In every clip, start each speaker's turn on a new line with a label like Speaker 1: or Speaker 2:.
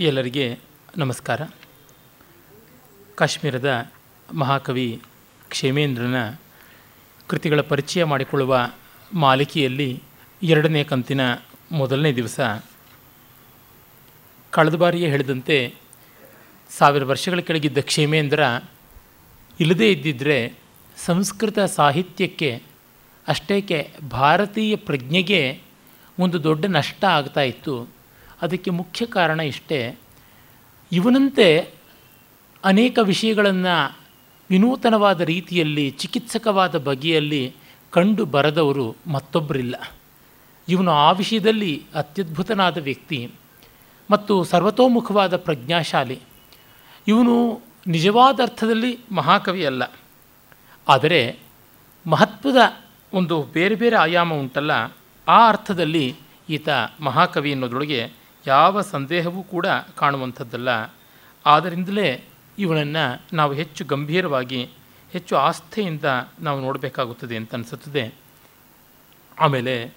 Speaker 1: ಎಲ್ಲರಿಗೆ ನಮಸ್ಕಾರ. ಕಾಶ್ಮೀರದ ಮಹಾಕವಿ ಕ್ಷೇಮೇಂದ್ರನ ಕೃತಿಗಳ ಪರಿಚಯ ಮಾಡಿಕೊಳ್ಳುವ ಮಾಲಿಕೆಯಲ್ಲಿ ಎರಡನೇ ಕಂತಿನ ಮೊದಲನೇ ದಿವಸ. ಕಳೆದ ಬಾರಿಯೇ ಹೇಳಿದಂತೆ ಸಾವಿರ ವರ್ಷಗಳ ಕೆಳಗಿದ್ದ ಕ್ಷೇಮೇಂದ್ರ ಇಲ್ಲದೇ ಇದ್ದಿದ್ದರೆ ಸಂಸ್ಕೃತ ಸಾಹಿತ್ಯಕ್ಕೆ ಅಷ್ಟೇಕೆ ಭಾರತೀಯ ಪ್ರಜ್ಞೆಗೆ ಒಂದು ದೊಡ್ಡ ನಷ್ಟ ಆಗ್ತಾ ಇತ್ತು. ಅದಕ್ಕೆ ಮುಖ್ಯ ಕಾರಣ ಇಷ್ಟೇ. ಇವನಂತೆ ಅನೇಕ ವಿಷಯಗಳನ್ನು ವಿನೂತನವಾದ ರೀತಿಯಲ್ಲಿ, ಚಿಕಿತ್ಸಕವಾದ ಬಗೆಯಲ್ಲಿ ಕಂಡು ಬರದವರು ಮತ್ತೊಬ್ಬರಿಲ್ಲ ಇವನು ಆ ವಿಷಯದಲ್ಲಿ ಅತ್ಯದ್ಭುತನಾದ ವ್ಯಕ್ತಿ ಮತ್ತು ಸರ್ವತೋಮುಖವಾದ ಪ್ರಜ್ಞಾಶಾಲಿ. ಇವನು ನಿಜವಾದ ಅರ್ಥದಲ್ಲಿ ಮಹಾಕವಿ ಅಲ್ಲ. ಆದರೆ ಮಹತ್ವದ ಒಂದು ಬೇರೆ ಬೇರೆ ಆಯಾಮ ಉಂಟಲ್ಲ, ಆ ಅರ್ಥದಲ್ಲಿ ಈತ ಮಹಾಕವಿ ಅನ್ನೋದ್ರೊಳಗೆ ಯಾವ ಸಂದೇಹವೂ ಕೂಡ ಕಾಣುವಂಥದ್ದಲ್ಲ. ಆದ್ದರಿಂದಲೇ ಇವಳನ್ನು ನಾವು ಹೆಚ್ಚು ಗಂಭೀರವಾಗಿ, ಹೆಚ್ಚು ಆಸ್ಥೆಯಿಂದ ನಾವು ನೋಡಬೇಕಾಗುತ್ತದೆ ಅಂತ ಅನಿಸುತ್ತದೆ. ಆಮೇಲೆ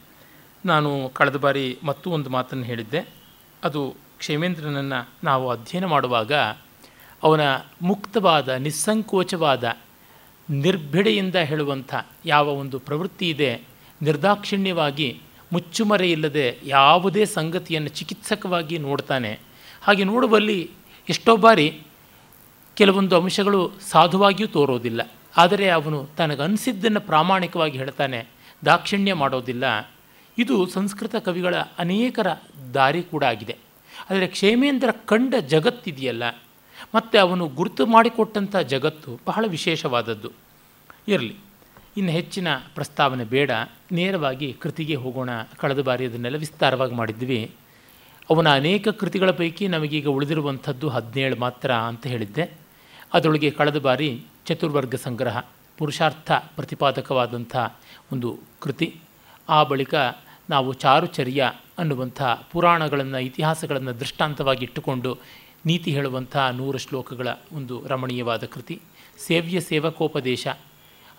Speaker 1: ನಾನು ಕಳೆದ ಬಾರಿ ಮತ್ತೂ ಒಂದು ಮಾತನ್ನು ಹೇಳಿದ್ದೆ. ಅದು ಕ್ಷೇಮೇಂದ್ರನನ್ನು ನಾವು ಅಧ್ಯಯನ ಮಾಡುವಾಗ ಅವನ ಮುಕ್ತವಾದ, ನಿಸ್ಸಂಕೋಚವಾದ, ನಿರ್ಭಿಡೆಯಿಂದ ಹೇಳುವಂಥ ಯಾವ ಒಂದು ಪ್ರವೃತ್ತಿ ಇದೆ, ನಿರ್ದಾಕ್ಷಿಣ್ಯವಾಗಿ ಮುಚ್ಚುಮರೆ ಇಲ್ಲದೆ ಯಾವುದೇ ಸಂಗತಿಯನ್ನು ಚಿಕಿತ್ಸಕವಾಗಿ ನೋಡ್ತಾನೆ. ಹಾಗೆ ನೋಡುವಲ್ಲಿ ಎಷ್ಟೋ ಬಾರಿ ಕೆಲವೊಂದು ಅಂಶಗಳು ಸಾಧುವಾಗಿಯೂ ತೋರೋದಿಲ್ಲ. ಆದರೆ ಅವನು ತನಗನ್ಸಿದ್ದನ್ನು ಪ್ರಾಮಾಣಿಕವಾಗಿ ಹೇಳ್ತಾನೆ, ದಾಕ್ಷಿಣ್ಯ ಮಾಡೋದಿಲ್ಲ. ಇದು ಸಂಸ್ಕೃತ ಕವಿಗಳ ಅನೇಕರ ದಾರಿ ಕೂಡ ಆಗಿದೆ. ಆದರೆ ಕ್ಷೇಮೇಂದ್ರ ಕಂಡ ಜಗತ್ತಿದೆಯಲ್ಲ, ಮತ್ತು ಅವನು ಗುರುತು ಮಾಡಿಕೊಟ್ಟಂಥ ಜಗತ್ತು ಬಹಳ ವಿಶೇಷವಾದದ್ದು. ಇರಲಿ. ಇನ್ನು ಹೆಚ್ಚಿನ ಪ್ರಸ್ತಾವನೆ ಬೇಡ. ನೇರವಾಗಿ ಕೃತಿಗೆ ಹೋಗೋಣ. ಕಳೆದ ಬಾರಿ ಅದನ್ನೆಲ್ಲ ವಿಸ್ತಾರವಾಗಿ ಮಾಡಿದ್ವಿ. ಅವನ ಅನೇಕ ಕೃತಿಗಳ ಪೈಕಿ ನಮಗೀಗ ಉಳಿದಿರುವಂಥದ್ದು ಹದಿನೇಳು ಮಾತ್ರ ಅಂತ ಹೇಳಿದ್ದೆ. ಅದರೊಳಗೆ ಕಳೆದ ಬಾರಿ ಚತುರ್ವರ್ಗ ಸಂಗ್ರಹ, ಪುರುಷಾರ್ಥ ಪ್ರತಿಪಾದಕವಾದಂಥ ಒಂದು ಕೃತಿ. ಆ ಬಳಿಕ ನಾವು ಚಾರುಚರ್ಯ ಅನ್ನುವಂಥ ಪುರಾಣಗಳನ್ನು, ಇತಿಹಾಸಗಳನ್ನು ದೃಷ್ಟಾಂತವಾಗಿ ಇಟ್ಟುಕೊಂಡು ನೀತಿ ಹೇಳುವಂಥ ನೂರು ಶ್ಲೋಕಗಳ ಒಂದು ರಮಣೀಯವಾದ ಕೃತಿ. ಸೇವ್ಯ ಸೇವಕೋಪದೇಶ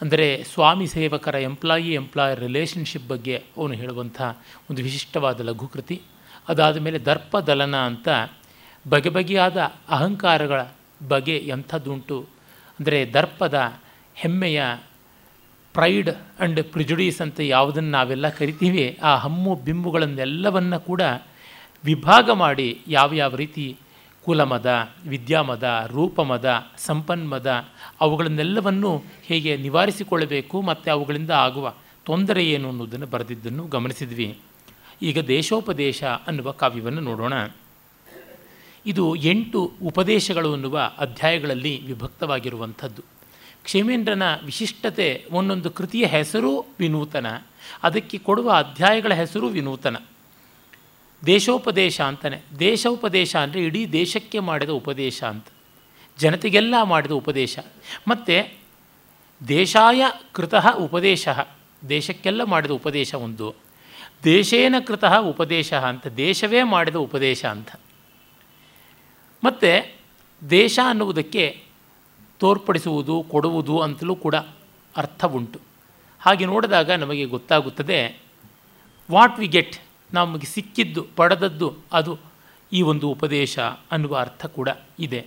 Speaker 1: ಅಂದರೆ ಸ್ವಾಮಿ ಸೇವಕರ ಎಂಪ್ಲಾಯಿ ಎಂಪ್ಲಾಯರ್ ರಿಲೇಷನ್ಶಿಪ್ ಬಗ್ಗೆ ಅವನು ಹೇಳುವಂಥ ಒಂದು ವಿಶಿಷ್ಟವಾದ ಲಘುಕೃತಿ. ಅದಾದ ಮೇಲೆ ದರ್ಪದಲನ ಅಂತ ಬಗೆ ಬಗೆಯಾದ ಅಹಂಕಾರಗಳ ಬಗೆ ಎಂಥದ್ದುಂಟು. ಅಂದರೆ ದರ್ಪದ ಹೆಮ್ಮೆಯ ಪ್ರೈಡ್ ಆ್ಯಂಡ್ ಪ್ರಿಜುಡೀಸ್ ಅಂತ ಯಾವುದನ್ನು ನಾವೆಲ್ಲ ಕರಿತೀವಿ, ಆ ಹಮ್ಮು ಬಿಂಬುಗಳನ್ನೆಲ್ಲವನ್ನು ಕೂಡ ವಿಭಾಗ ಮಾಡಿ ಯಾವ ಯಾವ ರೀತಿ ಕುಲಮದ, ವಿದ್ಯಾಮದ, ರೂಪಮದ, ಸಂಪನ್ಮದ ಅವುಗಳನ್ನೆಲ್ಲವನ್ನು ಹೇಗೆ ನಿವಾರಿಸಿಕೊಳ್ಳಬೇಕು ಮತ್ತು ಅವುಗಳಿಂದ ಆಗುವ ತೊಂದರೆ ಏನು ಅನ್ನೋದನ್ನು ಬರೆದಿದ್ದನ್ನು ಗಮನಿಸಿದ್ವಿ. ಈಗ ದೇಶೋಪದೇಶ ಅನ್ನುವ ಕಾವ್ಯವನ್ನು ನೋಡೋಣ. ಇದು ಎಂಟು ಉಪದೇಶಗಳು ಅನ್ನುವ ಅಧ್ಯಾಯಗಳಲ್ಲಿ ವಿಭಕ್ತವಾಗಿರುವಂಥದ್ದು. ಕ್ಷೇಮೇಂದ್ರನ ವಿಶಿಷ್ಟತೆ ಒಂದೊಂದು ಕೃತಿಯ ಹೆಸರು ವಿನೂತನ, ಅದಕ್ಕೆ ಕೊಡುವ ಅಧ್ಯಾಯಗಳ ಹೆಸರು ವಿನೂತನ. ದೇಶೋಪದೇಶ ಅಂತಾನೆ. ದೇಶೋಪದೇಶ ಅಂದರೆ ಇಡೀ ದೇಶಕ್ಕೆ ಮಾಡಿದ ಉಪದೇಶ ಅಂತ. ಜನತೆಗೆಲ್ಲ ಮಾಡಿದ ಉಪದೇಶ. ಮತ್ತು ದೇಶಾಯ ಕೃತ ಉಪದೇಶ. ದೇಶಕ್ಕೆಲ್ಲ ಮಾಡಿದ ಉಪದೇಶ ಒಂದು. ದೇಶೇನ ಕೃತ ಉಪದೇಶ ಅಂತ. ದೇಶವೇ ಮಾಡಿದ ಉಪದೇಶ ಅಂತ. ಮತ್ತು ದೇಶ ಅನ್ನುವುದಕ್ಕೆ ತೋರ್ಪಡಿಸುವುದು, ಕೊಡುವುದು ಅಂತಲೂ ಕೂಡ ಅರ್ಥ ಉಂಟು. ಹಾಗೆ ನೋಡಿದಾಗ ನಮಗೆ ಗೊತ್ತಾಗುತ್ತದೆ ವಾಟ್ ವಿ ಗೆಟ್ ನಮಗೆ ಸಿಕ್ಕಿದ್ದು, ಪಡೆದದ್ದು ಅದು ಈ ಒಂದು ಉಪದೇಶ ಅನ್ನುವ ಅರ್ಥ ಕೂಡ ಇದೆ.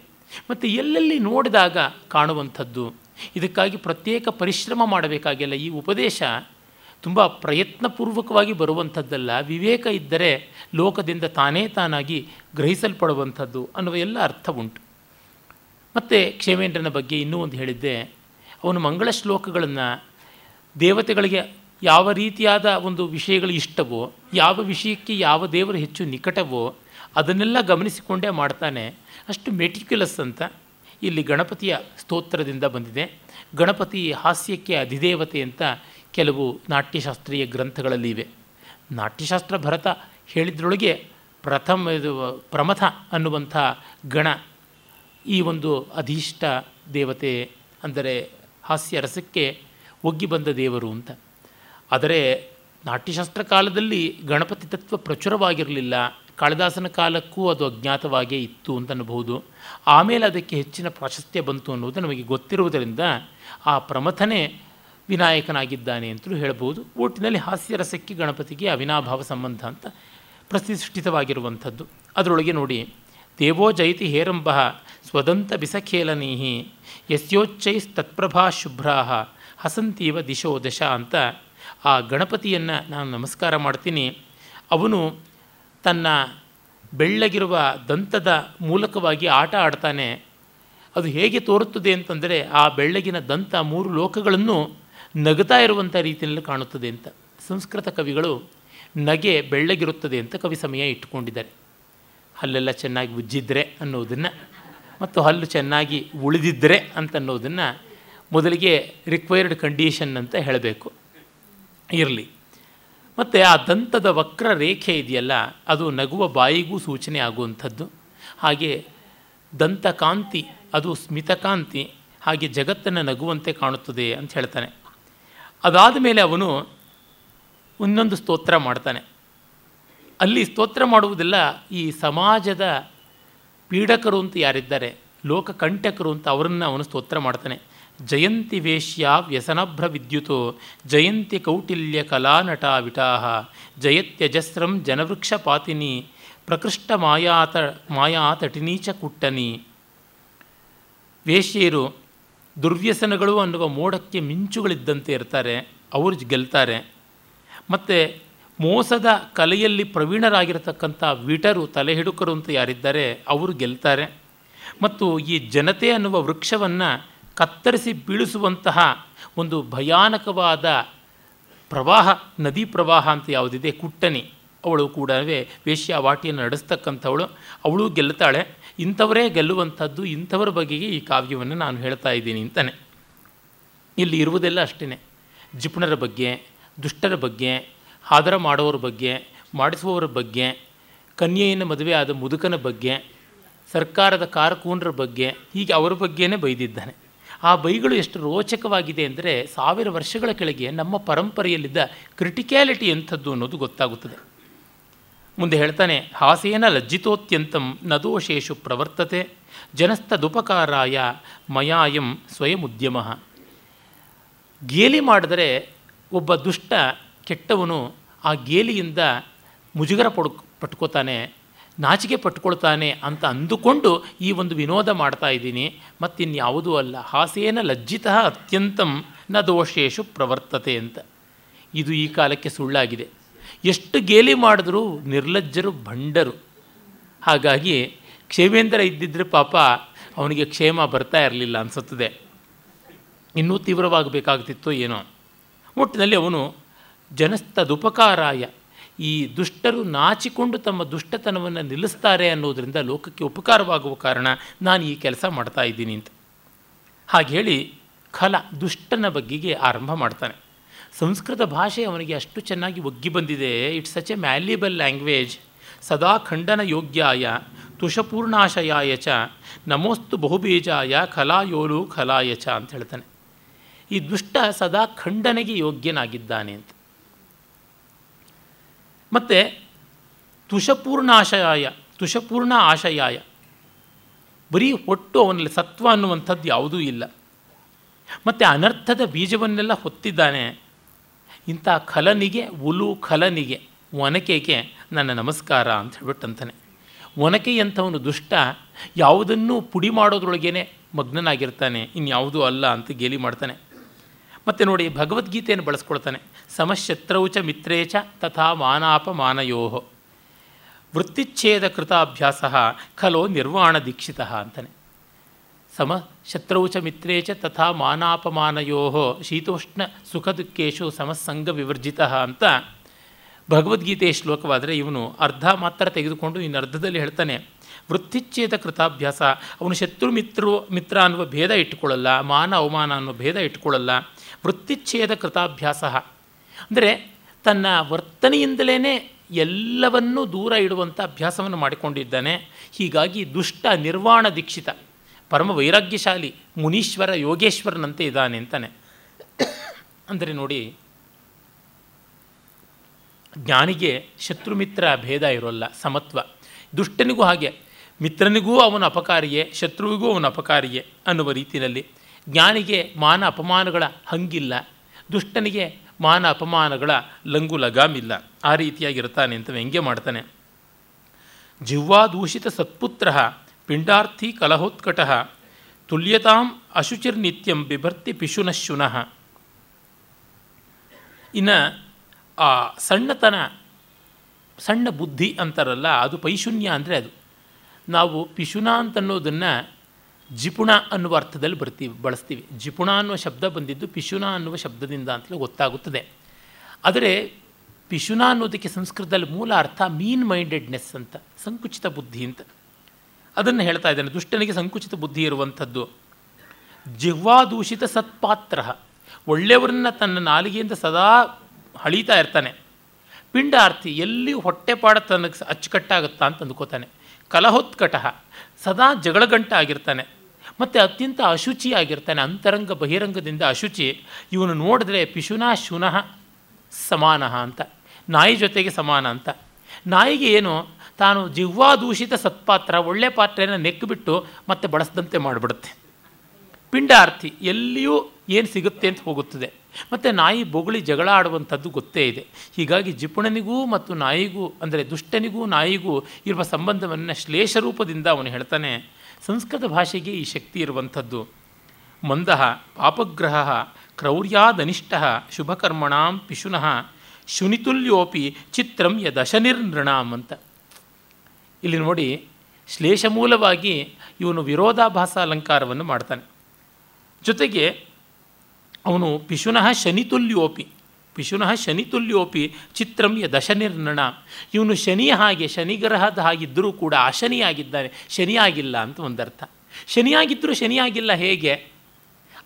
Speaker 1: ಮತ್ತು ಎಲ್ಲೆಲ್ಲಿ ನೋಡಿದಾಗ ಕಾಣುವಂಥದ್ದು? ಇದಕ್ಕಾಗಿ ಪ್ರತ್ಯೇಕ ಪರಿಶ್ರಮ ಮಾಡಬೇಕಾಗಿಲ್ಲ. ಈ ಉಪದೇಶ ತುಂಬ ಪ್ರಯತ್ನಪೂರ್ವಕವಾಗಿ ಬರುವಂಥದ್ದಲ್ಲ. ವಿವೇಕ ಇದ್ದರೆ ಲೋಕದಿಂದ ತಾನೇ ತಾನಾಗಿ ಗ್ರಹಿಸಲ್ಪಡುವಂಥದ್ದು ಅನ್ನುವ ಎಲ್ಲ ಅರ್ಥ ಉಂಟು. ಮತ್ತು ಕ್ಷೇಮೇಂದ್ರನ ಬಗ್ಗೆ ಇನ್ನೂ ಒಂದು ಹೇಳಿದ್ದೆ. ಅವನು ಮಂಗಳ ಶ್ಲೋಕಗಳನ್ನು ದೇವತೆಗಳಿಗೆ ಯಾವ ರೀತಿಯಾದ ಒಂದು ವಿಷಯಗಳು ಇಷ್ಟವೋ, ಯಾವ ವಿಷಯಕ್ಕೆ ಯಾವ ದೇವರು ಹೆಚ್ಚು ನಿಕಟವೋ, ಅದನ್ನೆಲ್ಲ ಗಮನಿಸಿಕೊಂಡೇ ಮಾಡ್ತಾನೆ. ಅಷ್ಟು ಮೆಟಿಕ್ಯುಲಸ್ ಅಂತ ಇಲ್ಲಿ ಗಣಪತಿಯ ಸ್ತೋತ್ರದಿಂದ ಬಂದಿದೆ. ಗಣಪತಿ ಹಾಸ್ಯಕ್ಕೆ ಅಧಿದೇವತೆ ಅಂತ ಕೆಲವು ನಾಟ್ಯಶಾಸ್ತ್ರೀಯ ಗ್ರಂಥಗಳಲ್ಲಿ ಇವೆ. ನಾಟ್ಯಶಾಸ್ತ್ರ ಭರತ ಹೇಳಿದ್ರೊಳಗೆ ಪ್ರಥಮ ಇದು ಪ್ರಮಥ ಅನ್ನುವಂಥ ಗಣ ಈ ಒಂದು ಅಧೀಷ್ಟ ದೇವತೆ ಅಂದರೆ ಹಾಸ್ಯ ರಸಕ್ಕೆ ಒಗ್ಗಿ ಬಂದ ದೇವರು ಅಂತ. ಆದರೆ ನಾಟ್ಯಶಾಸ್ತ್ರ ಕಾಲದಲ್ಲಿ ಗಣಪತಿ ತತ್ವ ಪ್ರಚುರವಾಗಿರಲಿಲ್ಲ. ಕಾಳಿದಾಸನ ಕಾಲಕ್ಕೂ ಅದು ಅಜ್ಞಾತವಾಗೇ ಇತ್ತು ಅಂತ ಅನ್ನಬಹುದು ಆಮೇಲೆ ಅದಕ್ಕೆ ಹೆಚ್ಚಿನ ಪ್ರಾಶಸ್ತ್ಯ ಬಂತು ಅನ್ನೋದು ನಮಗೆ ಗೊತ್ತಿರುವುದರಿಂದ ಆ ಪ್ರಮಥನೇ ವಿನಾಯಕನಾಗಿದ್ದಾನೆ ಅಂತಲೂ ಹೇಳ್ಬೋದು ಒಟ್ಟಿನಲ್ಲಿ ಹಾಸ್ಯರಸಕ್ಕೆ ಗಣಪತಿಗೆ ಅವಿನಾಭಾವ ಸಂಬಂಧ ಅಂತ ಪ್ರತಿಷ್ಠಿತವಾಗಿರುವಂಥದ್ದು. ಅದರೊಳಗೆ ನೋಡಿ, ದೇವೋ ಜಯತಿ ಹೇರಂಬ ಸ್ವದಂತ ಬಿಸಖೇಲನೀಹಿ ಯಸ್ಯೋಚ್ಚೈಸ್ತತ್ಪ್ರಭಾ ಶುಭ್ರಾಹ ಹಸಂತೀವ ದಿಶೋ ದಶ ಅಂತ ಆ ಗಣಪತಿಯನ್ನು ನಾನು ನಮಸ್ಕಾರ ಮಾಡ್ತೀನಿ. ಅವನು ತನ್ನ ಬೆಳ್ಳಗಿರುವ ದಂತದ ಮೂಲಕವಾಗಿ ಆಟ ಆಡ್ತಾನೆ. ಅದು ಹೇಗೆ ತೋರುತ್ತದೆ ಅಂತಂದರೆ ಆ ಬೆಳ್ಳಗಿನ ದಂತ ಮೂರು ಲೋಕಗಳನ್ನು ನಗುತ್ತಾ ಇರುವಂಥ ರೀತಿಯಲ್ಲಿ ಕಾಣುತ್ತದೆ ಅಂತ. ಸಂಸ್ಕೃತ ಕವಿಗಳು ನಗೆ ಬೆಳ್ಳಗಿರುತ್ತದೆ ಅಂತ ಕವಿ ಸಮಯ ಇಟ್ಟುಕೊಂಡಿದ್ದಾರೆ. ಹಲ್ಲೆಲ್ಲ ಚೆನ್ನಾಗಿ ಉಜ್ಜಿದ್ರೆ ಅನ್ನೋದನ್ನು ಮತ್ತು ಹಲ್ಲು ಚೆನ್ನಾಗಿ ಉಳಿದಿದ್ದರೆ ಅಂತನ್ನೋದನ್ನು ಮೊದಲಿಗೆ ರಿಕ್ವೈರ್ಡ್ ಕಂಡೀಷನ್ ಅಂತ ಹೇಳಬೇಕು. ಇರಲಿ. ಮತ್ತು ಆ ದಂತದ ವಕ್ರ ರೇಖೆ ಇದೆಯಲ್ಲ, ಅದು ನಗುವ ಬಾಯಿಗೂ ಸೂಚನೆ ಆಗುವಂಥದ್ದು. ಹಾಗೆ ದಂತಕಾಂತಿ, ಅದು ಸ್ಮಿತಕಾಂತಿ, ಹಾಗೆ ಜಗತ್ತನ್ನು ನಗುವಂತೆ ಕಾಣುತ್ತದೆ ಅಂತ ಹೇಳ್ತಾನೆ. ಅದಾದ ಮೇಲೆ ಅವನು ಇನ್ನೊಂದು ಸ್ತೋತ್ರ ಮಾಡ್ತಾನೆ. ಅಲ್ಲಿ ಸ್ತೋತ್ರ ಮಾಡುವುದೆಲ್ಲ, ಈ ಸಮಾಜದ ಪೀಡಕರು ಅಂತ ಯಾರಿದ್ದಾರೆ ಲೋಕ ಕಂಟಕರು ಅಂತ ಅವರನ್ನು ಅವನು ಸ್ತೋತ್ರ ಮಾಡ್ತಾನೆ. ಜಯಂತಿ ವೇಶ್ಯ ವ್ಯಸನಭ್ರ ವಿದ್ಯುತೋ ಜಯಂತಿ ಕೌಟಿಲ್ಯ ಕಲಾನಟ ವಿಟಾಹ ಜಯತ್ಯಜಸ್ರಂ ಜನವೃಕ್ಷ ಪಾತಿನಿ ಪ್ರಕೃಷ್ಟ ಮಾಯಾತ ಮಾಯಾತಟಿನೀಚ ಕುಟ್ಟನಿ. ವೇಶ್ಯೆಯರು ದುರ್ವ್ಯಸನಗಳು ಅನ್ನುವ ಮೋಡಕ್ಕೆ ಮಿಂಚುಗಳಿದ್ದಂತೆ ಇರ್ತಾರೆ, ಅವರು ಗೆಲ್ತಾರೆ. ಮತ್ತು ಮೋಸದ ಕಲೆಯಲ್ಲಿ ಪ್ರವೀಣರಾಗಿರತಕ್ಕಂಥ ವಿಟರು, ತಲೆಹಿಡುಕರು ಅಂತ ಯಾರಿದ್ದಾರೆ, ಅವರು ಗೆಲ್ತಾರೆ. ಮತ್ತು ಈ ಜನತೆ ಅನ್ನುವ ವೃಕ್ಷವನ್ನು ಕತ್ತರಿಸಿ ಬೀಳಿಸುವಂತಹ ಒಂದು ಭಯಾನಕವಾದ ಪ್ರವಾಹ, ನದಿ ಪ್ರವಾಹ ಅಂತ ಯಾವುದಿದೆ ಕುಟ್ಟನಿ ಅವಳು ಕೂಡ ವೇಶ್ಯಾವಾಟಿಯನ್ನು ನಡೆಸ್ತಕ್ಕಂಥವಳು. ಅವಳು ಗೆಲ್ಲುತ್ತಾಳೆ. ಇಂಥವರೇ ಗೆಲ್ಲುವಂಥದ್ದು, ಇಂಥವರ ಬಗೆಗೆ ಈ ಕಾವ್ಯವನ್ನು ನಾನು ಹೇಳ್ತಾ ಇದ್ದೀನಿ ಅಂತಾನೆ. ಇಲ್ಲಿ ಇರುವುದೆಲ್ಲ ಅಷ್ಟೇ ಜಿಪುಣರ ಬಗ್ಗೆ, ದುಷ್ಟರ ಬಗ್ಗೆ, ಆದರ ಮಾಡೋರ ಬಗ್ಗೆ, ಮಾಡಿಸುವವರ ಬಗ್ಗೆ, ಕನ್ಯೆಯನ್ನು ಮದುವೆ ಆದ ಮುದುಕನ ಬಗ್ಗೆ, ಸರ್ಕಾರದ ಕಾರಕೂನರ ಬಗ್ಗೆ, ಹೀಗೆ ಅವರ ಬಗ್ಗೆನೇ ಬೈದಿದ್ದಾನೆ. ಆ ಬೈಗಳು ಎಷ್ಟು ರೋಚಕವಾಗಿದೆ ಅಂದರೆ ಸಾವಿರ ವರ್ಷಗಳ ಕೆಳಗೆ ನಮ್ಮ ಪರಂಪರೆಯಲ್ಲಿದ್ದ ಕ್ರಿಟಿಕ್ಯಾಲಿಟಿ ಎಂಥದ್ದು ಅನ್ನೋದು ಗೊತ್ತಾಗುತ್ತದೆ. ಮುಂದೆ ಹೇಳ್ತಾನೆ, ಹಾಸೇನ ಲಜ್ಜಿತೋತ್ಯಂತಂ ನದೋಶೇಷು ಪ್ರವರ್ತತೆ, ಜನಸ್ತದುಪಕಾರಾಯ ಮಯಾಯಂ ಸ್ವಯಂ ಉದ್ಯಮ ಗೇಲಿ ಮಾಡಿದರೆ ಒಬ್ಬ ದುಷ್ಟ ಕೆಟ್ಟವನು ಆ ಗೇಲಿಯಿಂದ ಮುಜುಗರ ಪಡ್, ಪಟ್ಕೋತಾನೆ ನಾಚಿಕೆ ಪಟ್ಕೊಳ್ತಾನೆ ಅಂತ ಅಂದುಕೊಂಡು ಈ ಒಂದು ವಿನೋದ ಮಾಡ್ತಾ ಇದ್ದೀನಿ. ಮತ್ತಿನ್ಯಾವುದೂ ಅಲ್ಲ. ಹಾಸೇನ ಲಜ್ಜಿತ ಅತ್ಯಂತಂ ನ ದೋಷೇಶು ಪ್ರವರ್ತತೆ ಅಂತ. ಇದು ಈ ಕಾಲಕ್ಕೆ ಸುಳ್ಳಾಗಿದೆ. ಎಷ್ಟು ಗೇಲಿ ಮಾಡಿದ್ರೂ ನಿರ್ಲಜ್ಜರು ಭಂಡರು. ಹಾಗಾಗಿ ಕ್ಷೇಮೇಂದ್ರ ಇದ್ದಿದ್ರೆ ಪಾಪ ಅವನಿಗೆ ಕ್ಷೇಮ ಬರ್ತಾ ಇರಲಿಲ್ಲ ಅನಿಸುತ್ತದೆ. ಇನ್ನೂ ತೀವ್ರವಾಗಬೇಕಾಗ್ತಿತ್ತೋ ಏನೋ. ಒಟ್ಟಿನಲ್ಲಿ ಅವನು ಜನಸ್ತದುಪಕಾರಾಯ. ಈ ದುಷ್ಟರು ನಾಚಿಕೊಂಡು ತಮ್ಮ ದುಷ್ಟತನವನ್ನು ನಿಲ್ಲಿಸ್ತಾರೆ ಅನ್ನೋದರಿಂದ ಲೋಕಕ್ಕೆ ಉಪಕಾರವಾಗುವ ಕಾರಣ ನಾನು ಈ ಕೆಲಸ ಮಾಡ್ತಾ ಇದ್ದೀನಿ ಅಂತ. ಹಾಗೆ ಹೇಳಿ ಖಲ ದುಷ್ಟನ ಬಗ್ಗೆಗೆ ಆರಂಭ ಮಾಡ್ತಾನೆ. ಸಂಸ್ಕೃತ ಭಾಷೆ ಅವನಿಗೆ ಅಷ್ಟು ಚೆನ್ನಾಗಿ ಒಗ್ಗಿ ಬಂದಿದೆ. It's such a malleable language ಸದಾ ಖಂಡನ ಯೋಗ್ಯಾಯ, ತುಷಪೂರ್ಣಾಶಯಾಯ ಚ, ನಮೋಸ್ತು ಬಹುಬೀಜಾಯ, ಖಲಾಯೋಲು ಖಲಾಯ ಚ ಅಂತ ಹೇಳ್ತಾನೆ. ಈ ದುಷ್ಟ ಸದಾ ಖಂಡನೆಗೆ ಯೋಗ್ಯನಾಗಿದ್ದಾನೆ ಅಂತ. ಮತ್ತು ತುಷಪೂರ್ಣಾಶಯಾಯ ತುಷಪೂರ್ಣ ಆಶಯಾಯ ಬರೀ ಹೊಟ್ಟು ಅವನಲ್ಲಿ ಸತ್ವ ಅನ್ನುವಂಥದ್ದು ಯಾವುದೂ ಇಲ್ಲ. ಮತ್ತು ಅನರ್ಥದ ಬೀಜವನ್ನೆಲ್ಲ ಹೊತ್ತಿದ್ದಾನೆ. ಇಂಥ ಖಲನಿಗೆ ಉಲು ಖಲನಿಗೆ, ಒನಕೆಗೆ ನನ್ನ ನಮಸ್ಕಾರ ಅಂತ ಹೇಳ್ಬಿಟ್ಟಂತಾನೆ. ಒನಕೆಯಂಥವನು ದುಷ್ಟ, ಯಾವುದನ್ನೂ ಪುಡಿ ಮಾಡೋದ್ರೊಳಗೇನೆ ಮಗ್ನನಾಗಿರ್ತಾನೆ, ಇನ್ಯಾವುದೂ ಅಲ್ಲ ಅಂತ ಗೇಲಿ ಮಾಡ್ತಾನೆ. ಮತ್ತು ನೋಡಿ ಭಗವದ್ಗೀತೆಯನ್ನು ಬಳಸ್ಕೊಳ್ತಾನೆ. ಸಮಶತ್ರೌಚ ಮಿತ್ರೇಚ ತಥಾ ಮಾನಾಪಮಾನಯೋ. ವೃತ್ತಿಚ್ಛೇದ ಕೃತಾಭ್ಯಾಸ ಖಲೋ ನಿರ್ವಾಣ ದೀಕ್ಷಿತ ಅಂತಾನೆ. ಸಮ ಶತ್ರೌಚ ಮಿತ್ರೇಚ ತಥಾ ಮಾನಾಪಮಾನಯೋ ಶೀತೋಷ್ಣ ಸುಖ ದುಃಖೇಶು ಸಮಸಂಗ ವಿವರ್ಜಿತ ಅಂತ ಭಗವದ್ಗೀತೆಯ ಶ್ಲೋಕವಾದರೆ ಇವನು ಅರ್ಧ ಮಾತ್ರ ತೆಗೆದುಕೊಂಡು ಇನ್ನು ಅರ್ಧದಲ್ಲಿ ಹೇಳ್ತಾನೆ. ವೃತ್ತಿಚ್ಛೇದ ಕೃತಾಭ್ಯಾಸ ಅವನು ಶತ್ರು ಮಿತ್ರ ಮಿತ್ರ ಅನ್ನುವ ಭೇದ ಇಟ್ಟುಕೊಳ್ಳಲ್ಲ, ಮಾನ ಅವಮಾನ ಅನ್ನೋ ಭೇದ ಇಟ್ಟುಕೊಳ್ಳಲ್ಲ. ವೃತ್ತಿಚ್ಛೇದ ಕೃತಾಭ್ಯಾಸ ಅಂದರೆ ತನ್ನ ವರ್ತನೆಯಿಂದಲೇ ಎಲ್ಲವನ್ನೂ ದೂರ ಇಡುವಂಥ ಅಭ್ಯಾಸವನ್ನು ಮಾಡಿಕೊಂಡಿದ್ದಾನೆ. ಹೀಗಾಗಿ ದುಷ್ಟ ನಿರ್ವಾಣ ದೀಕ್ಷಿತ, ಪರಮ ವೈರಾಗ್ಯಶಾಲಿ ಮುನೀಶ್ವರ ಯೋಗೇಶ್ವರನಂತೆ ಇದ್ದಾನೆ ಅಂತಾನೆ. ಅಂದರೆ ನೋಡಿ, ಜ್ಞಾನಿಗೆ ಶತ್ರುಮಿತ್ರ ಭೇದ ಇರೋಲ್ಲ, ಸಮತ್ವ. ದುಷ್ಟನಿಗೂ ಹಾಗೆ, ಮಿತ್ರನಿಗೂ ಅವನ ಅಪಕಾರಿಯೇ, ಶತ್ರುವಿಗೂ ಅವನ ಅಪಕಾರಿಯೇ ಅನ್ನುವ ರೀತಿಯಲ್ಲಿ ಜ್ಞಾನಿಗೆ ಮಾನ ಅಪಮಾನಗಳ ಹಂಗಿಲ್ಲ. ದುಷ್ಟನಿಗೆ ಮಾನ ಅಪಮಾನಗಳ ಲಂಗು ಲಗಾಮಿಲ್ಲ ಆ ರೀತಿಯಾಗಿರ್ತಾನೆ ಅಂತ ವ್ಯಂಗ್ಯ ಮಾಡ್ತಾನೆ. ಜಿಹ್ವಾದೂಷಿತ ಸತ್ಪುತ್ರ ಪಿಂಡಾರ್ಥಿ ಕಲಹೋತ್ಕಟ ತುಲ್ಯತಾಂ ಅಶುಚಿರ್ನಿತ್ಯಂ ಬಿಭರ್ತಿ ಪಿಶುನಶುನಃ ಇನ್ನು ಆ ಸಣ್ಣತನ, ಸಣ್ಣ ಬುದ್ಧಿ ಅಂತಾರಲ್ಲ, ಅದು ಪೈಶುನ್ಯ ಅಂದರೆ ಅದು. ನಾವು ಪಿಶುನ ಅಂತನ್ನೋದನ್ನು ಜಿಪುಣ ಅನ್ನುವ ಅರ್ಥದಲ್ಲಿ ಬರ್ತೀವಿ, ಬಳಸ್ತೀವಿ. ಜಿಪುಣ ಅನ್ನುವ ಶಬ್ದ ಬಂದಿದ್ದು ಪಿಶುನ ಅನ್ನುವ ಶಬ್ದದಿಂದ ಅಂತಲೇ ಗೊತ್ತಾಗುತ್ತದೆ. ಆದರೆ ಪಿಶುನ ಅನ್ನೋದಕ್ಕೆ ಸಂಸ್ಕೃತದಲ್ಲಿ ಮೂಲ ಅರ್ಥ ಮೀನ್ ಮೈಂಡೆಡ್ನೆಸ್ ಅಂತ, ಸಂಕುಚಿತ ಬುದ್ಧಿ ಅಂತ. ಅದನ್ನು ಹೇಳ್ತಾ ಇದ್ದಾನೆ, ದುಷ್ಟನಿಗೆ ಸಂಕುಚಿತ ಬುದ್ಧಿ ಇರುವಂಥದ್ದು. ಜಿಹ್ವಾದೂಷಿತ ಸತ್ಪಾತ್ರ ಒಳ್ಳೆಯವರನ್ನ ತನ್ನ ನಾಲಿಗೆಯಿಂದ ಸದಾ ಹಳೀತಾ ಇರ್ತಾನೆ. ಪಿಂಡಾರ್ಥಿ ಎಲ್ಲಿ ಹೊಟ್ಟೆಪಾಡ ತನಗೆ ಅಚ್ಚುಕಟ್ಟಾಗುತ್ತಾ ಅಂತ ಅಂದ್ಕೋತಾನೆ. ಕಲಹೋತ್ಕಟ, ಸದಾ ಜಗಳಗಂಟ ಆಗಿರ್ತಾನೆ ಮತ್ತು ಅತ್ಯಂತ ಅಶುಚಿಯಾಗಿರ್ತಾನೆ, ಅಂತರಂಗ ಬಹಿರಂಗದಿಂದ ಅಶುಚಿ. ಇವನು ನೋಡಿದ್ರೆ ಪಿಶುನಾ ಶುನಃ ಸಮಾನ ಅಂತ, ನಾಯಿ ಜೊತೆಗೆ ಸಮಾನ ಅಂತ. ನಾಯಿಗೆ ಏನು, ತಾನು ಜಿಹ್ವಾದೂಷಿತ ಸತ್ಪಾತ್ರ, ಒಳ್ಳೆ ಪಾತ್ರೆಯನ್ನು ನೆಕ್ಕಿಬಿಟ್ಟು ಮತ್ತೆ ಬಳಸದಂತೆ ಮಾಡಿಬಿಡುತ್ತೆ. ಪಿಂಡಾರ್ಥಿ ಎಲ್ಲಿಯೂ ಏನು ಸಿಗುತ್ತೆ ಅಂತ ಹೋಗುತ್ತದೆ. ಮತ್ತು ನಾಯಿ ಬೊಗಳಿ ಜಗಳ ಆಡುವಂಥದ್ದು ಗೊತ್ತೇ ಇದೆ. ಹೀಗಾಗಿ ಜಿಪುಣನಿಗೂ ಮತ್ತು ನಾಯಿಗೂ, ಅಂದರೆ ದುಷ್ಟನಿಗೂ, ನಾಯಿಗೂ ಇರುವ ಸಂಬಂಧವನ್ನು ಶ್ಲೇಷ ರೂಪದಿಂದ ಅವನು ಹೇಳ್ತಾನೆ ಸಂಸ್ಕೃತ ಭಾಷೆಗೆ ಈ ಶಕ್ತಿ ಇರುವಂಥದ್ದು. ಮಂದ ಪಾಪಗ್ರಹ ಕ್ರೌರ್ಯಾದನಿಷ್ಟ ಶುಭಕರ್ಮಣಾಂ ಪಿಶುನಃ ಶುನಿತುಲ್ಯೋಪಿ ಚಿತ್ರಂ ಯದಶನಿರ್ನೃಣಾಂ ಅಂತ. ಇಲ್ಲಿ ನೋಡಿ ಶ್ಲೇಷಮೂಲವಾಗಿ ಇವನು ವಿರೋಧಾಭಾಸ ಅಲಂಕಾರವನ್ನು ಮಾಡ್ತಾನೆ. ಜೊತೆಗೆ ಅವನು ಪಿಶುನಃ ಶನಿತುಲ್ಯೋಪಿ. ಪಿಶುನಃ ಶನಿತುಲ್ಯೋಪಿ ಚಿತ್ರಂ ದಶನಿರ್ಣಣ ಇವನು ಶನಿ ಹಾಗೆ, ಶನಿಗ್ರಹದ ಹಾಗಿದ್ದರೂ ಕೂಡ ಅಶನಿಯಾಗಿದ್ದಾನೆ. ಶನಿಯಾಗಿಲ್ಲ ಅಂತ ಒಂದರ್ಥ. ಶನಿಯಾಗಿದ್ದರೂ ಶನಿಯಾಗಿಲ್ಲ ಹೇಗೆ?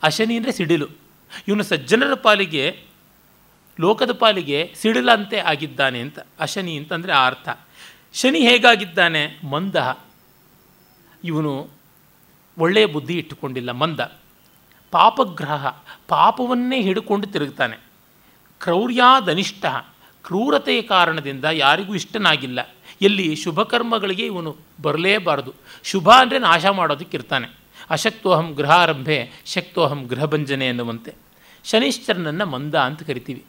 Speaker 1: ಅಶನಿ ಅಂದರೆ ಸಿಡಿಲು. ಇವನು ಸಜ್ಜನರ ಪಾಲಿಗೆ, ಲೋಕದ ಪಾಲಿಗೆ ಸಿಡಿಲಂತೆ ಆಗಿದ್ದಾನೆ ಅಂತ. ಅಶನಿ ಅಂತಂದರೆ ಆ ಅರ್ಥ. ಶನಿ ಹೇಗಾಗಿದ್ದಾನೆ? ಮಂದ. ಇವನು ಒಳ್ಳೆಯ ಬುದ್ಧಿ ಇಟ್ಟುಕೊಂಡಿಲ್ಲ. ಮಂದ. ಪಾಪಗ್ರಹ. ಪಾಪವನ್ನೇ ಹಿಡ್ಕೊಂಡು ತಿರುಗ್ತಾನೆ. ಕ್ರೌರ್ಯಾದನಿಷ್ಠ. ಕ್ರೂರತೆಯ ಕಾರಣದಿಂದ ಯಾರಿಗೂ ಇಷ್ಟನಾಗಿಲ್ಲ. ಎಲ್ಲಿ ಶುಭಕರ್ಮಗಳಿಗೆ ಇವನು ಬರಲೇಬಾರದು. ಶುಭ ಅಂದರೆ ನಾಶ ಮಾಡೋದಕ್ಕಿರ್ತಾನೆ. ಅಶಕ್ತೋಹಂ ಗೃಹಾರಂಭೆ, ಶಕ್ತೋಹಂ ಗೃಹಭಂಜನೆ ಎನ್ನುವಂತೆ. ಶನಿಶ್ಚರನನ್ನು ಮಂದ ಅಂತ ಕರಿತೀವಿ.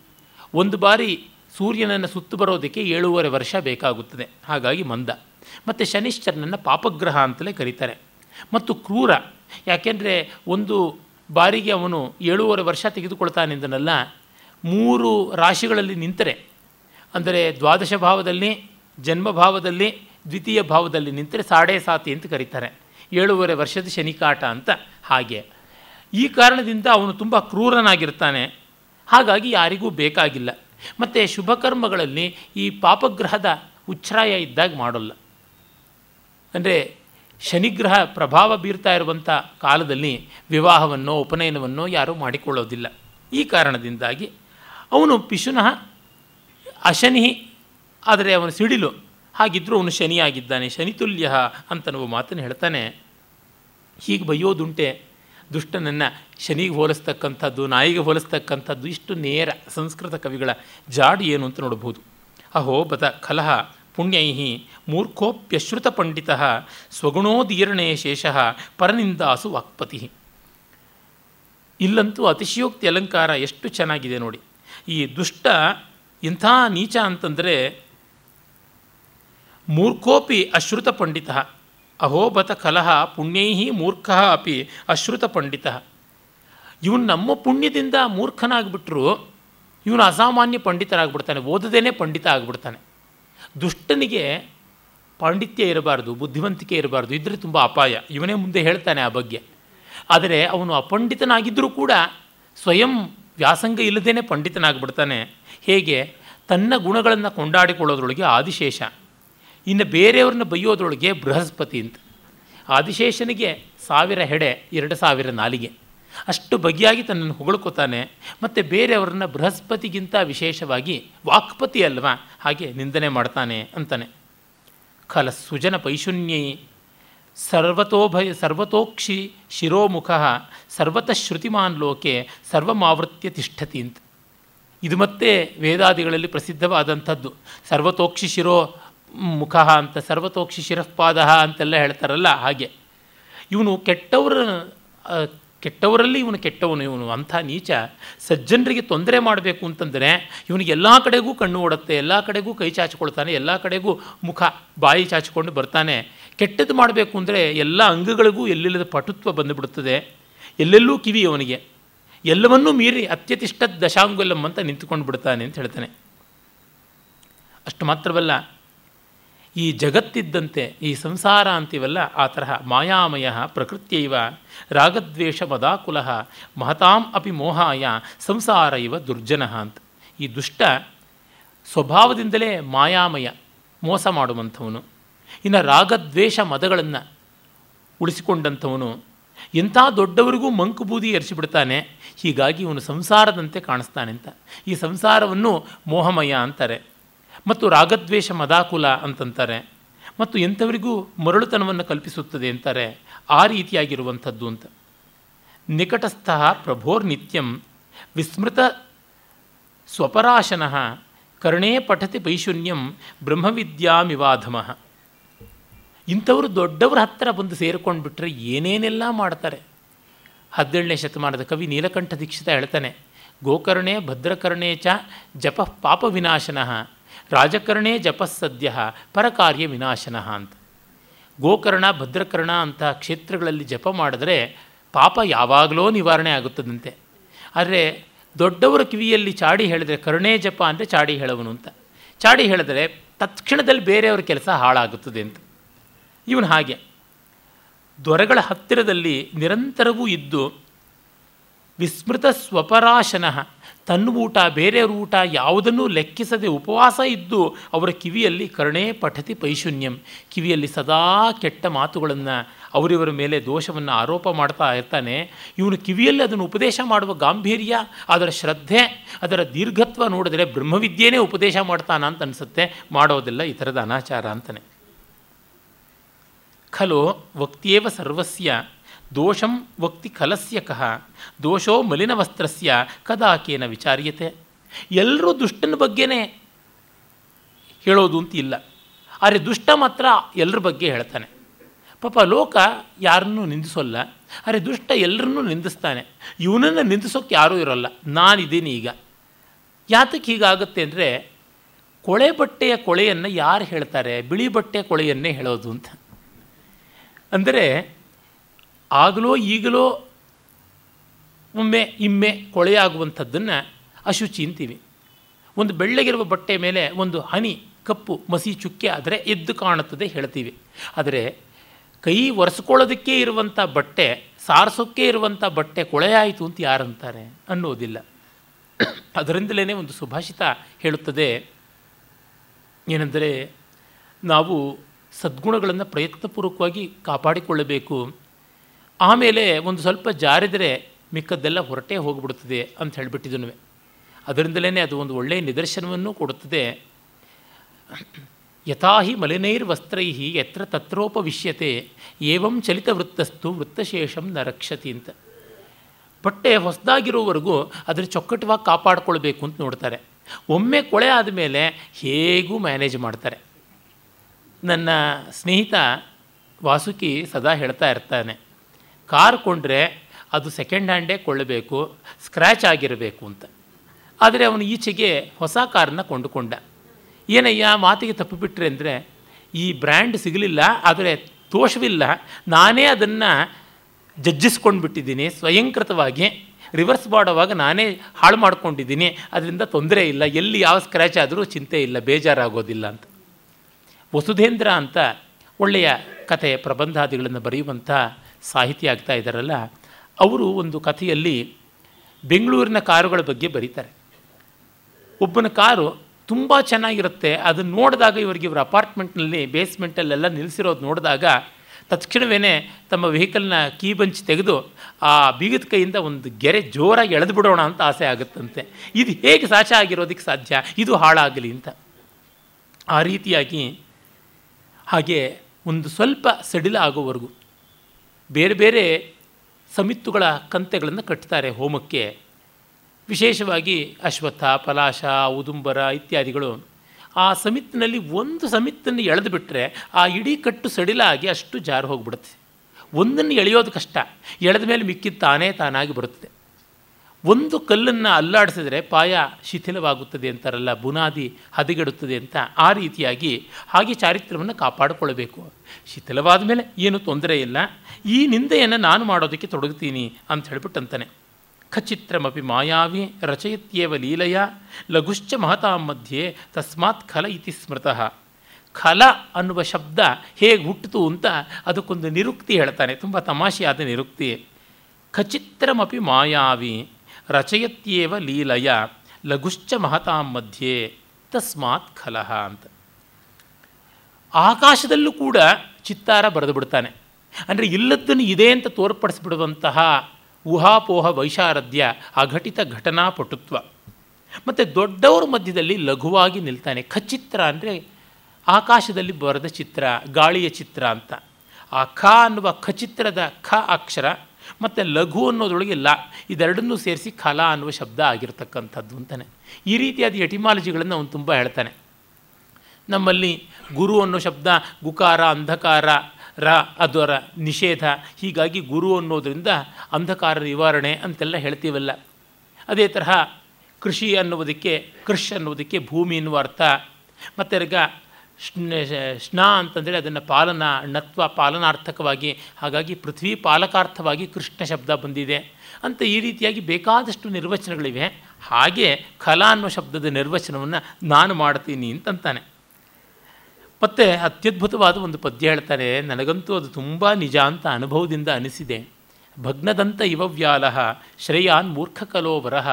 Speaker 1: ಒಂದು ಬಾರಿ ಸೂರ್ಯನನ್ನು ಸುತ್ತು ಬರೋದಕ್ಕೆ ಏಳೂವರೆ ವರ್ಷ ಬೇಕಾಗುತ್ತದೆ. ಹಾಗಾಗಿ ಮಂದ. ಮತ್ತು ಶನಿಶ್ಚರನನ್ನು ಪಾಪಗ್ರಹ ಅಂತಲೇ ಕರೀತಾರೆ. ಮತ್ತು ಕ್ರೂರ. ಯಾಕೆಂದರೆ ಒಂದು ಬಾರಿಗೆ ಅವನು ಏಳೂವರೆ ವರ್ಷ ತೆಗೆದುಕೊಳ್ತಾನೆಂದನಲ್ಲ ಮೂರು ರಾಶಿಗಳಲ್ಲಿ ನಿಂತರೆ, ಅಂದರೆ ದ್ವಾದಶ ಭಾವದಲ್ಲಿ ಜನ್ಮಭಾವದಲ್ಲಿ ದ್ವಿತೀಯ ಭಾವದಲ್ಲಿ ನಿಂತರೆ ಸಾಡೆ ಸಾತಿ ಅಂತ ಕರೀತಾರೆ. ಏಳೂವರೆ ವರ್ಷದ ಶನಿಕಾಟ ಅಂತ ಹಾಗೆ. ಈ ಕಾರಣದಿಂದ ಅವನು ತುಂಬ ಕ್ರೂರನಾಗಿರ್ತಾನೆ. ಹಾಗಾಗಿ ಯಾರಿಗೂ ಬೇಕಾಗಿಲ್ಲ. ಮತ್ತು ಶುಭಕರ್ಮಗಳಲ್ಲಿ ಈ ಪಾಪಗ್ರಹದ ಉಚ್ಛ್ರಾಯ ಇದ್ದಾಗ ಮಾಡೋಲ್ಲ. ಅಂದರೆ ಶನಿಗ್ರಹ ಪ್ರಭಾವ ಬೀರ್ತಾ ಇರುವಂಥ ಕಾಲದಲ್ಲಿ ವಿವಾಹವನ್ನು, ಉಪನಯನವನ್ನೋ ಯಾರೂ ಮಾಡಿಕೊಳ್ಳೋದಿಲ್ಲ. ಈ ಕಾರಣದಿಂದಾಗಿ ಅವನು ಪಿಶುನಃ ಅಶನಿ ಆದರೆ ಅವನು ಸಿಡಿಲು. ಹಾಗಿದ್ದರೂ ಅವನು ಶನಿಯಾಗಿದ್ದಾನೆ. ಶನಿತುಲ್ಯ ಅಂತನ್ನುವ ಮಾತನ್ನು ಹೇಳ್ತಾನೆ. ಹೀಗೆ ಬೈಯೋದುಂಟೆ ದುಷ್ಟನನ್ನು ಶನಿಗೆ ಹೋಲಿಸ್ತಕ್ಕಂಥದ್ದು, ನಾಯಿಗೆ ಹೋಲಿಸ್ತಕ್ಕಂಥದ್ದು ಇಷ್ಟು ನೇರ ಸಂಸ್ಕೃತ ಕವಿಗಳ ಜಾಡು ಏನು ಅಂತ ನೋಡ್ಬೋದು ಅಹೋ ಬತ ಕಲಹ ಪುಣ್ಯೈ ಮೂರ್ಖೋಪ್ಯಶ್ರುತ ಪಂಡಿತ ಸ್ವಗುಣೋದೀರ್ಣೇ ಶೇಷ ಪರನಿಂದಾಸು ವಾಕ್ಪತಿ ಇಲ್ಲಂತೂ ಅತಿಶಯೋಕ್ತಿ ಅಲಂಕಾರ ಎಷ್ಟು ಚೆನ್ನಾಗಿದೆ ನೋಡಿ. ಈ ದುಷ್ಟ ಇಂಥ ನೀಚ ಅಂತಂದರೆ ಮೂರ್ಖೋಪಿ ಅಶ್ರುತ ಪಂಡಿತ ಅಹೋಬತ ಕಲಹ ಪುಣ್ಯೈ ಮೂರ್ಖ ಅಪಿ ಅಶ್ರುತ ಪಂಡಿತ. ಇವನು ನಮ್ಮ ಪುಣ್ಯದಿಂದ ಮೂರ್ಖನಾಗ್ಬಿಟ್ರು, ಇವನು ಅಸಾಮಾನ್ಯ ಪಂಡಿತರಾಗ್ಬಿಡ್ತಾನೆ, ಓದದೇನೆ ಪಂಡಿತ ಆಗ್ಬಿಡ್ತಾನೆ. ದುಷ್ಟನಿಗೆ ಪಾಂಡಿತ್ಯ ಇರಬಾರ್ದು, ಬುದ್ಧಿವಂತಿಕೆ ಇರಬಾರ್ದು ಇದ್ದರೆ ತುಂಬ ಅಪಾಯ, ಇವನೇ ಮುಂದೆ ಹೇಳ್ತಾನೆ ಆ ಬಗ್ಗೆ. ಆದರೆ ಅವನು ಅಪಂಡಿತನಾಗಿದ್ದರೂ ಕೂಡ ಸ್ವಯಂ ವ್ಯಾಸಂಗ ಇಲ್ಲದೇ ಪಂಡಿತನಾಗ್ಬಿಡ್ತಾನೆ. ಹೇಗೆ? ತನ್ನ ಗುಣಗಳನ್ನು ಕೊಂಡಾಡಿಕೊಳ್ಳೋದ್ರೊಳಗೆ ಆದಿಶೇಷ. ಇನ್ನು ಬೇರೆಯವ್ರನ್ನ ಬೈಯೋದ್ರೊಳಗೆ ಬೃಹಸ್ಪತಿ ಅಂತ. ಆದಿಶೇಷನಿಗೆ ಸಾವಿರ ಹೆಡೆ, ಎರಡು ಸಾವಿರ ನಾಲಿಗೆ. ಅಷ್ಟು ಬಗೆಯಾಗಿ ತನ್ನನ್ನು ಹೊಗಳ್ಕೋತಾನೆ, ಮತ್ತು ಬೇರೆಯವ್ರನ್ನ ಬೃಹಸ್ಪತಿಗಿಂತ ವಿಶೇಷವಾಗಿ ವಾಕ್ಪತಿ ಅಲ್ವಾ? ಹಾಗೆ ನಿಂದನೆ ಮಾಡ್ತಾನೆ ಅಂತಾನೆ. ಖಲ ಸುಜನ ಪೈಶೂನ್ಯೈ ಸರ್ವತೋಭಯ ಸರ್ವತೋಕ್ಷಿ ಶಿರೋಮುಖ ಸರ್ವತಃ ಶ್ರುತಿಮಾನ್ ಲೋಕೆ ಸರ್ವಮಾವೃತ್ಯ ತಿಷ್ಠತಿ ಅಂತ. ಇದು ಮತ್ತೆ ವೇದಾದಿಗಳಲ್ಲಿ ಪ್ರಸಿದ್ಧವಾದಂಥದ್ದು. ಸರ್ವತೋಕ್ಷಿ ಶಿರೋ ಮುಖ ಅಂತ, ಸರ್ವತೋಕ್ಷಿ ಶಿರಃಪಾದ ಅಂತೆಲ್ಲ ಹೇಳ್ತಾರಲ್ಲ ಹಾಗೆ. ಇವನು ಕೆಟ್ಟವರ ಕೆಟ್ಟವರಲ್ಲಿ ಇವನು ಕೆಟ್ಟವನು, ಇವನು ಅಂಥ ನೀಚ. ಸಜ್ಜನರಿಗೆ ತೊಂದರೆ ಮಾಡಬೇಕು ಅಂತಂದರೆ ಇವನಿಗೆ ಎಲ್ಲ ಕಡೆಗೂ ಕಣ್ಣು ಓಡುತ್ತೆ, ಎಲ್ಲ ಕಡೆಗೂ ಕೈ ಚಾಚಿಕೊಳ್ತಾನೆ, ಎಲ್ಲ ಕಡೆಗೂ ಮುಖ, ಬಾಯಿ ಚಾಚಿಕೊಂಡು ಬರ್ತಾನೆ. ಕೆಟ್ಟದ್ದು ಮಾಡಬೇಕು ಅಂದರೆ ಎಲ್ಲ ಅಂಗಗಳಿಗೂ ಎಲ್ಲಿಲ್ಲದ ಪಟುತ್ವ ಬಂದುಬಿಡುತ್ತದೆ. ಎಲ್ಲೆಲ್ಲೂ ಕಿವಿ ಅವನಿಗೆ. ಎಲ್ಲವನ್ನೂ ಮೀರಿ ಅತ್ಯತಿಷ್ಠ ದಶಾಂಗುಲಂ ಅಂತ ನಿಂತುಕೊಂಡು ಬಿಡ್ತಾನೆ ಅಂತ ಹೇಳ್ತಾನೆ. ಅಷ್ಟು ಮಾತ್ರವಲ್ಲ ಈ ಜಗತ್ತಿದ್ದಂತೆ, ಈ ಸಂಸಾರ ಅಂತೀವಲ್ಲ, ಆ ತರಹ ಮಾಯಾಮಯ ಪ್ರಕೃತ್ಯೈವ ರಾಗದ್ವೇಷ ಮದಾಕುಲ ಮಹತಾಂ ಅಪಿ ಮೋಹಾಯ ಸಂಸಾರ ಇವ ದುರ್ಜನ ಅಂತ. ಈ ದುಷ್ಟ ಸ್ವಭಾವದಿಂದಲೇ ಮಾಯಾಮಯ ಮೋಸ ಮಾಡುವಂಥವನು, ಇನ್ನು ರಾಗದ್ವೇಷ ಮದಗಳನ್ನು ಉಳಿಸಿಕೊಂಡಂಥವನು, ಎಂಥ ದೊಡ್ಡವರಿಗೂ ಮಂಕು ಬೂದಿ ಎರಿಸಿಬಿಡ್ತಾನೆ, ಹೀಗಾಗಿ ಇವನು ಸಂಸಾರದಂತೆ ಕಾಣಿಸ್ತಾನೆ ಅಂತ. ಈ ಸಂಸಾರವನ್ನು ಮೋಹಮಯ ಅಂತಾರೆ. ಮತ್ತು ರಾಗದ್ವೇಷ ಮದಾಕುಲ ಅಂತಂತಾರೆ. ಮತ್ತು ಎಂಥವರಿಗೂ ಮರಳುತನವನ್ನು ಕಲ್ಪಿಸುತ್ತದೆ ಅಂತಾರೆ ಆ ರೀತಿಯಾಗಿರುವಂಥದ್ದು ಅಂತ. ನಿಕಟಸ್ಥ ಪ್ರಭೋರ್ನಿತ್ಯಂ ವಿಸ್ಮೃತ ಸ್ವಪರಾಶನಃ ಕರ್ಣೇ ಪಠತಿ ಪೈಶೂನ್ಯಂ ಬ್ರಹ್ಮವಿದ್ಯಾಮಿವಾಧಮಃ. ಇಂಥವರು ದೊಡ್ಡವರ ಹತ್ತಿರ ಬಂದು ಸೇರಿಕೊಂಡು ಬಿಟ್ಟರೆ ಏನೇನೆಲ್ಲ ಮಾಡ್ತಾರೆ. ಹದಿನೇಳನೇ ಶತಮಾನದ ಕವಿ ನೀಲಕಂಠ ದೀಕ್ಷಿತ ಹೇಳ್ತಾನೆ, ಗೋಕರ್ಣೆ ಭದ್ರಕರ್ಣೆ ಚ ಜಪ ಪಾಪ ವಿನಾಶನಃ ರಾಜಕರ್ಣೇ ಜಪಸ್ಸದ್ಯ, ಪರಕಾರ್ಯ ವಿನಾಶನಃ ಅಂತ. ಗೋಕರ್ಣ, ಭದ್ರಕರ್ಣ ಅಂತಹ ಕ್ಷೇತ್ರಗಳಲ್ಲಿ ಜಪ ಮಾಡಿದ್ರೆ ಪಾಪ ಯಾವಾಗಲೋ ನಿವಾರಣೆ ಆಗುತ್ತದಂತೆ. ಆದರೆ ದೊಡ್ಡವರ ಕಿವಿಯಲ್ಲಿ ಚಾಡಿ ಹೇಳಿದ್ರೆ ಕರುಣೇ ಜಪ ಅಂದರೆ ಚಾಡಿ ಹೇಳವನು ಅಂತ. ಚಾಡಿ ಹೇಳಿದ್ರೆ ತತ್ಕ್ಷಣದಲ್ಲಿ ಬೇರೆಯವ್ರ ಕೆಲಸ ಹಾಳಾಗುತ್ತದೆ ಅಂತ. ಇವನು ಹಾಗೆ. ದೊರೆಗಳ ಹತ್ತಿರದಲ್ಲಿ ನಿರಂತರವೂ ಇದ್ದು ವಿಸ್ಮೃತ ಸ್ವಪರಾಶನಃ ತನ್ನ ಊಟ ಬೇರೆಯವ್ರ ಊಟ ಯಾವುದನ್ನೂ ಲೆಕ್ಕಿಸದೆ ಉಪವಾಸ ಇದ್ದು ಅವರ ಕಿವಿಯಲ್ಲಿ ಕರುಣೆ ಪಠತಿ ಪೈಶೂನ್ಯಂ. ಕಿವಿಯಲ್ಲಿ ಸದಾ ಕೆಟ್ಟ ಮಾತುಗಳನ್ನು ಅವರಿವರ ಮೇಲೆ ದೋಷವನ್ನು ಆರೋಪ ಮಾಡ್ತಾ ಇರ್ತಾನೆ. ಇವನು ಕಿವಿಯಲ್ಲಿ ಅದನ್ನು ಉಪದೇಶ ಮಾಡುವ ಗಾಂಭೀರ್ಯ, ಅದರ ಶ್ರದ್ಧೆ, ಅದರ ದೀರ್ಘತ್ವ ನೋಡಿದರೆ ಬ್ರಹ್ಮವಿದ್ಯೆಯೇ ಉಪದೇಶ ಮಾಡ್ತಾನ ಅಂತ ಅನಿಸುತ್ತೆ. ಮಾಡೋದಿಲ್ಲ, ಈ ಥರದ ಅನಾಚಾರ ಅಂತಾನೆ. ಖಲೋ, ವಕ್ತಿಯೇವ ಸರ್ವಸ್ಯ. ದೋಷಂ ವಕ್ತಿ ಕಲಸ್ಯ ಕಹ ದೋಷೋ ಮಲಿನವಸ್ತ್ರಸ್ಯ ಕದಾಕೇನ ವಿಚಾರ್ಯತೆ. ಎಲ್ಲರೂ ದುಷ್ಟನ ಬಗ್ಗೆನೇ ಹೇಳೋದು ಅಂತ ಇಲ್ಲ ಆದರೆ ದುಷ್ಟ ಮಾತ್ರ ಎಲ್ಲರ ಬಗ್ಗೆ ಹೇಳ್ತಾನೆ. ಪಾಪ ಲೋಕ ಯಾರನ್ನೂ ನಿಂದಿಸೋಲ್ಲ. ಆದರೆ ದುಷ್ಟ ಎಲ್ಲರನ್ನೂ ನಿಂದಿಸ್ತಾನೆ. ಇವನನ್ನು ನಿಂದಿಸೋಕ್ಕೆ ಯಾರೂ ಇರೋಲ್ಲ. ನಾನಿದ್ದೀನಿ ಈಗ. ಯಾತಕ್ಕೆ ಹೀಗಾಗುತ್ತೆ ಅಂದರೆ ಕೊಳೆ ಬಟ್ಟೆಯ ಕೊಳೆಯನ್ನು ಯಾರು ಹೇಳ್ತಾರೆ? ಬಿಳಿ ಬಟ್ಟೆಯ ಕೊಳೆಯನ್ನೇ ಹೇಳೋದು ಅಂತ. ಅಂದರೆ ಆಗಲೋ ಈಗಲೋ ಒಮ್ಮೆ ಇಮ್ಮೆ ಕೊಳೆಯಾಗುವಂಥದ್ದನ್ನು ಅಶುಚಿ ಅಂತೀವಿ. ಒಂದು ಬೆಳ್ಳಗಿರುವ ಬಟ್ಟೆ ಮೇಲೆ ಒಂದು ಹನಿ ಕಪ್ಪು ಮಸಿ ಚುಕ್ಕೆ ಆದರೆ ಎದ್ದು ಕಾಣುತ್ತದೆ ಹೇಳ್ತೀವಿ. ಆದರೆ ಕೈ ಒರೆಸ್ಕೊಳ್ಳೋದಕ್ಕೆ ಇರುವಂಥ ಬಟ್ಟೆ, ಸಾರಿಸೋಕ್ಕೆ ಇರುವಂಥ ಬಟ್ಟೆ ಕೊಳೆಯಾಯಿತು ಅಂತ ಯಾರಂತಾರೆ? ಅನ್ನೋದಿಲ್ಲ. ಅದರಿಂದಲೇ ಒಂದು ಸುಭಾಷಿತ ಹೇಳುತ್ತದೆ. ಏನೆಂದರೆ ನಾವು ಸದ್ಗುಣಗಳನ್ನು ಪ್ರಯತ್ನಪೂರ್ವಕವಾಗಿ ಕಾಪಾಡಿಕೊಳ್ಳಬೇಕು. ಆಮೇಲೆ ಒಂದು ಸ್ವಲ್ಪ ಜಾರಿದರೆ ಮಿಕ್ಕದ್ದೆಲ್ಲ ಹೊರಟೇ ಹೋಗಿಬಿಡುತ್ತದೆ ಅಂತ ಹೇಳಿಬಿಟ್ಟಿದ್ದನು ಅದರಿಂದಲೇ ಅದು ಒಂದು ಒಳ್ಳೆಯ ನಿದರ್ಶನವನ್ನು ಕೊಡುತ್ತದೆ. ಯಥಾಹಿ ಮಲಿನೈರ್ವಸ್ತ್ರೈ ಎತ್ರ ತತ್ರೋಪವಿಶ್ಯತೆ, ಏವಂ ಚಲಿತ ವೃತ್ತಸ್ತು ವೃತ್ತಶೇಷಂ ನ ರಕ್ಷತಿ ಅಂತ. ಬಟ್ಟೆ ಹೊಸದಾಗಿರೋವರೆಗೂ ಅದರ ಚೊಕ್ಕಟವಾಗಿ ಕಾಪಾಡಿಕೊಳ್ಬೇಕು ಅಂತ ನೋಡ್ತಾರೆ. ಒಮ್ಮೆ ಕೊಳೆ ಆದಮೇಲೆ ಹೇಗೂ ಮ್ಯಾನೇಜ್ ಮಾಡ್ತಾರೆ. ನನ್ನ ಸ್ನೇಹಿತ ವಾಸುಕಿ ಸದಾ ಹೇಳ್ತಾ ಇರ್ತಾನೆ. ಕಾರ್ ಕೊಂಡ್ರೆ ಅದು ಸೆಕೆಂಡ್ ಹ್ಯಾಂಡೇ ಕೊಳ್ಳಬೇಕು ಸ್ಕ್ರ್ಯಾಚ್ ಆಗಿರಬೇಕು ಅಂತ. ಆದರೆ ಅವನು ಈಚೆಗೆ ಹೊಸ ಕಾರನ್ನ ಕೊಂಡುಕೊಂಡ. ಏನಯ್ಯ, ಮಾತಿಗೆ ತಪ್ಪಿಬಿಟ್ರೆ ಅಂದರೆ, ಈ ಬ್ರ್ಯಾಂಡ್ ಸಿಗಲಿಲ್ಲ, ಆದರೆ ದೋಷವಿಲ್ಲ ನಾನೇ ಅದನ್ನು ಜಜ್ಜಿಸ್ಕೊಂಡು ಬಿಟ್ಟಿದ್ದೀನಿ, ಸ್ವಯಂಕೃತವಾಗಿ ರಿವರ್ಸ್ ಮಾಡೋವಾಗ ನಾನೇ ಹಾಳು ಮಾಡ್ಕೊಂಡಿದ್ದೀನಿ, ಅದರಿಂದ ತೊಂದರೆ ಇಲ್ಲ, ಎಲ್ಲಿ ಯಾವ ಸ್ಕ್ರ್ಯಾಚ್ ಆದರೂ ಚಿಂತೆ ಇಲ್ಲ, ಬೇಜಾರಾಗೋದಿಲ್ಲ ಅಂತ. ವಸುಧೇಂದ್ರ ಅಂತ ಒಳ್ಳೆಯ ಕಥೆ ಪ್ರಬಂಧಾದಿಗಳನ್ನು ಬರೆಯುವಂಥ ಸಾಹಿತಿ ಆಗ್ತಾ ಇದ್ದಾರಲ್ಲ, ಅವರು ಒಂದು ಕಥೆಯಲ್ಲಿ ಬೆಂಗಳೂರಿನ ಕಾರುಗಳ ಬಗ್ಗೆ ಬರೀತಾರೆ. ಒಬ್ಬನ ಕಾರು ತುಂಬ ಚೆನ್ನಾಗಿರುತ್ತೆ, ಅದನ್ನು ನೋಡಿದಾಗ ಇವರಿಗೆ ಇವರ ಅಪಾರ್ಟ್ಮೆಂಟ್ನಲ್ಲಿ, ಬೇಸ್ಮೆಂಟಲ್ಲೆಲ್ಲ ನಿಲ್ಲಿಸಿರೋದು ನೋಡಿದಾಗ ತಕ್ಷಣವೇ ತಮ್ಮ ವೆಹಿಕಲ್ನ ಕೀ ಬಂಚ್ ತೆಗೆದು ಆ ಬೀಗದ ಕೈಯಿಂದ ಒಂದು ಗೆರೆ ಜೋರಾಗಿ ಎಳೆದು ಬಿಡೋಣ ಅಂತ ಆಸೆ ಆಗುತ್ತಂತೆ. ಇದು ಹೇಗೆ ಸಾಚ ಆಗಿರೋದಕ್ಕೆ ಸಾಧ್ಯ? ಇದು ಹಾಳಾಗಲಿ ಅಂತ. ಆ ರೀತಿಯಾಗಿ ಹಾಗೆ ಒಂದು ಸ್ವಲ್ಪ ಸಡಿಲ ಆಗೋವರೆಗೂ ಬೇರೆ ಬೇರೆ ಸಮಿತ್ತುಗಳ ಕಂತೆಗಳನ್ನು ಕಟ್ತಾರೆ ಹೋಮಕ್ಕೆ. ವಿಶೇಷವಾಗಿ ಅಶ್ವತ್ಥ, ಪಲಾಶ, ಉದುಂಬರ ಇತ್ಯಾದಿಗಳು. ಆ ಸಮಿತ್ತಿನಲ್ಲಿ ಒಂದು ಸಮಿತ್ತನ್ನು ಎಳೆದು ಬಿಟ್ಟರೆ ಆ ಇಡೀ ಕಟ್ಟು ಸಡಿಲಾಗಿ ಅಷ್ಟು ಜಾರು ಹೋಗ್ಬಿಡುತ್ತೆ. ಒಂದನ್ನು ಎಳೆಯೋದು ಕಷ್ಟ. ಎಳೆದ ಮೇಲೆ ಮಿಕ್ಕಿದ್ದು ತಾನೇ ತಾನಾಗಿ ಬರುತ್ತದೆ. ಒಂದು ಕಲ್ಲನ್ನು ಅಲ್ಲಾಡಿಸಿದರೆ ಪಾಯ ಶಿಥಿಲವಾಗುತ್ತದೆ ಅಂತಾರಲ್ಲ, ಬುನಾದಿ ಹದಗೆಡುತ್ತದೆ ಅಂತ ಆ ರೀತಿಯಾಗಿ ಹಾಗೆ ಚಾರಿತ್ರ್ಯವನ್ನು ಕಾಪಾಡಿಕೊಳ್ಳಬೇಕು. ಶಿಥಿಲವಾದ ಮೇಲೆ ಏನು ತೊಂದರೆ ಇಲ್ಲ. ಈ ನಿಂದೆಯನ್ನು ನಾನು ಮಾಡೋದಕ್ಕೆ ತೊಡಗುತ್ತೀನಿ ಅಂತ ಹೇಳ್ಬಿಟ್ಟು ಅಂತಾನೆ. ಖಚಿತ್ರಮಪಿ ಮಾಯಾವಿ ರಚಯತ್ಯೇವ ಲೀಲೆಯ ಲಘುಶ್ಚ ಮಹತಾಂ ಮಧ್ಯೆ ತಸ್ಮಾತ್ ಖಲ ಇತಿ ಸ್ಮೃತಃ. ಖಲ ಅನ್ನುವ ಶಬ್ದ ಹೇಗೆ ಹುಟ್ಟಿತು ಅಂತ ಅದಕ್ಕೊಂದು ನಿರುಕ್ತಿ ಹೇಳ್ತಾನೆ. ತುಂಬ ತಮಾಷೆಯಾದ ನಿರುಕ್ತಿ. ಖಚಿತ್ರಮಪಿ ಮಾಯಾವಿ ರಚಯತ್ಯೇವ ಲೀಲಯ ಲಘುಶ್ಚ ಮಹತಾಂ ಮಧ್ಯೆ ತಸ್ಮಾತ್ ಖಲಹ ಅಂತ. ಆಕಾಶದಲ್ಲೂ ಕೂಡ ಚಿತ್ತಾರ ಬರೆದು ಬಿಡ್ತಾನೆ. ಅಂದರೆ ಇಲ್ಲದ್ದನ್ನು ಇದೆ ಅಂತ ತೋರ್ಪಡಿಸ್ಬಿಡುವಂತಹ ಊಹಾಪೋಹ ವೈಶಾರಧ್ಯ ಅಘಟಿತ ಘಟನಾ ಪಟುತ್ವ. ಮತ್ತು ದೊಡ್ಡವರ ಮಧ್ಯದಲ್ಲಿ ಲಘುವಾಗಿ ನಿಲ್ತಾನೆ. ಖಚಿತ್ರ ಅಂದರೆ ಆಕಾಶದಲ್ಲಿ ಬರೆದ ಚಿತ್ರ, ಗಾಳಿಯ ಚಿತ್ರ ಅಂತ. ಆ ಖ ಅನ್ನುವ ಖಚಿತ್ರದ ಖ ಅಕ್ಷರ ಮತ್ತು ಲಘು ಅನ್ನೋದ್ರೊಳಗೆ ಲ, ಇದೆರಡನ್ನೂ ಸೇರಿಸಿ ಖಲ ಅನ್ನುವ ಶಬ್ದ ಆಗಿರ್ತಕ್ಕಂಥದ್ದು ಅಂತಾನೆ. ಈ ರೀತಿಯಾದ ಎಟಿಮಾಲಜಿಗಳನ್ನು ಅವನು ತುಂಬ ಹೇಳ್ತಾನೆ. ನಮ್ಮಲ್ಲಿ ಗುರು ಅನ್ನೋ ಶಬ್ದ, ಗುಕಾರ, ಅಂಧಕಾರ, ರ ಅದರ ನಿಷೇಧ, ಹೀಗಾಗಿ ಗುರು ಅನ್ನೋದರಿಂದ ಅಂಧಕಾರ ನಿವಾರಣೆ ಅಂತೆಲ್ಲ ಹೇಳ್ತೀವಲ್ಲ. ಅದೇ ತರಹ ಕೃಷಿ ಅನ್ನುವುದಕ್ಕೆ, ಕೃಷ್ ಅನ್ನುವುದಕ್ಕೆ ಭೂಮಿ ಎನ್ನುವ ಅರ್ಥ. ಮತ್ತು ಸ್ನ ಅಂತಂದರೆ ಅದನ್ನು ಪಾಲನ, ಣತ್ವ ಪಾಲನಾರ್ಥಕವಾಗಿ, ಹಾಗಾಗಿ ಪೃಥ್ವಿ ಪಾಲಕಾರ್ಥವಾಗಿ ಕೃಷ್ಣ ಶಬ್ದ ಬಂದಿದೆ. ಅಂತ ಈ ರೀತಿಯಾಗಿ ಬೇಕಾದಷ್ಟು ನಿರ್ವಚನಗಳಿವೆ. ಹಾಗೆ ಖಲ ಅನ್ನೋ ಶಬ್ದದ ನಿರ್ವಚನವನ್ನು ನಾನು ಮಾಡ್ತೀನಿ ಅಂತಂತಾನೆ. ಮತ್ತು ಅತ್ಯದ್ಭುತವಾದ ಒಂದು ಪದ್ಯ ಹೇಳ್ತಾರೆ, ನನಗಂತೂ ಅದು ತುಂಬ ನಿಜ ಅಂತ ಅನುಭವದಿಂದ ಅನಿಸಿದೆ. ಭಗ್ನದಂತ ಇವವ್ಯಾಲ ಶ್ರೇಯಾನ್ ಮೂರ್ಖಕಲೋವರಃ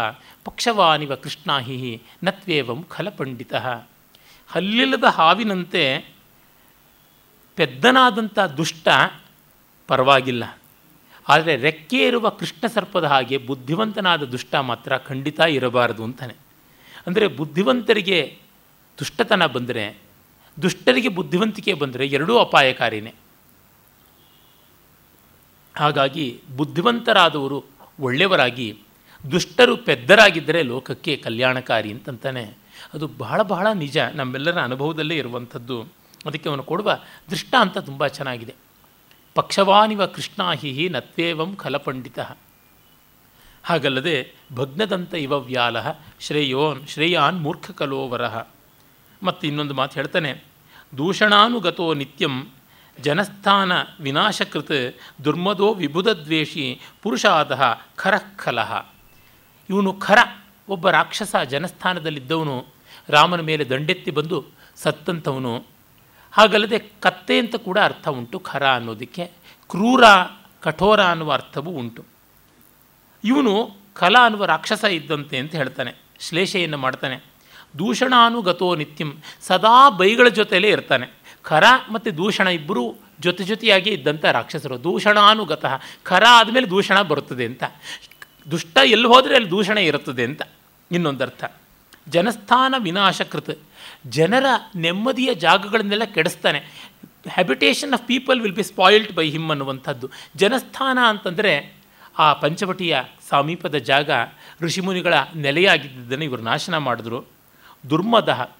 Speaker 1: ಪಕ್ಷವಾನಿವ ಕೃಷ್ಣಾಹಿ ನತ್ವೇವಂ ಖಲಪಂಡಿತ ಹಲ್ಲಿಲ್ಲದ ಹಾವಿನಂತೆ ಪೆದ್ದನಾದಂಥ ದುಷ್ಟ ಪರವಾಗಿಲ್ಲ. ಆದರೆ ರೆಕ್ಕೆ ಇರುವ ಕೃಷ್ಣ ಸರ್ಪದ ಹಾಗೆ ಬುದ್ಧಿವಂತನಾದ ದುಷ್ಟ ಮಾತ್ರ ಖಂಡಿತ ಇರಬಾರದು ಅಂತಾನೆ. ಅಂದರೆ ಬುದ್ಧಿವಂತರಿಗೆ ದುಷ್ಟತನ ಬಂದರೆ, ದುಷ್ಟರಿಗೆ ಬುದ್ಧಿವಂತಿಕೆ ಬಂದರೆ ಎರಡೂ ಅಪಾಯಕಾರಿನೇ. ಹಾಗಾಗಿ ಬುದ್ಧಿವಂತರಾದವರು ಒಳ್ಳೆಯವರಾಗಿ, ದುಷ್ಟರು ಪೆದ್ದರಾಗಿದ್ದರೆ ಲೋಕಕ್ಕೆ ಕಲ್ಯಾಣಕಾರಿ ಅಂತಂತಾನೆ ಅದು ಬಹಳ ಬಹಳ ನಿಜ. ನಮ್ಮೆಲ್ಲರ ಅನುಭವದಲ್ಲೇ ಇರುವಂಥದ್ದು. ಅದಕ್ಕೆ ಅವನು ಕೊಡುವ ದೃಷ್ಟಾಂತ ತುಂಬ ಚೆನ್ನಾಗಿದೆ. ಪಕ್ಷವಾನಿವ ಕೃಷ್ಣಾಹಿ ನತ್ವೇವಂ ಖಲಪಂಡಿತ. ಹಾಗಲ್ಲದೆ ಭಗ್ನದಂತ ಇವ ವ್ಯಾಲ ಶ್ರೇಯೋನ್ ಶ್ರೇಯಾನ್ ಮೂರ್ಖ ಮೂರ್ಖಕಲೋವರಃ. ಮತ್ತು ಇನ್ನೊಂದು ಮಾತು ಹೇಳ್ತಾನೆ. ದೂಷಣಾನುಗತೋ ನಿತ್ಯಂ ಜನಸ್ಥಾನ ವಿನಾಶಕೃತ್ ದುರ್ಮದೋ ವಿಬುಧದ್ವೇಷಿ ಪುರುಷಾದ ಖರಃಖಲಃ ಇವನು ಖರ, ಒಬ್ಬ ರಾಕ್ಷಸ ಜನಸ್ಥಾನದಲ್ಲಿದ್ದವನು. ರಾಮನ ಮೇಲೆ ದಂಡೆತ್ತಿ ಬಂದು ಸತ್ತಂಥವನು. ಹಾಗಲ್ಲದೆ ಕತ್ತೆ ಅಂತ ಕೂಡ ಅರ್ಥ ಉಂಟು, ಖರ ಅನ್ನೋದಕ್ಕೆ. ಕ್ರೂರ, ಕಠೋರ ಅನ್ನುವ ಅರ್ಥವೂ ಉಂಟು. ಇವನು ಕಲ ಅನ್ನುವ ರಾಕ್ಷಸ ಇದ್ದಂತೆ ಅಂತ ಹೇಳ್ತಾನೆ, ಶ್ಲೇಷೆಯನ್ನು ಮಾಡ್ತಾನೆ. ದೂಷಣಾನುಗತೋ ನಿತ್ಯಂ, ಸದಾ ಬೈಗಳ ಜೊತೆಯಲ್ಲೇ ಇರ್ತಾನೆ. ಖರ ಮತ್ತು ದೂಷಣ ಇಬ್ಬರೂ ಜೊತೆ ಜೊತೆಯಾಗಿ ಇದ್ದಂಥ ರಾಕ್ಷಸರು. ದೂಷಣಾನುಗತ ಖರ ಆದಮೇಲೆ ದೂಷಣ ಬರುತ್ತದೆ ಅಂತ. ದುಷ್ಟ ಎಲ್ಲಿ ಹೋದರೆ ಅಲ್ಲಿ ದೂಷಣ ಇರುತ್ತದೆ ಅಂತ ಇನ್ನೊಂದರ್ಥ. ಜನಸ್ಥಾನ ವಿನಾಶಕೃತ. ಜನರ ನೆಮ್ಮದಿಯ ಜಾಗಗಳನ್ನೆಲ್ಲ ಕೆಡಿಸ್ತಾನೆ. Habitation of people will be spoiled by him ಅನ್ನುವಂಥದ್ದು. ಜನಸ್ಥಾನ ಅಂತಂದರೆ ಆ ಪಂಚವಟಿಯ ಸಮೀಪದ ಜಾಗ ಋಷಿಮುನಿಗಳ ನೆಲೆಯಾಗಿದ್ದನ್ನು ಇವರು ನಾಶನ ಮಾಡಿದ್ರು. ದುರ್ಮದ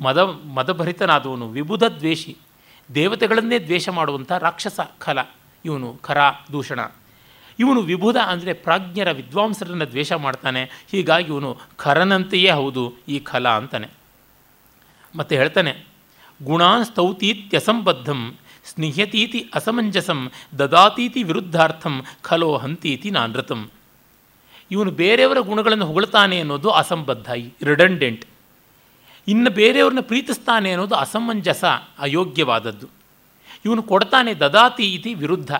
Speaker 1: ಮದ, ಮದಭರಿತನಾದವನು, ವಿಬುಧ ದ್ವೇಷಿ, ದೇವತೆಗಳನ್ನೇ ದ್ವೇಷ ಮಾಡುವಂಥ ರಾಕ್ಷಸ, ಖಲ, ಇವನು ಖರ, ದೂಷಣ. ಇವನು ವಿಭುಧ ಅಂದರೆ ಪ್ರಾಜ್ಞರ ವಿದ್ವಾಂಸರನ್ನು ದ್ವೇಷ ಮಾಡ್ತಾನೆ. ಹೀಗಾಗಿ ಇವನು ಖರನಂತೆಯೇ ಹೌದು, ಈ ಖಲ ಅಂತಾನೆ. ಮತ್ತು ಹೇಳ್ತಾನೆ ಗುಣಾನ್ ಸ್ತೌತೀತ್ಯಸಂಬದ್ಧಂ ಸ್ನಿಹ್ಯತೀತಿ ಅಸಮಂಜಸಂ, ದದಾತೀತಿ ವಿರುದ್ಧಾರ್ಥಂ, ಖಲೋ ಹಂತೀತಿ ನಾನೃತಂ. ಇವನು ಬೇರೆಯವರ ಗುಣಗಳನ್ನು ಹೊಗಳ್ತಾನೆ ಅನ್ನೋದು ಅಸಂಬದ್ಧ ರಿಡಂಡೆಂಟ್ ಇನ್ನು ಬೇರೆಯವ್ರನ್ನ ಪ್ರೀತಿಸ್ತಾನೆ ಅನ್ನೋದು ಅಸಮಂಜಸ, ಅಯೋಗ್ಯವಾದದ್ದು. ಇವನು ಕೊಡ್ತಾನೆ ದದಾತಿ ಇತಿ ವಿರುದ್ಧ.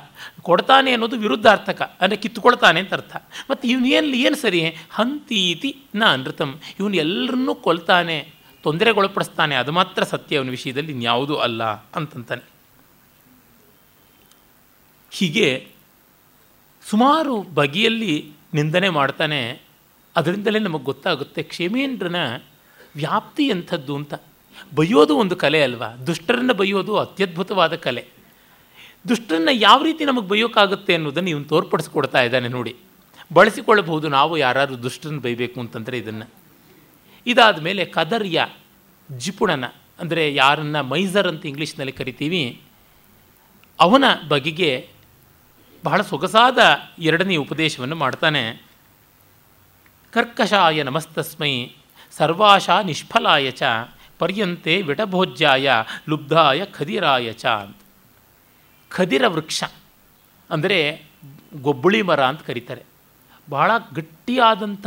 Speaker 1: ಕೊಡ್ತಾನೆ ಅನ್ನೋದು ವಿರುದ್ಧಾರ್ಥಕ, ಅಂದರೆ ಕಿತ್ತುಕೊಳ್ತಾನೆ ಅಂತ ಅರ್ಥ. ಮತ್ತು ಇವನು ಏನು ಏನು ಸರಿ? ಹಂತೀತಿ ನ ಅನೃತಂ. ಇವನು ಎಲ್ಲರನ್ನೂ ಕೊಲ್ತಾನೆ, ತೊಂದರೆಗೊಳಪಡಿಸ್ತಾನೆ, ಅದು ಮಾತ್ರ ಸತ್ಯ ಅವನ ವಿಷಯದಲ್ಲಿ, ಇನ್ಯಾವುದೂ ಅಲ್ಲ ಅಂತಂತಾನೆ. ಹೀಗೆ ಸುಮಾರು ಬಗೆಯಲ್ಲಿ ನಿಂದನೆ ಮಾಡ್ತಾನೆ. ಅದರಿಂದಲೇ ನಮಗೆ ಗೊತ್ತಾಗುತ್ತೆ, ಕ್ಷೇಮೇಂದ್ರನ ವ್ಯಾಪ್ತಿ ಎಂಥದ್ದು ಅಂತ. ಬೈಯೋದು ಒಂದು ಕಲೆ ಅಲ್ವಾ? ದುಷ್ಟರನ್ನು ಬೈಯೋದು ಅತ್ಯದ್ಭುತವಾದ ಕಲೆ. ದುಷ್ಟರನ್ನು ಯಾವ ರೀತಿ ನಮಗೆ ಬೈಯೋಕ್ಕಾಗುತ್ತೆ ಅನ್ನೋದನ್ನು ಇವನು ತೋರ್ಪಡಿಸ್ಕೊಡ್ತಾ ಇದ್ದಾನೆ ನೋಡಿ. ಬಳಸಿಕೊಳ್ಳಬಹುದು ನಾವು ಯಾರಾದರೂ ದುಷ್ಟರನ್ನು ಬೈಬೇಕು ಅಂತಂದರೆ ಇದನ್ನು. ಇದಾದ ಮೇಲೆ ಕದರ್ಯ, ಜಿಪುಣನ, ಅಂದರೆ ಯಾರನ್ನು ಮೈಸರ್ ಅಂತ ಇಂಗ್ಲೀಷ್ನಲ್ಲಿ ಕರಿತೀವಿ, ಅವನ ಬಗೆಗೆ ಬಹಳ ಸೊಗಸಾದ ಎರಡನೇ ಉಪದೇಶವನ್ನು ಮಾಡ್ತಾನೆ. ಕರ್ಕಶಾಯ ನಮಸ್ತಸ್ಮೈ, ಸರ್ವಾಶಾ ನಿಷ್ಫಲಾಯ ಚ ಪರ್ಯಂತೆ ವಿಟಭೋಜ್ಯಾಯ ಲುಬ್ಧಾಯ ಖದಿರಾಯ ಚ ಅಂತ. ಖದಿರ ವೃಕ್ಷ ಅಂದರೆ ಗೊಬ್ಬುಳಿ ಮರ ಅಂತ ಕರೀತಾರೆ. ಬಹಳ ಗಟ್ಟಿಯಾದಂಥ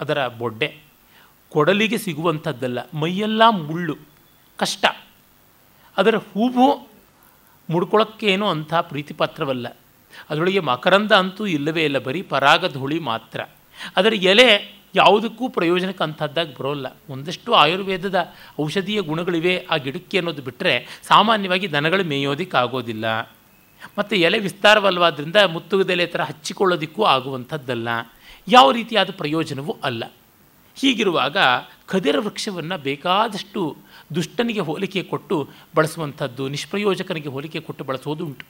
Speaker 1: ಅದರ ಬೊಡ್ಡೆ. ಕೊಡಲಿಗೆ ಸಿಗುವಂಥದ್ದಲ್ಲ, ಮೈಯೆಲ್ಲ ಮುಳ್ಳು, ಕಷ್ಟ. ಅದರ ಹೂವು ಮುಡ್ಕೊಳ್ಳೋಕ್ಕೇನೋ ಅಂಥ ಪ್ರೀತಿಪಾತ್ರವಲ್ಲ. ಅದರೊಳಗೆ ಮಕರಂದ ಅಂತೂ ಇಲ್ಲವೇ ಇಲ್ಲ, ಬರೀ ಪರಾಗಧೂಳಿ ಮಾತ್ರ. ಅದರ ಎಲೆ ಯಾವುದಕ್ಕೂ ಪ್ರಯೋಜನಕ್ಕೆ ಅಂಥದ್ದಾಗಿ ಬರೋಲ್ಲ. ಒಂದಷ್ಟು ಆಯುರ್ವೇದದ ಔಷಧೀಯ ಗುಣಗಳಿವೆ ಆ ಗಿಡಕ್ಕೆ ಅನ್ನೋದು ಬಿಟ್ಟರೆ ಸಾಮಾನ್ಯವಾಗಿ ದನಗಳು ಮೇಯೋದಕ್ಕಾಗೋದಿಲ್ಲ. ಮತ್ತು ಎಲೆ ವಿಸ್ತಾರವಲ್ಲವಾದ್ರಿಂದ ಮುತ್ತುಗದೆಲೆ ಥರ ಹಚ್ಚಿಕೊಳ್ಳೋದಕ್ಕೂ ಆಗುವಂಥದ್ದಲ್ಲ. ಯಾವ ರೀತಿಯಾದ ಪ್ರಯೋಜನವೂ ಅಲ್ಲ. ಹೀಗಿರುವಾಗ ಖದಿರ ವೃಕ್ಷವನ್ನು ಬೇಕಾದಷ್ಟು ದುಷ್ಟನಿಗೆ ಹೋಲಿಕೆ ಕೊಟ್ಟು ಬಳಸುವಂಥದ್ದು, ನಿಷ್ಪ್ರಯೋಜಕನಿಗೆ ಹೋಲಿಕೆ ಕೊಟ್ಟು ಬಳಸೋದು ಉಂಟು.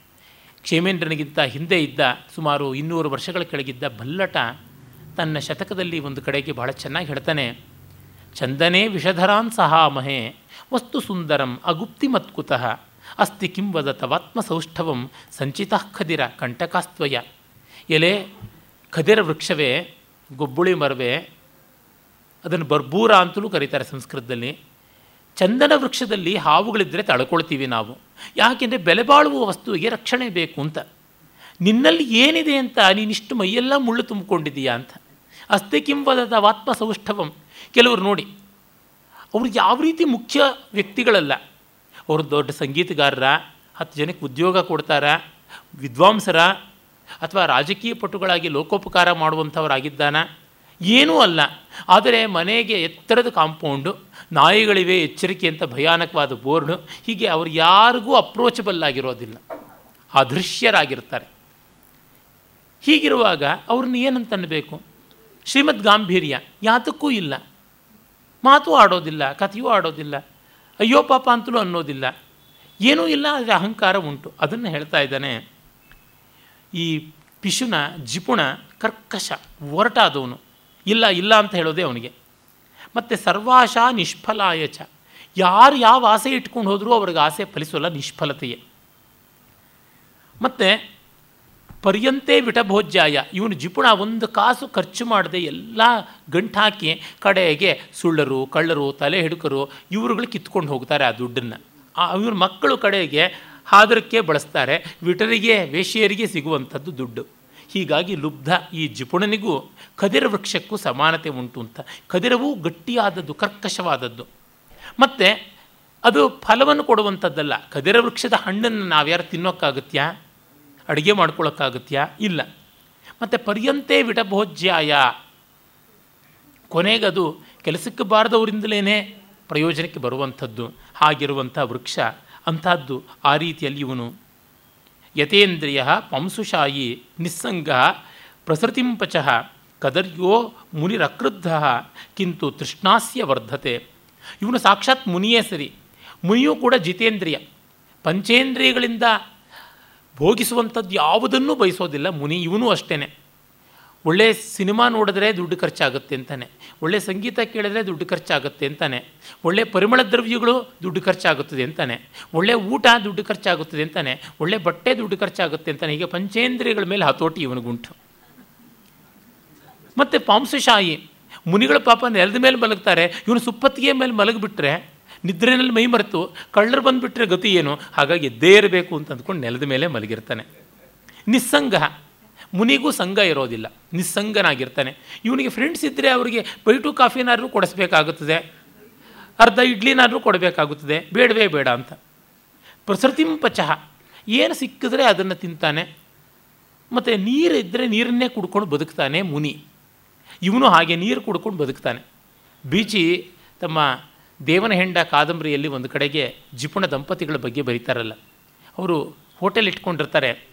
Speaker 1: ಕ್ಷೇಮೇಂದ್ರನಿಗಿಂತ ಹಿಂದೆ ಇದ್ದ ಸುಮಾರು ಇನ್ನೂರು ವರ್ಷಗಳ ಕೆಳಗಿದ್ದ ಬಲ್ಲಟ ತನ್ನ ಶತಕದಲ್ಲಿ ಒಂದು ಕಡೆಗೆ ಬಹಳ ಚೆನ್ನಾಗಿ ಹೇಳ್ತಾನೆ, ಚಂದನೇ ವಿಷಧರಾನ್ ಸಹಾಮಹೆ, ವಸ್ತು ಸುಂದರಂ ಅಗುಪ್ತಿ ಮತ್ಕುತಃ, ಅಸ್ತಿ ಕಿಂ ವದತವಾತ್ಮಸೌಷ್ಠವಂ ಸಂಚಿತಃ ಖದಿರ ಕಂಟಕಾಸ್ತ್ವಯ, ಎಲೆ ಖದಿರ ವೃಕ್ಷವೇ, ಗೊಬ್ಬುಳಿ ಮರವೇ, ಅದನ್ನು ಬರ್ಬೂರ ಅಂತಲೂ ಕರೀತಾರೆ ಸಂಸ್ಕೃತದಲ್ಲಿ, ಚಂದನ ವೃಕ್ಷದಲ್ಲಿ ಹಾವುಗಳಿದ್ದರೆ ತಳ್ಕೊಳ್ತೀವಿ ನಾವು, ಯಾಕೆಂದರೆ ಬೆಲೆ ಬಾಳುವ ವಸ್ತುವಿಗೆ ರಕ್ಷಣೆ ಬೇಕು ಅಂತ, ನಿನ್ನಲ್ಲಿ ಏನಿದೆ ಅಂತ ನೀನಿಷ್ಟು ಮೈಯೆಲ್ಲ ಮುಳ್ಳು ತುಂಬಿಕೊಂಡಿದ್ದೀಯಾ ಅಂತ. ಅಸ್ತೆ ಕಿಂವದದ ವಾತ್ಮ ಸೌಷ್ಠವಂ ಕೆಲವರು ನೋಡಿ, ಅವರು ಯಾವ ರೀತಿ ಮುಖ್ಯ ವ್ಯಕ್ತಿಗಳಲ್ಲ. ಅವರು ದೊಡ್ಡ ಸಂಗೀತಗಾರರ, ಹತ್ತು ಜನಕ್ಕೆ ಉದ್ಯೋಗ ಕೊಡ್ತಾರ, ವಿದ್ವಾಂಸರ, ಅಥವಾ ರಾಜಕೀಯ ಪಟುಗಳಾಗಿ ಲೋಕೋಪಕಾರ ಮಾಡುವಂಥವರಾಗಿದ್ದಾನ. ಏನೂ ಅಲ್ಲ. ಆದರೆ ಮನೆಗೆ ಎತ್ತರದ ಕಾಂಪೌಂಡು, ನಾಯಿಗಳಿವೆ, ಎಚ್ಚರಿಕೆ ಅಂತ ಭಯಾನಕವಾದ ಬೋರ್ಡು, ಹೀಗೆ ಅವರು ಯಾರಿಗೂ ಅಪ್ರೋಚಬಲ್ ಆಗಿರೋದಿಲ್ಲ. ಅದೃಶ್ಯರಾಗಿರ್ತಾರೆ. ಹೀಗಿರುವಾಗ ಅವ್ರನ್ನ ಏನಂತ ಅನ್ನಬೇಕು? ಶ್ರೀಮದ್ ಗಾಂಭೀರ್ಯ ಯಾತಕ್ಕೂ ಇಲ್ಲ. ಮಾತು ಆಡೋದಿಲ್ಲ, ಕಥೆಯೂ ಆಡೋದಿಲ್ಲ, ಅಯ್ಯೋ ಪಾಪ ಅಂತಲೂ ಅನ್ನೋದಿಲ್ಲ. ಏನೂ ಇಲ್ಲ ಆದರೆ ಅಹಂಕಾರ ಉಂಟು. ಅದನ್ನು ಹೇಳ್ತಾ ಇದ್ದಾನೆ. ಈ ಪಿಶುನ, ಜಿಪುಣ ಕರ್ಕಶ, ಒರಟಾದವನು. ಇಲ್ಲ ಇಲ್ಲ ಅಂತ ಹೇಳೋದೇ ಅವನಿಗೆ. ಮತ್ತು ಸರ್ವಾಶಾ ನಿಷ್ಫಲಾಯಚ ಯಾರು ಯಾವ ಆಸೆ ಇಟ್ಕೊಂಡು ಹೋದರೂ ಅವ್ರಿಗೆ ಆಸೆ ಫಲಿಸೋಲ್ಲ, ನಿಷ್ಫಲತೆಯೇ. ಮತ್ತು ಪರ್ಯಂತೆ ವಿಟಭೋಜ್ಯಾಯ. ಇವನು ಜಿಪುಣ ಒಂದು ಕಾಸು ಖರ್ಚು ಮಾಡದೆ ಎಲ್ಲ ಗಂಟಾಕಿ ಕಡೆಗೆ ಸುಳ್ಳರು, ಕಳ್ಳರು, ತಲೆ ಹಿಡುಕರು ಇವರುಗಳು ಕಿತ್ಕೊಂಡು ಹೋಗ್ತಾರೆ ಆ ದುಡ್ಡನ್ನು. ಇವ್ರ ಮಕ್ಕಳು ಕಡೆಗೆ ಹಾದರಕ್ಕೆ ಬಳಸ್ತಾರೆ, ವಿಟರಿಗೆ ವೇಶ್ಯರಿಗೆ ಸಿಗುವಂಥದ್ದು ದುಡ್ಡು. ಹೀಗಾಗಿ ಲುಬ್ಧ ಈ ಜಿಪುಣನಿಗೂ ಕದಿರ ವೃಕ್ಷಕ್ಕೂ ಸಮಾನತೆ ಉಂಟು ಅಂತ. ಕದಿರವೂ ಗಟ್ಟಿಯಾದದ್ದು, ಕರ್ಕಶವಾದದ್ದು. ಮತ್ತು ಅದು ಫಲವನ್ನು ಕೊಡುವಂಥದ್ದಲ್ಲ. ಕದಿರ ವೃಕ್ಷದ ಹಣ್ಣನ್ನು ನಾವ್ಯಾರು ತಿನ್ನೋಕ್ಕಾಗತ್ಯಾ? ಅಡುಗೆ ಮಾಡ್ಕೊಳ್ಳೋಕ್ಕಾಗತ್ಯಾ ಇಲ್ಲ. ಮತ್ತು ಪರ್ಯಂತೆ ವಿಟಭೋಜ್ಯಾಯ ಕೊನೆಗದು ಕೆಲಸಕ್ಕೆ ಬಾರದವರಿಂದಲೇ ಪ್ರಯೋಜನಕ್ಕೆ ಬರುವಂಥದ್ದು, ಹಾಗಿರುವಂಥ ವೃಕ್ಷ, ಅಂಥದ್ದು ಆ ರೀತಿಯಲ್ಲಿ ಇವನು. ಯತೇಂದ್ರಿಯ ಪಂಸುಶಾಯಿ ನಿಸ್ಸಂಗ ಪ್ರಸೃತಿಂಪಚ ಕದರ್ಯೋ ಮುನಿರಕ್ರುದ್ಧ ಕಿಂತು ತೃಷ್ಣಾಸ್ಯ ವರ್ಧತೆ. ಇವನು ಸಾಕ್ಷಾತ್ ಮುನಿಯೇ ಸರಿ. ಮುನಿಯೂ ಕೂಡ ಜಿತೇಂದ್ರಿಯ. ಪಂಚೇಂದ್ರಿಯಗಳಿಂದ ಭೋಗಿಸುವಂಥದ್ದು ಯಾವುದನ್ನೂ ಬಯಸೋದಿಲ್ಲ, ಮುನಿ ಇವನು ಅಷ್ಟೇ ಒಳ್ಳೆಯ ಸಿನಿಮಾ ನೋಡಿದ್ರೆ ದುಡ್ಡು ಖರ್ಚಾಗುತ್ತೆ ಅಂತಾನೆ. ಒಳ್ಳೆಯ ಸಂಗೀತ ಕೇಳಿದ್ರೆ ದುಡ್ಡು ಖರ್ಚಾಗುತ್ತೆ ಅಂತಾನೆ. ಒಳ್ಳೆಯ ಪರಿಮಳ ದ್ರವ್ಯಗಳು ದುಡ್ಡು ಖರ್ಚಾಗುತ್ತದೆ ಅಂತಾನೆ. ಒಳ್ಳೆಯ ಊಟ ದುಡ್ಡು ಖರ್ಚಾಗುತ್ತದೆ ಅಂತಾನೆ. ಒಳ್ಳೆಯ ಬಟ್ಟೆ ದುಡ್ಡು ಖರ್ಚಾಗುತ್ತೆ ಅಂತಾನೆ. ಹೀಗೆ ಪಂಚೇಂದ್ರಿಯಗಳ ಮೇಲೆ ಹತೋಟಿ ಇವನಿಗುಂಟು. ಮತ್ತು ಪಾಂಸಶಾಹಿ ಮುನಿಗಳ ಪಾಪ ನೆಲದ ಮೇಲೆ ಮಲಗ್ತಾರೆ, ಇವನು ಸುಪ್ಪತ್ತಿಗೆ ಮೇಲೆ ಮಲಗಿಬಿಟ್ರೆ ನಿದ್ರೆನಲ್ಲಿ ಮೈ ಮರೆತು ಕಳ್ಳರು ಬಂದುಬಿಟ್ರೆ ಗತಿ ಏನು? ಹಾಗಾಗಿ ಎದ್ದೇ ಇರಬೇಕು ಅಂತ ಅಂದ್ಕೊಂಡು ನೆಲದ ಮೇಲೆ ಮಲಗಿರ್ತಾನೆ. ನಿಸ್ಸಂಗ. ಮುನಿಗೂ ಸಂಘ ಇರೋದಿಲ್ಲ. ನಿಸ್ಸಂಗನಾಗಿರ್ತಾನೆ. ಇವನಿಗೆ ಫ್ರೆಂಡ್ಸ್ ಇದ್ದರೆ ಅವರಿಗೆ ಬೈಟು ಕಾಫಿನಾದ್ರೂ ಕೊಡಿಸ್ಬೇಕಾಗುತ್ತದೆ. ಅರ್ಧ ಇಡ್ಲಿನಾದ್ರೂ ಕೊಡಬೇಕಾಗುತ್ತದೆ. ಬೇಡವೇ ಬೇಡ ಅಂತ. ಪ್ರಸೃತಿಂಪಚಹ ಏನು ಸಿಕ್ಕಿದ್ರೆ ಅದನ್ನು ತಿಂತಾನೆ. ಮತ್ತು ನೀರು ಇದ್ದರೆ ನೀರನ್ನೇ ಕುಡ್ಕೊಂಡು ಬದುಕ್ತಾನೆ ಮುನಿ. ಇವನು ಹಾಗೆ ನೀರು ಕುಡ್ಕೊಂಡು ಬದುಕ್ತಾನೆ. ಬೀಚಿ ತಮ್ಮ ದೇವನ ಹೆಂಡ ಕಾದಂಬರಿಯಲ್ಲಿ ಒಂದು ಕಡೆಗೆ ಜಿಪುಣ ದಂಪತಿಗಳ ಬಗ್ಗೆ ಬರೀತಾರಲ್ಲ. ಅವರು ಹೋಟೆಲ್ ಇಟ್ಕೊಂಡಿರ್ತಾರೆ.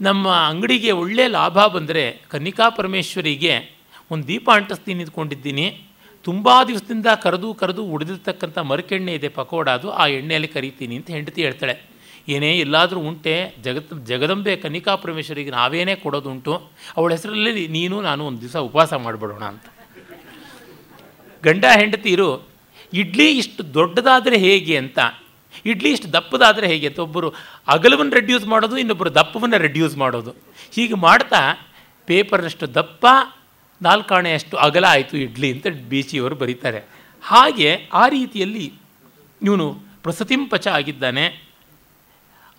Speaker 1: ನಮ್ಮ ಅಂಗಡಿಗೆ ಒಳ್ಳೆಯ ಲಾಭ ಬಂದರೆ ಕನ್ನಿಕಾ ಪರಮೇಶ್ವರಿಗೆ ಒಂದು ದೀಪ ಅಂಟಿಸ್ತೀನಿ ಇದ್ಕೊಂಡಿದ್ದೀನಿ ತುಂಬ ದಿವಸದಿಂದ ಕರೆದು ಕರೆದು ಉಳಿದಿರ್ತಕ್ಕಂಥ ಮರಕೆಣ್ಣೆ ಇದೆ ಪಕೋಡ, ಅದು ಆ ಎಣ್ಣೆಯಲ್ಲಿ ಕರಿತೀನಿ ಅಂತ ಹೆಂಡತಿ ಹೇಳ್ತಾಳೆ. ಏನೇ ಎಲ್ಲಾದರೂ ಉಂಟೆ, ಜಗತ್ ಜಗದಂಬೆ ಕನ್ನಿಕಾ ಪರಮೇಶ್ವರಿಗೆ ನಾವೇನೇ ಕೊಡೋದುಂಟು, ಅವಳ ಹೆಸರಲ್ಲಿ ನೀನು ನಾನು ಒಂದು ದಿವಸ ಉಪವಾಸ ಮಾಡಿಬಿಡೋಣ ಅಂತ. ಗಂಡ ಹೆಂಡತಿರು, ಇಡ್ಲಿ ಇಷ್ಟು ದೊಡ್ಡದಾದರೆ ಹೇಗೆ ಅಂತ, ಇಡ್ಲಿ ಇಷ್ಟು ದಪ್ಪದಾದರೆ ಹೇಗೆ ಅಂತ ಒಬ್ಬರು ಅಗಲವನ್ನು ರೆಡ್ಯೂಸ್ ಮಾಡೋದು, ಇನ್ನೊಬ್ಬರು ದಪ್ಪವನ್ನು ರೆಡ್ಯೂಸ್ ಮಾಡೋದು. ಹೀಗೆ ಮಾಡ್ತಾ ಪೇಪರ್ನಷ್ಟು ದಪ್ಪ, ನಾಲ್ಕಾಣೆಯಷ್ಟು ಅಗಲ ಆಯಿತು ಇಡ್ಲಿ ಅಂತ ಬೀಚಿಯವರು ಬರೀತಾರೆ. ಹಾಗೆ ಆ ರೀತಿಯಲ್ಲಿ ಇವನು ಪ್ರಸತಿಂಪಚ ಆಗಿದ್ದಾನೆ.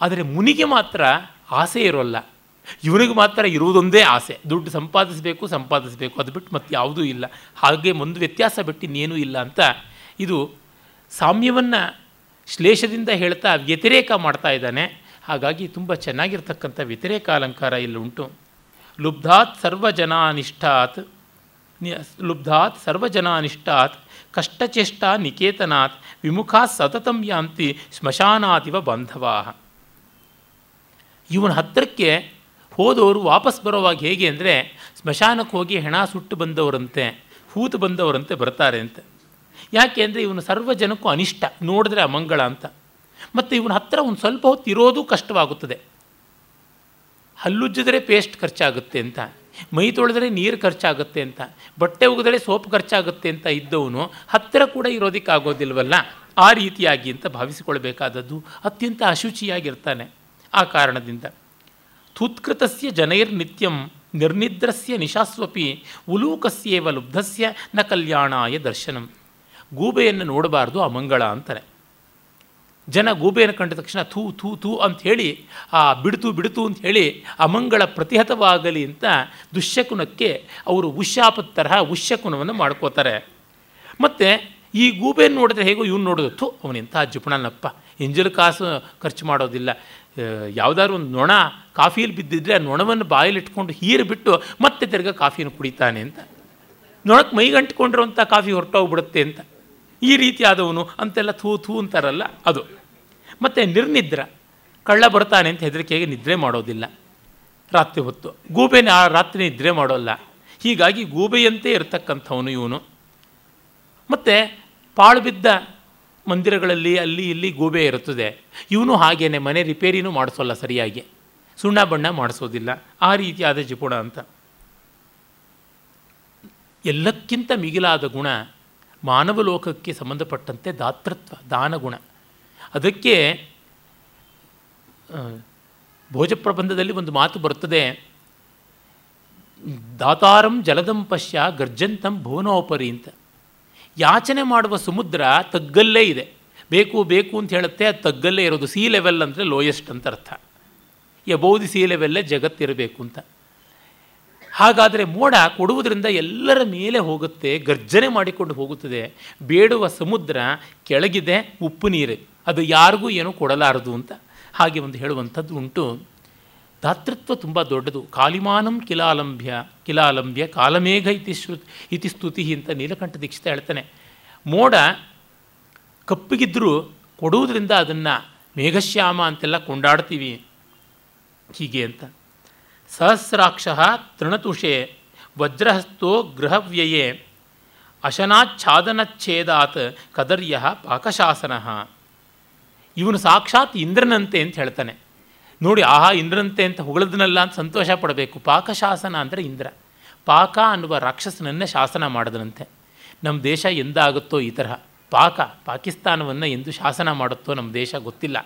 Speaker 1: ಆದರೆ ಮುನಿಗೆ ಮಾತ್ರ ಆಸೆ ಇರೋಲ್ಲ. ಇವನಿಗೆ ಮಾತ್ರ ಇರುವುದೊಂದೇ ಆಸೆ. ದುಡ್ಡು ಸಂಪಾದಿಸಬೇಕು ಸಂಪಾದಿಸಬೇಕು. ಅದು ಬಿಟ್ಟು ಮತ್ತೆ ಯಾವುದೂ ಇಲ್ಲ. ಹಾಗೆ ಒಂದು ವ್ಯತ್ಯಾಸ ಬಿಟ್ಟು ಇನ್ನೇನೂ ಇಲ್ಲ ಅಂತ ಇದು ಸಾಮ್ಯವನ್ನು ಶ್ಲೇಷದಿಂದ ಹೇಳ್ತಾ ವ್ಯತಿರೇಕ ಮಾಡ್ತಾ ಇದ್ದಾನೆ. ಹಾಗಾಗಿ ತುಂಬ ಚೆನ್ನಾಗಿರ್ತಕ್ಕಂಥ ವ್ಯತಿರೇಕ ಅಲಂಕಾರ ಇಲ್ಲಿ ಉಂಟು. ಲುಬ್ಧಾತ್ ಸರ್ವಜನಾನಿಷ್ಠಾತ್. ಲುಬ್ಧಾತ್ ಸರ್ವಜನಾನಿಷ್ಠಾತ್. ಕಷ್ಟಚೇಷ್ಟ ನಿಕೇತನಾತ್. ವಿಮುಖಾತ್ ಸತತಂ ಯಾಂತಿ ಶ್ಮಶಾನಾತಿವ ಬಾಂಧವಾ. ಇವನ ಹತ್ತಿರಕ್ಕೆ ಹೋದವರು ವಾಪಸ್ ಬರೋವಾಗ ಹೇಗೆ ಅಂದರೆ, ಸ್ಮಶಾನಕ್ಕೆ ಹೋಗಿ ಹೆಣ ಸುಟ್ಟು ಬಂದವರಂತೆ, ಹೂತು ಬಂದವರಂತೆ ಬರ್ತಾರೆ ಅಂತ. ಯಾಕೆ ಅಂದರೆ ಇವನು ಸರ್ವ ಜನಕ್ಕೂ ಅನಿಷ್ಟ, ನೋಡಿದ್ರೆ ಅಮಂಗಳ ಅಂತ. ಮತ್ತು ಇವನ ಹತ್ತಿರ ಒಂದು ಸ್ವಲ್ಪ ಹೊತ್ತು ಇರೋದು ಕಷ್ಟವಾಗುತ್ತದೆ. ಹಲ್ಲುಜ್ಜಿದ್ರೆ ಪೇಸ್ಟ್ ಖರ್ಚಾಗುತ್ತೆ ಅಂತ, ಮೈ ತೊಳೆದ್ರೆ ನೀರು ಖರ್ಚಾಗುತ್ತೆ ಅಂತ, ಬಟ್ಟೆ ಒಗೆದ್ರೆ ಸೋಪ್ ಖರ್ಚಾಗುತ್ತೆ ಅಂತ ಇದ್ದವನು ಹತ್ತಿರ ಕೂಡ ಇರೋದಕ್ಕಾಗೋದಿಲ್ವಲ್ಲ? ಆ ರೀತಿಯಾಗಿ ಅಂತ ಭಾವಿಸಿಕೊಳ್ಬೇಕಾದದ್ದು ಅತ್ಯಂತ ಅಶುಚಿಯಾಗಿರ್ತಾನೆ ಆ ಕಾರಣದಿಂದ. ಥೂತ್ಕೃತಸ್ಯ ಜನೈರ್ನಿತ್ಯಂ, ನಿರ್ನಿದ್ರಸ್ಯ ನಿಶಾಸ್ವಪಿ, ಉಲೂಕಸ್ಯೇವ ಲುಬ್ಧಸ್ಯ ನ ಕಲ್ಯಾಣಾಯ ದರ್ಶನಂ. ಗೂಬೆಯನ್ನು ನೋಡಬಾರ್ದು ಅಮಂಗಳ ಅಂತಾರೆ. ಜನ ಗೂಬೆಯನ್ನು ಕಂಡ ತಕ್ಷಣ ಥೂ ಥೂ ಥೂ ಅಂತ ಹೇಳಿ, ಆ ಬಿಡ್ತು ಬಿಡ್ತು ಅಂತ ಹೇಳಿ ಅಮಂಗಳ ಪ್ರತಿಹತವಾಗಲಿ ಅಂತ ದುಶ್ಯಕುನಕ್ಕೆ ಅವರು ಉಶ್ಯಾಪದ ತರಹ ಉಶ್ಯಕುನವನ್ನು ಮಾಡ್ಕೋತಾರೆ. ಮತ್ತು ಈ ಗೂಬೆಯನ್ನು ನೋಡಿದ್ರೆ ಹೇಗೋ ಇವ್ನು ನೋಡೋದು, ಥೂ, ಅವನಿಂಥ ಜಿಪುಣನಪ್ಪ, ಎಂಜಲು ಕಾಸು ಖರ್ಚು ಮಾಡೋದಿಲ್ಲ. ಯಾವುದಾದ್ರು ಒಂದು ನೊಣ ಕಾಫಿಯಲ್ಲಿ ಬಿದ್ದಿದ್ರೆ ಆ ನೊಣವನ್ನು ಬಾಯಲ್ಲಿ ಇಟ್ಕೊಂಡು ಹೀರು ಬಿಟ್ಟು ಮತ್ತೆ ತಿರ್ಗ ಕಾಫಿನ ಕುಡಿತಾನೆ ಅಂತ. ನೊಣಕ್ಕೆ ಮೈಗಂಟ್ಕೊಂಡಿರುವಂಥ ಕಾಫಿ ಹೊರಟೋಗ್ಬಿಡುತ್ತೆ ಅಂತ. ಈ ರೀತಿಯಾದವನು ಅಂತೆಲ್ಲ ಥೂ ಥೂ ಅಂತಾರಲ್ಲ ಅದು. ಮತ್ತು ನಿರ್ನಿದ್ರ, ಕಳ್ಳ ಬರ್ತಾನೆ ಅಂತ ಹೆದರಿಕೆಗೆ ನಿದ್ರೆ ಮಾಡೋದಿಲ್ಲ. ರಾತ್ರಿ ಹೊತ್ತು. ಗೂಬೆನ ಆ ರಾತ್ರಿ ನಿದ್ರೆ ಮಾಡೋಲ್ಲ. ಹೀಗಾಗಿ ಗೂಬೆಯಂತೆ ಇರತಕ್ಕಂಥವನು ಇವನು. ಮತ್ತು ಪಾಳು ಬಿದ್ದ ಮಂದಿರಗಳಲ್ಲಿ ಅಲ್ಲಿ ಇಲ್ಲಿ ಗೂಬೆ ಇರುತ್ತದೆ. ಇವನು ಹಾಗೇನೆ ಮನೆ ರಿಪೇರಿನೂ ಮಾಡಿಸೋಲ್ಲ ಸರಿಯಾಗಿ. ಸುಣ್ಣ ಬಣ್ಣ ಮಾಡಿಸೋದಿಲ್ಲ. ಆ ರೀತಿಯಾದ ಜಿಪುಣ ಅಂತ. ಎಲ್ಲಕ್ಕಿಂತ ಮಿಗಿಲಾದ ಗುಣ ಮಾನವ ಲೋಕಕ್ಕೆ ಸಂಬಂಧಪಟ್ಟಂತೆ ದಾತೃತ್ವ ದಾನಗುಣ ಅದಕ್ಕೆ ಆ, ಭೋಜಪ್ರಬಂಧದಲ್ಲಿ ಒಂದು ಮಾತು ಬರುತ್ತದೆ. ದಾತಾರಂ ಜಲದಂ ಪಶ್ಯ ಗರ್ಜಂತಂ ಭುವನೋಪರಿ ಅಂತ. ಯಾಚನೆ ಮಾಡುವ ಸಮುದ್ರ ತಗ್ಗಲ್ಲೇ ಇದೆ. ಬೇಕು ಬೇಕು ಅಂತ ಹೇಳುತ್ತೆ, ಅದು ತಗ್ಗಲ್ಲೇ ಇರೋದು. ಸಿ ಲೆವೆಲ್ ಅಂದರೆ ಲೋಯೆಸ್ಟ್ ಅಂತ ಅರ್ಥ. ಎಬೌದಿ ಸಿ ಲೆವೆಲ್ಲೇ ಜಗತ್ತಿರಬೇಕು ಅಂತ. ಹಾಗಾದರೆ ಮೋಡ ಕೊಡುವುದರಿಂದ ಎಲ್ಲರ ಮೇಲೆ ಹೋಗುತ್ತೆ, ಗರ್ಜನೆ ಮಾಡಿಕೊಂಡು ಹೋಗುತ್ತದೆ. ಬೇಡುವ ಸಮುದ್ರ ಕೆಳಗಿದೆ, ಉಪ್ಪು ನೀರು. ಅದು ಯಾರಿಗೂ ಏನೂ ಕೊಡಲಾರದು ಅಂತ ಹಾಗೆ ಒಂದು ಹೇಳುವಂಥದ್ದು ಉಂಟು. ದಾತೃತ್ವ ತುಂಬ ದೊಡ್ಡದು. ಕಾಲಿಮಾನಂ ಕಿಲಾಲಂಬ್ಯ ಕಿಲಾಲಂಬ್ಯ, ಕಾಲಮೇಘ ಇತಿ ಶ್ರು, ಇತಿ ಸ್ತುತಿ ಅಂತ ನೀಲಕಂಠ ದೀಕ್ಷಿತ ಹೇಳ್ತಾನೆ. ಮೋಡ ಕಪ್ಪಿಗಿದ್ದರೂ ಕೊಡುವುದರಿಂದ ಅದನ್ನು ಮೇಘಶ್ಯಾಮ ಅಂತೆಲ್ಲ ಕೊಂಡಾಡ್ತೀವಿ. ಹೀಗೆ ಅಂತ. ಸಹಸ್ರಾಕ್ಷ ತೃಣತುಷೆ, ವಜ್ರಹಸ್ತೋ ಗೃಹವ್ಯಯೇ, ಅಶನಾಚ್ಛಾದನಚ್ಛೇದಾತ್ ಕದರ್ಯ ಪಾಕಶಾಸನ. ಇವನು ಸಾಕ್ಷಾತ್ ಇಂದ್ರನಂತೆ ಅಂತ ಹೇಳ್ತಾನೆ. ನೋಡಿ, ಆಹಾ, ಇಂದ್ರಂತೆ ಅಂತ ಹೊಗಳದನಲ್ಲ ಅಂತ ಸಂತೋಷ ಪಡಬೇಕು. ಪಾಕಶಾಸನ ಅಂದರೆ ಇಂದ್ರ. ಪಾಕ ಅನ್ನುವ ರಾಕ್ಷಸನನ್ನೇ ಶಾಸನ ಮಾಡಿದನಂತೆ. ನಮ್ಮ ದೇಶ ಎಂದಾಗುತ್ತೋ ಈ ತರಹ? ಪಾಕ, ಪಾಕಿಸ್ತಾನವನ್ನು ಎಂದು ಶಾಸನ ಮಾಡುತ್ತೋ ನಮ್ಮ ದೇಶ ಗೊತ್ತಿಲ್ಲ.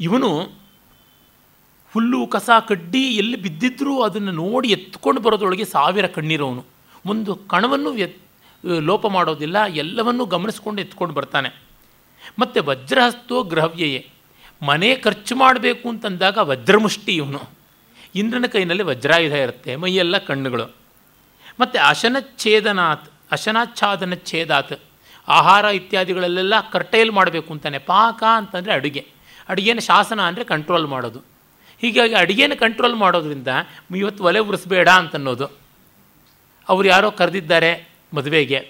Speaker 1: ಇವನು ಹುಲ್ಲು, ಕಸ, ಕಡ್ಡಿ ಎಲ್ಲಿ ಬಿದ್ದಿದ್ರೂ ಅದನ್ನು ನೋಡಿ ಎತ್ಕೊಂಡು ಬರೋದ್ರೊಳಗೆ ಸಾವಿರ ಕಣ್ಣಿರೋನು ಒಂದು ಕಣವನ್ನು ಎತ್ ಲೋಪ ಮಾಡೋದಿಲ್ಲ, ಎಲ್ಲವನ್ನೂ ಗಮನಿಸ್ಕೊಂಡು ಎತ್ಕೊಂಡು ಬರ್ತಾನೆ. ಮತ್ತು ವಜ್ರಹಸ್ತೋ ಗ್ರಹವ್ಯಯೇ. ಮನೆ ಖರ್ಚು ಮಾಡಬೇಕು ಅಂತಂದಾಗ ವಜ್ರಮುಷ್ಟಿ ಇವನು. ಇಂದ್ರನ ಕೈನಲ್ಲಿ ವಜ್ರಾಯುಧ ಇರುತ್ತೆ, ಮೈಯೆಲ್ಲ ಕಣ್ಣುಗಳು. ಮತ್ತು ಅಶನಚ್ಛೇದನಾತ್ ಅಶನಾಚ್ಛಾದನ ಛೇದಾತ್ ಆಹಾರ ಇತ್ಯಾದಿಗಳಲ್ಲೆಲ್ಲ ಕರ್ಟೈಲ್ ಮಾಡಬೇಕು ಅಂತಾನೆ, ಪಾಕ ಅಂತಂದರೆ ಅಡುಗೆ. ಅಡುಗೆನ ಶಾಸನ ಅಂದರೆ ಕಂಟ್ರೋಲ್ ಮಾಡೋದು. ಹೀಗಾಗಿ ಅಡುಗೆನ ಕಂಟ್ರೋಲ್ ಮಾಡೋದ್ರಿಂದ ಇವತ್ತು ಒಲೆ ಉರಿಸ್ಬೇಡ ಅಂತನ್ನೋದು. ಅವ್ರು ಯಾರೋ ಕರೆದಿದ್ದಾರೆ ಮದುವೆಗೆ.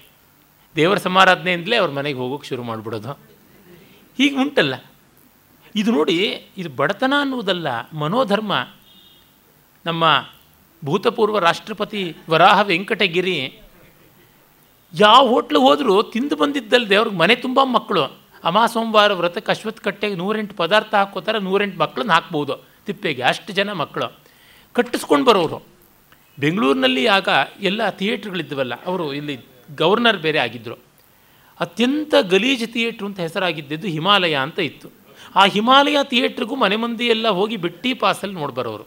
Speaker 1: ದೇವರ ಸಮಾರಾಧನೆಯಿಂದಲೇ ಅವ್ರ ಮನೆಗೆ ಹೋಗೋಕೆ ಶುರು ಮಾಡಿಬಿಡೋದು. ಹೀಗೆ ಉಂಟಲ್ಲ. ಇದು ನೋಡಿ, ಇದು ಬಡತನ ಅನ್ನುವುದಲ್ಲ, ಮನೋಧರ್ಮ. ನಮ್ಮ ಭೂತಪೂರ್ವ ರಾಷ್ಟ್ರಪತಿ ವರಾಹ ವೆಂಕಟಗಿರಿ, ಯಾವ ಹೋಟ್ಲಿಗೆ ಹೋದರೂ ತಿಂದು ಬಂದಿದ್ದಲ್ಲದೆ ಅವ್ರಿಗೆ ಮನೆ ತುಂಬ ಮಕ್ಕಳು. ಅಮಾ ಸೋಮವಾರ ವ್ರತಕ್ಕೆ ಅಶ್ವತ್ ಕಟ್ಟೆಗೆ ನೂರೆಂಟು ಪದಾರ್ಥ ಹಾಕೋತಾರೆ ನೂರೆಂಟು ಮಕ್ಕಳನ್ನ ಹಾಕ್ಬೋದು. ತಿಪ್ಪೆಗೆ ಅಷ್ಟು ಜನ ಮಕ್ಕಳು. ಕಟ್ಟಿಸ್ಕೊಂಡು ಬರೋರು. ಬೆಂಗಳೂರಿನಲ್ಲಿ ಆಗ ಎಲ್ಲ ಥಿಯೇಟ್ರ್ಗಳಿದ್ದವಲ್ಲ ಅವರು ಇಲ್ಲಿ ಗವರ್ನರ್ ಬೇರೆ ಆಗಿದ್ದರು ಅತ್ಯಂತ ಗಲೀಜು ಥಿಯೇಟ್ರ್ ಅಂತ ಹೆಸರಾಗಿದ್ದದ್ದು ಹಿಮಾಲಯ ಅಂತ ಇತ್ತು. ಆ ಹಿಮಾಲಯ ಥಿಯೇಟ್ರಿಗೂ ಮನೆ ಮಂದಿಯೆಲ್ಲ ಹೋಗಿ ಬಿಟ್ಟಿ ಪಾಸಲ್ಲಿ ನೋಡ್ಬರೋರು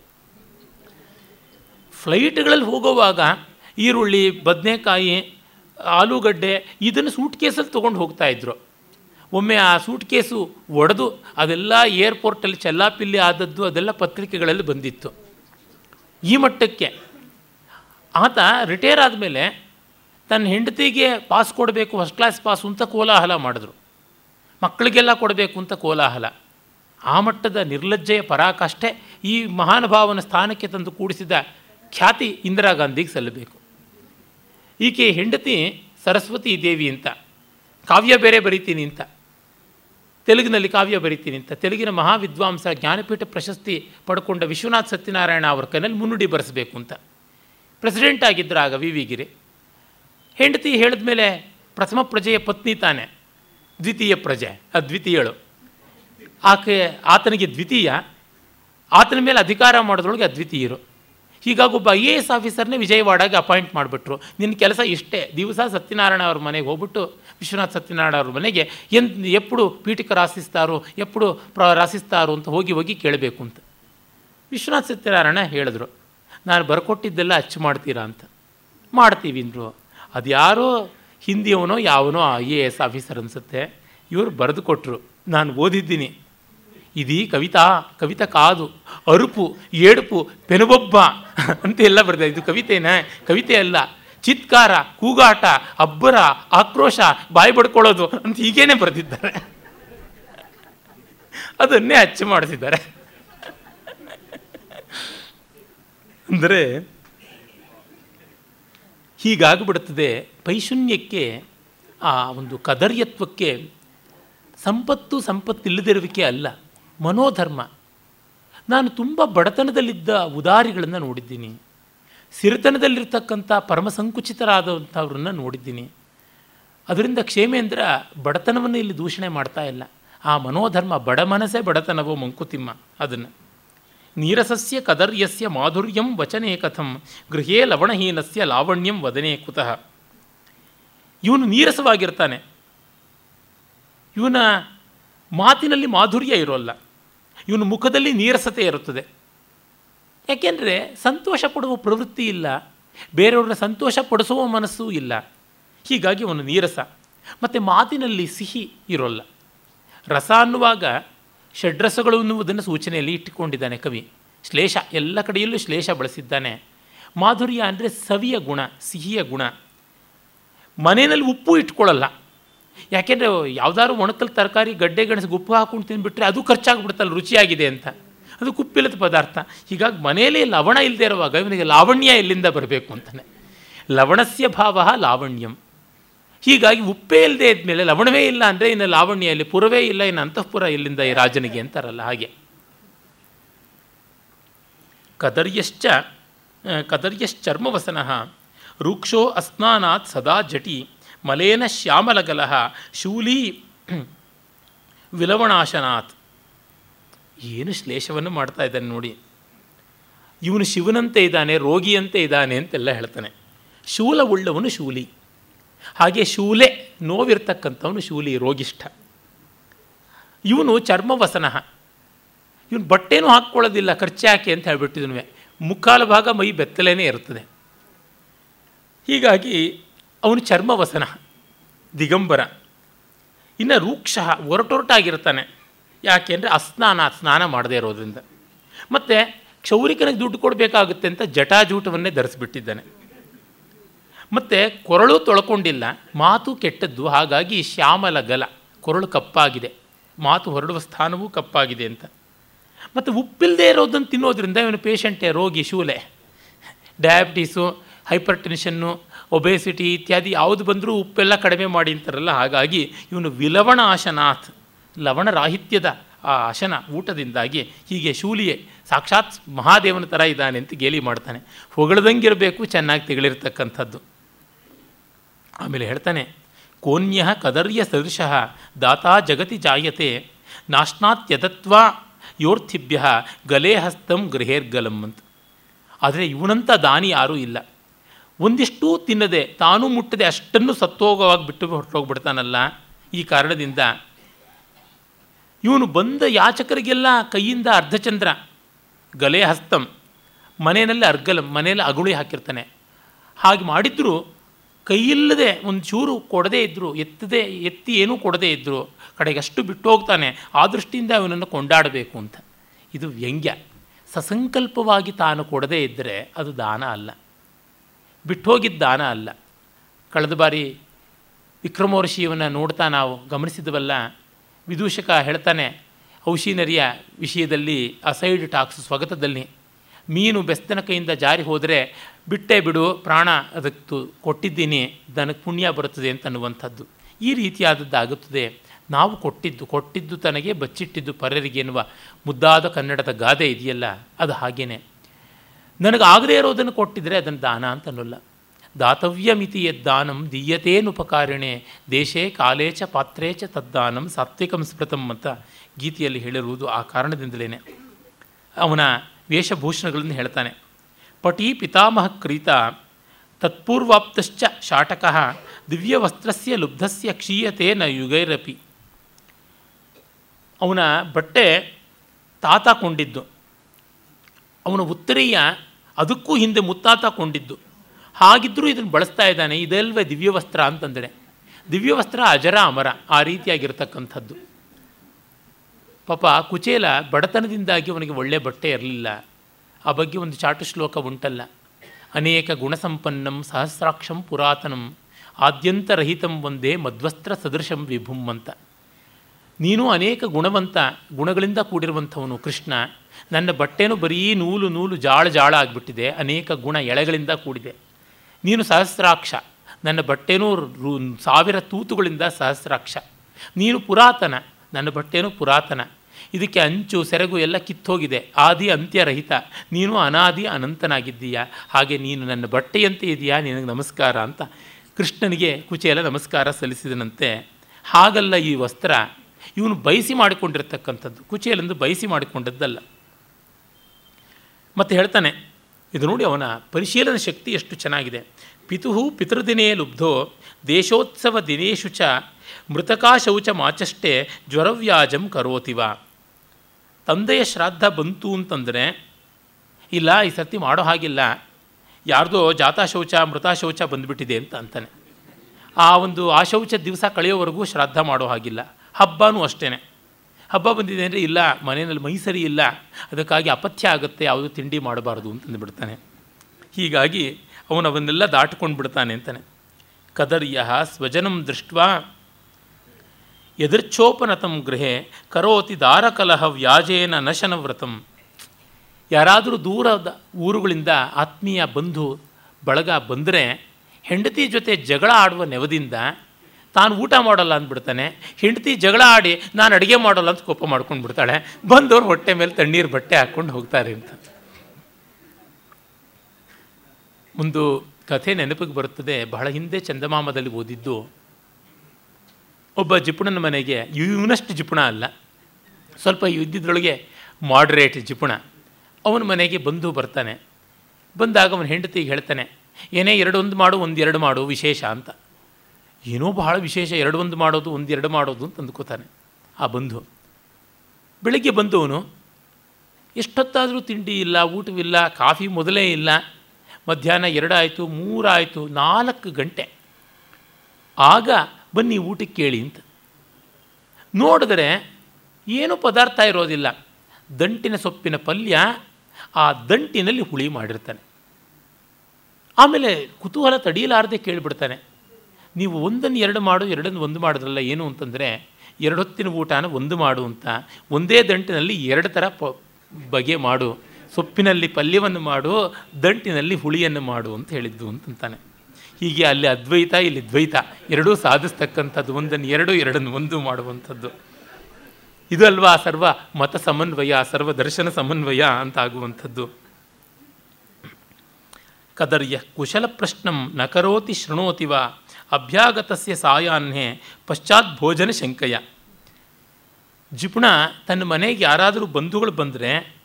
Speaker 1: ಫ್ಲೈಟ್ಗಳಲ್ಲಿ ಹೋಗೋವಾಗ ಈರುಳ್ಳಿ, ಬದನೆಕಾಯಿ, ಆಲೂಗಡ್ಡೆ ಇದನ್ನು ಸೂಟ್ ಕೇಸಲ್ಲಿ ತೊಗೊಂಡು ಹೋಗ್ತಾಯಿದ್ರು ಒಮ್ಮೆ ಆ ಸೂಟ್ ಕೇಸು ಒಡೆದು ಅದೆಲ್ಲ ಏರ್ಪೋರ್ಟಲ್ಲಿ ಚೆಲ್ಲಾಪಿಲ್ಲಿ ಆದದ್ದು ಅದೆಲ್ಲ ಪತ್ರಿಕೆಗಳಲ್ಲಿ ಬಂದಿತ್ತು. ಈ ಮಟ್ಟಕ್ಕೆ ಆತ ರಿಟೈರ್ ಆದಮೇಲೆ ತನ್ನ ಹೆಂಡತಿಗೆ ಪಾಸ್ ಕೊಡಬೇಕು ಫಸ್ಟ್ ಕ್ಲಾಸ್ ಪಾಸು ಅಂತ ಕೋಲಾಹಲ ಮಾಡಿದ್ರು. ಮಕ್ಕಳಿಗೆಲ್ಲ ಕೊಡಬೇಕು ಅಂತ ಕೋಲಾಹಲ. ಆ ಮಟ್ಟದ ನಿರ್ಲಜ್ಜೆಯ ಪರಾಕಾಷ್ಠೆ ಈ ಮಹಾನುಭಾವನ ಸ್ಥಾನಕ್ಕೆ ತಂದು ಕೂಡಿಸಿದ ಖ್ಯಾತಿ ಇಂದಿರಾ ಗಾಂಧಿಗೆ ಸಲ್ಲಬೇಕು. ಈಕೆ ಹೆಂಡತಿ ಸರಸ್ವತಿ ದೇವಿ ಅಂತ, ಕಾವ್ಯ ಬೇರೆ ಬರಿತೀನಿ ಅಂತ, ತೆಲುಗಿನಲ್ಲಿ ಕಾವ್ಯ ಬರಿತೀನಿ ಅಂತ, ತೆಲುಗಿನ ಮಹಾವಿದ್ವಾಂಸ ಜ್ಞಾನಪೀಠ ಪ್ರಶಸ್ತಿ ಪಡ್ಕೊಂಡ ವಿಶ್ವನಾಥ್ ಸತ್ಯನಾರಾಯಣ ಅವರ ಕೈನಲ್ಲಿ ಮುನ್ನುಡಿ ಬರೆಸಬೇಕು ಅಂತ. ಪ್ರೆಸಿಡೆಂಟ್ ಆಗಿದ್ದರು ಆಗ ವಿ ವಿ ಗಿರಿ. ಹೆಂಡತಿ ಹೇಳಿದ ಮೇಲೆ ಪ್ರಥಮ ಪ್ರಜೆಯ ಪತ್ನಿ ತಾನೆ, ದ್ವಿತೀಯ ಪ್ರಜೆ, ಅದ್ವಿತೀಯಳು. ಆಕೆ ಆತನಿಗೆ ದ್ವಿತೀಯ, ಆತನ ಮೇಲೆ ಅಧಿಕಾರ ಮಾಡೋದ್ರೊಳಗೆ ಅದ್ವಿತೀಯರು. ಹೀಗಾಗಿ ಒಬ್ಬ ಐ ಎ ಎಸ್ ಆಫೀಸರ್ನೇ ವಿಜಯವಾಡಾಗಿ ಅಪಾಯಿಂಟ್ ಮಾಡಿಬಿಟ್ರು. ನಿನ್ನ ಕೆಲಸ ಇಷ್ಟೇ. ದಿವಸ ಸತ್ಯನಾರಾಯಣ ಅವ್ರ ಮನೆಗೆ ಹೋಗ್ಬಿಟ್ಟು ವಿಶ್ವನಾಥ್ ಸತ್ಯನಾರಾಯಣ ಅವ್ರ ಮನೆಗೆ ಎನ್ ಎಪ್ಪಡು ಪೀಠಕ ರಾಸಿಸ್ತಾರೋ ಎಪ್ಪಡು ಪ್ರ ರಾಸಿಸ್ತಾರೋ ಅಂತ ಹೋಗಿ ಹೋಗಿ ಕೇಳಬೇಕು ಅಂತ. ವಿಶ್ವನಾಥ್ ಸತ್ಯನಾರಾಯಣ ಹೇಳಿದ್ರು, ನಾನು ಬರ್ಕೊಟ್ಟಿದ್ದೆಲ್ಲ ಅಚ್ಚು ಮಾಡ್ತೀರಾ? ಅಂತ. ಮಾಡ್ತೀವಿ ಅಂದರು. ಅದು ಯಾರೋ ಹಿಂದಿಯವನೋ ಯಾವನೋ ಐ ಎ ಎಸ್ ಆಫೀಸರ್ ಅನಿಸುತ್ತೆ. ಇವರು ಬರೆದು ಕೊಟ್ಟರು ನಾನು ಓದಿದ್ದೀನಿ. ಇದೀ ಕವಿತಾ ಕವಿತಾ ಕಾದು, ಅರುಪು, ಏಡುಪು, ಪೆನುಬೊಬ್ಬ ಅಂತ ಎಲ್ಲ ಬರೆದ. ಇದು ಕವಿತೆನೇ? ಕವಿತೆ ಅಲ್ಲ. ಚಿತ್ಕಾರ, ಕೂಗಾಟ, ಅಬ್ಬರ, ಆಕ್ರೋಶ, ಬಾಯಿ ಬಡ್ಕೊಳ್ಳೋದು ಅಂತ ಹೀಗೇನೆ ಬರೆದಿದ್ದಾರೆ. ಅದನ್ನೇ ಅಚ್ಚು ಮಾಡಿಸಿದ್ದಾರೆ. ಅಂದರೆ ಹೀಗಾಗ್ಬಿಡುತ್ತದೆ ಪೈಶೂನ್ಯಕ್ಕೆ, ಆ ಒಂದು ಕದರ್ಯತ್ವಕ್ಕೆ ಸಂಪತ್ತು ಸಂಪತ್ತಿಲ್ಲದಿರುವಿಕೆ ಅಲ್ಲ, ಮನೋಧರ್ಮ. ನಾನು ತುಂಬ ಬಡತನದಲ್ಲಿದ್ದ ಉದಾರಿಗಳನ್ನು ನೋಡಿದ್ದೀನಿ. ಸಿರಿತನದಲ್ಲಿರ್ತಕ್ಕಂಥ ಪರಮ ಸಂಕುಚಿತರಾದಂಥವ್ರನ್ನ ನೋಡಿದ್ದೀನಿ. ಅದರಿಂದ ಕ್ಷೇಮೇಂದ್ರ ಬಡತನವನ್ನು ಇಲ್ಲಿ ದೂಷಣೆ ಮಾಡ್ತಾ ಇಲ್ಲ. ಆ ಮನೋಧರ್ಮ ಬಡ ಮನಸ್ಸೇ ಬಡತನವೋ ಮಂಕುತಿಮ್ಮ ಅದನ್ನು. ನೀರಸಸ್ಯ ಕದರ್ಯಸ್ಯ ಮಾಧುರ್ಯಂ ವಚನೆ ಕಥಂ, ಗೃಹೇ ಲವಣಹೀನಸ್ಯ ಲಾವಣ್ಯಂ ವದನೆ ಕುತಃ. ಇವನು ನೀರಸವಾಗಿರ್ತಾನೆ. ಇವನ ಮಾತಿನಲ್ಲಿ ಮಾಧುರ್ಯ ಇರೋಲ್ಲ. ಇವನ ಮುಖದಲ್ಲಿ ನೀರಸತೆ ಇರುತ್ತದೆ. ಯಾಕೆಂದರೆ ಸಂತೋಷ ಪಡುವ ಪ್ರವೃತ್ತಿ ಇಲ್ಲ, ಬೇರೆಯವ್ರನ್ನ ಸಂತೋಷ ಪಡಿಸುವ ಮನಸ್ಸೂ ಇಲ್ಲ. ಹೀಗಾಗಿ ಅವನು ನೀರಸ. ಮತ್ತು ಮಾತಿನಲ್ಲಿ ಸಿಹಿ ಇರೋಲ್ಲ. ರಸ ಅನ್ನುವಾಗ ಷಡ್ರಸಗಳು ಅನ್ನುವುದನ್ನು ಸೂಚನೆಯಲ್ಲಿ ಇಟ್ಟುಕೊಂಡಿದ್ದಾನೆ ಕವಿ. ಶ್ಲೇಷ ಎಲ್ಲ ಕಡೆಯಲ್ಲೂ ಶ್ಲೇಷ ಬಳಸಿದ್ದಾನೆ. ಮಾಧುರ್ಯ ಅಂದರೆ ಸವಿಯ ಗುಣ, ಸಿಹಿಯ ಗುಣ. ಮನೆಯಲ್ಲಿ ಉಪ್ಪು ಇಟ್ಕೊಳ್ಳಲ್ಲ. ಯಾಕೆಂದರೆ ಯಾವ್ದಾದ್ರು ಒಣಕಲ್ ತರಕಾರಿ ಗಡ್ಡೆ ಗೆಣಸು ಉಪ್ಪು ಹಾಕೊಂಡು ತಿಂದುಬಿಟ್ರೆ ಅದು ಖರ್ಚಾಗ್ಬಿಡುತ್ತಲ್ಲ, ರುಚಿಯಾಗಿದೆ ಅಂತ. ಅದು ಕುಪ್ಪಿಲ್ಲದ ಪದಾರ್ಥ. ಹೀಗಾಗಿ ಮನೆಯಲ್ಲಿ ಲವಣ ಇಲ್ಲದೆ ಇರುವಾಗ ಇವನಿಗೆ ಲಾವಣ್ಯ ಎಲ್ಲಿಂದ ಬರಬೇಕು ಅಂತಾನೆ. ಲವಣಸ್ಯ ಭಾವ ಲಾವಣ್ಯಂ. ಹೀಗಾಗಿ ಉಪ್ಪೇ ಇಲ್ಲದೆ ಇದ್ಮೇಲೆ ಲವಣವೇ ಇಲ್ಲ ಅಂದರೆ ಇನ್ನು ಲಾವಣ್ಯ ಇಲ್ಲಿ ಪುರವೇ ಇಲ್ಲ, ಇನ್ನು ಅಂತಃಪುರ ಇಲ್ಲಿಂದ ಈ ರಾಜನಿಗೆ ಅಂತಾರಲ್ಲ ಹಾಗೆ. ಕದರ್ಯಶ್ಚ ಕದರ್ಯಶ್ಚರ್ಮವಸನ, ರೂಕ್ಷೋ ಅಸ್ನಾನಾತ್ ಸದಾ ಜಟಿ, ಮಲೇನ ಶ್ಯಾಮಲಗಲ, ಶೂಲಿ ವಿಲವಣಾಶನಾತ್. ಏನು ಶ್ಲೇಷವನ್ನು ಮಾಡ್ತಾ ಇದ್ದಾನೆ ನೋಡಿ. ಇವನು ಶಿವನಂತೆ ಇದ್ದಾನೆ, ರೋಗಿಯಂತೆ ಇದ್ದಾನೆ ಅಂತೆಲ್ಲ ಹೇಳ್ತಾನೆ. ಶೂಲವುಳ್ಳವನು ಶೂಲಿ. ಹಾಗೆ ಶೂಲೆ, ನೋವಿರ್ತಕ್ಕಂಥವನು ಶೂಲಿ, ರೋಗಿಷ್ಠ. ಇವನು ಚರ್ಮವಸನ ಇವನು ಬಟ್ಟೆನೂ ಹಾಕ್ಕೊಳ್ಳೋದಿಲ್ಲ, ಖರ್ಚು ಯಾಕೆ ಅಂತ ಹೇಳ್ಬಿಟ್ಟಿದ್ನು ಮುಕ್ಕಾಲು ಭಾಗ ಮೈ ಬೆತ್ತಲೇನೇ ಇರ್ತದೆ. ಹೀಗಾಗಿ ಅವನು ಚರ್ಮವಸನ ದಿಗಂಬರ. ಇನ್ನು ರೂಕ್ಷ, ಒರಟೊರಟಾಗಿರ್ತಾನೆ. ಯಾಕೆ ಅಂದರೆ ಅಸ್ನಾನ, ಸ್ನಾನ ಮಾಡದೇ ಇರೋದ್ರಿಂದ. ಮತ್ತು ಕ್ಷೌರಿಕನಿಗೆ ದುಡ್ಡು ಕೊಡಬೇಕಾಗುತ್ತೆ ಅಂತ ಜಟಾಜೂಟವನ್ನೇ ಧರಿಸ್ಬಿಟ್ಟಿದ್ದಾನೆ. ಮತ್ತು ಕೊರಳು ತೊಳ್ಕೊಂಡಿಲ್ಲ, ಮಾತು ಕೆಟ್ಟದ್ದು. ಹಾಗಾಗಿ ಶ್ಯಾಮಲ ಗಲ, ಕೊರಳು ಕಪ್ಪಾಗಿದೆ. ಮಾತು ಹೊರಡುವ ಸ್ಥಾನವೂ ಕಪ್ಪಾಗಿದೆ ಅಂತ. ಮತ್ತು ಉಪ್ಪಿಲ್ಲದೆ ಇರೋದನ್ನು ತಿನ್ನೋದ್ರಿಂದ ಇವನು ಪೇಷಂಟೇ, ರೋಗಿ, ಶೂಲೆ. ಡಯಾಬಿಟೀಸು ಹೈಪರ್ ಟೆನ್ಷನ್ನು ಒಬೇಸಿಟಿ ಇತ್ಯಾದಿ ಯಾವುದು ಬಂದರೂ ಉಪ್ಪೆಲ್ಲ ಕಡಿಮೆ ಮಾಡಿ ಅಂತಾರಲ್ಲ, ಹಾಗಾಗಿ ಇವನು ವಿಲವಣ ಆಶನಾಥ್, ಲವಣ ರಾಹಿತ್ಯದ ಆ ಆಶನ ಊಟದಿಂದಾಗಿ ಹೀಗೆ ಶೂಲಿಯೇ, ಸಾಕ್ಷಾತ್ ಮಹಾದೇವನ ಥರ ಇದ್ದಾನೆ ಅಂತ ಗೇಲಿ ಮಾಡ್ತಾನೆ. ಹೊಗಳದಂಗಿರಬೇಕು, ಚೆನ್ನಾಗಿ ತೆಗಳಿರ್ತಕ್ಕಂಥದ್ದು. ಆಮೇಲೆ ಹೇಳ್ತಾನೆ, ಕೋನ್ಯ ಕದರ್ಯ ಸದೃಶಃ, ದಾತಾ ಜಗತಿ ಜಾಯತೆ ನಾಶ್ನಾತ್ಯದತ್ವ ಯೋರ್ಥಿಭ್ಯ ಗಲೇ ಹಸ್ತಂ ಗೃಹೇರ್ಗಲಂ ಅಂತ. ಆದರೆ ಇವನಂಥ ದಾನಿ ಯಾರೂ ಇಲ್ಲ. ಒಂದಿಷ್ಟೂ ತಿನ್ನದೆ, ತಾನೂ ಮುಟ್ಟದೆ ಅಷ್ಟನ್ನು ಸತ್ತೋಗವಾಗಿ ಬಿಟ್ಟು ಹೊರಟೋಗ್ಬಿಡ್ತಾನಲ್ಲ, ಈ ಕಾರಣದಿಂದ ಇವನು ಬಂದ ಯಾಚಕರಿಗೆಲ್ಲ ಕೈಯಿಂದ ಅರ್ಧಚಂದ್ರ ಗಲೆ ಹಸ್ತಂ ಮನೆಯಲ್ಲಿ ಅರ್ಗಲಂ, ಮನೆಯಲ್ಲಿ ಅಗುಳಿ ಹಾಕಿರ್ತಾನೆ. ಹಾಗೆ ಮಾಡಿದ್ರು ಕೈಯಿಲ್ಲದೆ ಒಂದು ಚೂರು ಕೊಡದೇ ಇದ್ದರು ಎತ್ತದೇ, ಎತ್ತಿ ಏನೂ ಕೊಡದೇ ಇದ್ದರು ಕಡೆಗೆ ಅಷ್ಟು ಬಿಟ್ಟು ಹೋಗ್ತಾನೆ, ಆ ದೃಷ್ಟಿಯಿಂದ ಅವನನ್ನು ಕೊಂಡಾಡಬೇಕು ಅಂತ. ಇದು ವ್ಯಂಗ್ಯ. ಸಸಂಕಲ್ಪವಾಗಿ ತಾನು ಕೊಡದೇ ಇದ್ದರೆ ಅದು ದಾನ ಅಲ್ಲ. ಬಿಟ್ಟೋಗಿದ್ದ ದಾನ ಅಲ್ಲ. ಕಳೆದ ಬಾರಿ ವಿಕ್ರಮೋರ್ಷಿಯವನ್ನ ನೋಡ್ತಾ ನಾವು ಗಮನಿಸಿದವಲ್ಲ, ವಿದೂಷಕ ಹೇಳ್ತಾನೆ ಔಷಿನರಿಯ ವಿಷಯದಲ್ಲಿ ಅಸೈಡ್ ಟಾಕ್ಸ್ ಸ್ವಗತದಲ್ಲಿ ಮೀನು ಬೆಸ್ತನ ಕೈಯಿಂದ ಜಾರಿ ಹೋದರೆ ಬಿಟ್ಟೆ ಬಿಡು, ಪ್ರಾಣ ಅದಕ್ಕೆ ಕೊಟ್ಟಿದ್ದೀನಿ ದನಕ್ಕೆ ಪುಣ್ಯ ಬರುತ್ತದೆ ಅಂತ ಅನ್ನುವಂಥದ್ದು ಈ ರೀತಿಯಾದದ್ದಾಗುತ್ತದೆ. ನಾವು ಕೊಟ್ಟಿದ್ದು ಕೊಟ್ಟಿದ್ದು ತನಗೆ ಬಚ್ಚಿಟ್ಟಿದ್ದು ಪರರಿಗೆ ಎನ್ನುವ ಮುದ್ದಾದ ಕನ್ನಡದ ಗಾದೆ ಇದೆಯಲ್ಲ, ಅದು ಹಾಗೇನೆ. ನನಗಾಗದೇ ಇರೋದನ್ನು ಕೊಟ್ಟಿದ್ರೆ ಅದನ್ನು ದಾನ ಅಂತ ಅನ್ನೋಲ್ಲ ದಾತವ್ಯಮಿತಿ ಯದ್ದಾನಂ ದೀಯತೇನುಪಕಾರಿಣೆ ದೇಶೇ ಕಾಲೇ ಚ ಪಾತ್ರೇ ಚ ತದ್ದಾನಂ ಸಾತ್ವಿಕಂ ಸ್ಮೃತಂ ಅಂತ ಗೀತೆಯಲ್ಲಿ ಹೇಳಿರುವುದು ಆ ಕಾರಣದಿಂದಲೇ ಅವನ ವೇಷಭೂಷಣಗಳನ್ನು ಹೇಳ್ತಾನೆ. ಪಟಿ ಪಿತಾಮಹ ಕ್ರೀತ ತತ್ಪೂರ್ವಾಪ್ತಶ್ಚ ಶಾಟಕ ದಿವ್ಯವಸ್ತ್ರಸ್ಯ ಲುಬ್ಧಸ್ಯ ಕ್ಷೀಯತೆ ನ ಯುಗೈರಪಿ. ಅವನ ಬಟ್ಟೆ ತಾತ ಕೊಂಡಿದ್ದು ಅವನ ಉತ್ತರೀಯ ಅದಕ್ಕೂ ಹಿಂದೆ ಮುತ್ತಾತ ಕೊಂಡಿದ್ದು ಹಾಗಿದ್ದರೂ ಇದನ್ನು ಬಳಸ್ತಾ ಇದ್ದಾನೆ, ಇದಲ್ವೇ ದಿವ್ಯವಸ್ತ್ರ ಅಂತಂದರೆ. ದಿವ್ಯವಸ್ತ್ರ ಅಜರ ಅಮರ ಆ ರೀತಿಯಾಗಿರ್ತಕ್ಕಂಥದ್ದು. ಪಾಪ ಕುಚೇಲ ಬಡತನದಿಂದಾಗಿ ಅವನಿಗೆ ಒಳ್ಳೆಯ ಬಟ್ಟೆ ಇರಲಿಲ್ಲ. ಆ ಬಗ್ಗೆ ಒಂದು ಚಾಟು ಶ್ಲೋಕ ಉಂಟಲ್ಲ. ಅನೇಕ ಗುಣಸಂಪನ್ನಂ, ಸಹಸ್ರಾಕ್ಷಂ ಪುರಾತನಂ, ಆದ್ಯಂತರಹಿತಂ ಒಂದೇ ಮಧ್ವಸ್ತ್ರ ಸದೃಶಂ ವಿಭುಂ ಅಂತ. ನೀನು ಅನೇಕ ಗುಣವಂತ, ಗುಣಗಳಿಂದ ಕೂಡಿರುವಂಥವನು ಕೃಷ್ಣ. ನನ್ನ ಬಟ್ಟೆನೂ ಬರೀ ನೂಲು ನೂಲು ಜಾಳ ಜಾಳ ಆಗಿಬಿಟ್ಟಿದೆ, ಅನೇಕ ಗುಣ ಎಳೆಗಳಿಂದ ಕೂಡಿದೆ. ನೀನು ಸಹಸ್ರಾಕ್ಷ. ನನ್ನ ಬಟ್ಟೆನೂ ಸಾವಿರ ತೂತುಗಳಿಂದ ಸಹಸ್ರಾಕ್ಷ. ನೀನು ಪುರಾತನ. ನನ್ನ ಬಟ್ಟೆನೂ ಪುರಾತನ. ಇದಕ್ಕೆ ಅಂಚು, ಸೆರಗು ಎಲ್ಲ ಕಿತ್ತೋಗಿದೆ. ಆದಿ ಅಂತ್ಯರಹಿತ. ನೀನು ಅನಾದಿ ಅನಂತನಾಗಿದ್ದೀಯಾ? ಹಾಗೆ ನೀನು ನನ್ನ ಬಟ್ಟೆಯಂತೆ ಇದೆಯಾ? ನಿನಗೆ ನಮಸ್ಕಾರ ಅಂತ ಕೃಷ್ಣನಿಗೆ ಕುಚೇಲ ನಮಸ್ಕಾರ ಸಲ್ಲಿಸಿದನಂತೆ. ಹಾಗಲ್ಲ ಈ ವಸ್ತ್ರ. ಇವನು ಬಯಸಿ ಮಾಡಿಕೊಂಡಿರ್ತಕ್ಕಂಥದ್ದು. ಕುಚೇಲೆಂದು ಬಯಸಿ ಮಾಡಿಕೊಂಡದ್ದಲ್ಲ. ಮತ್ತು ಹೇಳ್ತಾನೆ, ಇದು ನೋಡಿ ಅವನ ಪರಿಶೀಲನ ಶಕ್ತಿ ಎಷ್ಟು ಚೆನ್ನಾಗಿದೆ. ಪಿತುಹು ಪಿತೃದಿನೇ ಲುಬ್ಧೋ, ದೇಶೋತ್ಸವ ದಿನೇಶು ಚ ಮೃತಕಾ ಶೌಚ ಮಾಚಷ್ಟೇ ಜ್ವರವ್ಯಾಜಂ ಕರೋತಿವ. ತಂದೆಯ ಶ್ರಾದ್ದ ಬಂತು ಅಂತಂದರೆ, ಇಲ್ಲ, ಈ ಸರ್ತಿ ಮಾಡೋ ಹಾಗಿಲ್ಲ. ಯಾರ್ದೋ ಜಾತಾ ಶೌಚ ಮೃತ ಶೌಚ ಬಂದುಬಿಟ್ಟಿದೆ ಅಂತ ಅಂತಾನೆ. ಆ ಒಂದು ಆ ಶೌಚ ದಿವಸ ಕಳೆಯೋವರೆಗೂ ಶ್ರಾದ್ದ ಮಾಡೋ ಹಾಗಿಲ್ಲ. ಹಬ್ಬನೂ ಅಷ್ಟೇ ಹಬ್ಬ ಬಂದಿದೆ ಅಂದರೆ, ಇಲ್ಲ, ಮನೆಯಲ್ಲಿ ಮೈಸರಿ ಇಲ್ಲ. ಅದಕ್ಕಾಗಿ ಅಪಥ್ಯ ಆಗುತ್ತೆ, ಯಾವುದು ತಿಂಡಿ ಮಾಡಬಾರ್ದು ಅಂತಂದುಬಿಡ್ತಾನೆ ಹೀಗಾಗಿ ಅವನು ಅವನ್ನೆಲ್ಲ ದಾಟ್ಕೊಂಡು ಬಿಡ್ತಾನೆ ಅಂತಾನೆ. ಕದರ್ಯ ಸ್ವಜನಂ ದೃಷ್ಟ ಯದೃಚ್ಛೋಪನತಂ ಗೃಹೆ ಕರೋತಿ ದಾರಕಲಹ ವ್ಯಾಜೇನ ನಶನವ್ರತಂ. ಯಾರಾದರೂ ದೂರದ ಊರುಗಳಿಂದ ಆತ್ಮೀಯ ಬಂಧು ಬಳಗ ಬಂದರೆ ಹೆಂಡತಿ ಜೊತೆ ಜಗಳ ಆಡುವ ನೆವದಿಂದ ತಾನು ಊಟ ಮಾಡಲ್ಲ ಅಂದ್ಬಿಡ್ತಾನೆ. ಹೆಂಡತಿ ಜಗಳ ಆಡಿ ನಾನು ಅಡುಗೆ ಮಾಡಲ್ಲ ಅಂತ ಕೋಪ ಮಾಡ್ಕೊಂಡು ಬಿಡ್ತಾಳೆ. ಬಂದವ್ರು ಹೊಟ್ಟೆ ಮೇಲೆ ತಣ್ಣೀರು ಬಟ್ಟೆ ಹಾಕ್ಕೊಂಡು ಹೋಗ್ತಾರೆ ಅಂತ. ಒಂದು ಕಥೆ ನೆನಪಿಗೆ ಬರುತ್ತದೆ. ಬಹಳ ಹಿಂದೆ ಚಂದಮಾಮದಲ್ಲಿ ಓದಿದ್ದು ಒಬ್ಬ ಜಿಪುಣನ ಮನೆಗೆ ಇವನಷ್ಟು ಜಿಪುಣ ಅಲ್ಲ. ಸ್ವಲ್ಪ ಇದ್ದಿದ್ರೊಳಗೆ ಮಾಡ್ರೇಟ್ ಜಿಪುಣ. ಅವನ ಮನೆಗೆ ಬಂದು ಬರ್ತಾನೆ. ಬಂದಾಗ ಅವನ ಹೆಂಡತಿಗೆ ಹೇಳ್ತಾನೆ, ಏನೇ ಎರಡೊಂದು ಮಾಡು, ಒಂದು ಎರಡು ಮಾಡು, ವಿಶೇಷ ಅಂತ. ಏನೋ ಬಹಳ ವಿಶೇಷ, ಎರಡು ಒಂದು ಮಾಡೋದು, ಒಂದು ಎರಡು ಮಾಡೋದು ಅಂತ ಅಂದ್ಕೋತಾನೆ ಆ ಬಂಧು. ಬೆಳಿಗ್ಗೆ ಬಂದವನು, ಎಷ್ಟೊತ್ತಾದರೂ ತಿಂಡಿ ಇಲ್ಲ, ಊಟವಿಲ್ಲ, ಕಾಫಿ ಮೊದಲೇ ಇಲ್ಲ. ಮಧ್ಯಾಹ್ನ ಎರಡಾಯಿತು ಮೂರಾಯಿತು ನಾಲ್ಕು ಗಂಟೆ. ಆಗ ಬನ್ನಿ ಊಟಕ್ಕೆ ಕೇಳಿ ಅಂತ. ನೋಡಿದ್ರೆ ಏನೂ ಪದಾರ್ಥ ಇರೋದಿಲ್ಲ. ದಂಟಿನ ಸೊಪ್ಪಿನ ಪಲ್ಯ ಆ ದಂಟಿನಲ್ಲಿ ಹುಳಿ ಮಾಡಿರ್ತಾನೆ. ಆಮೇಲೆ ಕುತೂಹಲ ತಡೆಯಲಾರದೆ ಕೇಳಿಬಿಡ್ತಾನೆ. ನೀವು ಒಂದನ್ನು ಎರಡು ಮಾಡು, ಎರಡನ್ನು ಒಂದು ಮಾಡಿದ್ರಲ್ಲ ಏನು ಅಂತಂದರೆ ಎರಡು ಹೊತ್ತಿನ ಊಟನ ಒಂದು ಮಾಡು ಅಂತ. ಒಂದೇ ದಂಟಿನಲ್ಲಿ ಎರಡು ಥರ ಪ, ಬಗೆ ಮಾಡು. ಸೊಪ್ಪಿನಲ್ಲಿ ಪಲ್ಯವನ್ನು ಮಾಡು, ದಂಟಿನಲ್ಲಿ ಹುಳಿಯನ್ನು ಮಾಡು ಅಂತ ಹೇಳಿದ್ದು ಅಂತಂತಾನೆ. ಹೀಗೆ ಅಲ್ಲಿ ಅದ್ವೈತ, ಇಲ್ಲಿ ದ್ವೈತ ಎರಡೂ ಸಾಧಿಸ್ತಕ್ಕಂಥದ್ದು ಒಂದನ್ನು ಎರಡು, ಎರಡನ್ನು ಒಂದು ಮಾಡುವಂಥದ್ದು. ಇದು ಅಲ್ವಾ ಸರ್ವ ಮತ ಸಮನ್ವಯ, ಸರ್ವ ದರ್ಶನ ಸಮನ್ವಯ ಅಂತ ಆಗುವಂಥದ್ದು. ಕದರ್ಯ ಕುಶಲ ಪ್ರಶ್ನಂ ನಕರೋತಿ ಕರೋತಿ ಶೃಣೋತಿ ವಾ ಅಭ್ಯಾಗತಸ್ಯ ಸಾಯಾನ್ಹೆ ಪಶ್ಚಾತ್ ಭೋಜನ ಶಂಕಯ. ಜಿಪುಣ, ತನ್ನ ಮನೆಗೆ ಯಾರಾದರೂ ಬಂಧುಗಳು ಬಂದರೆ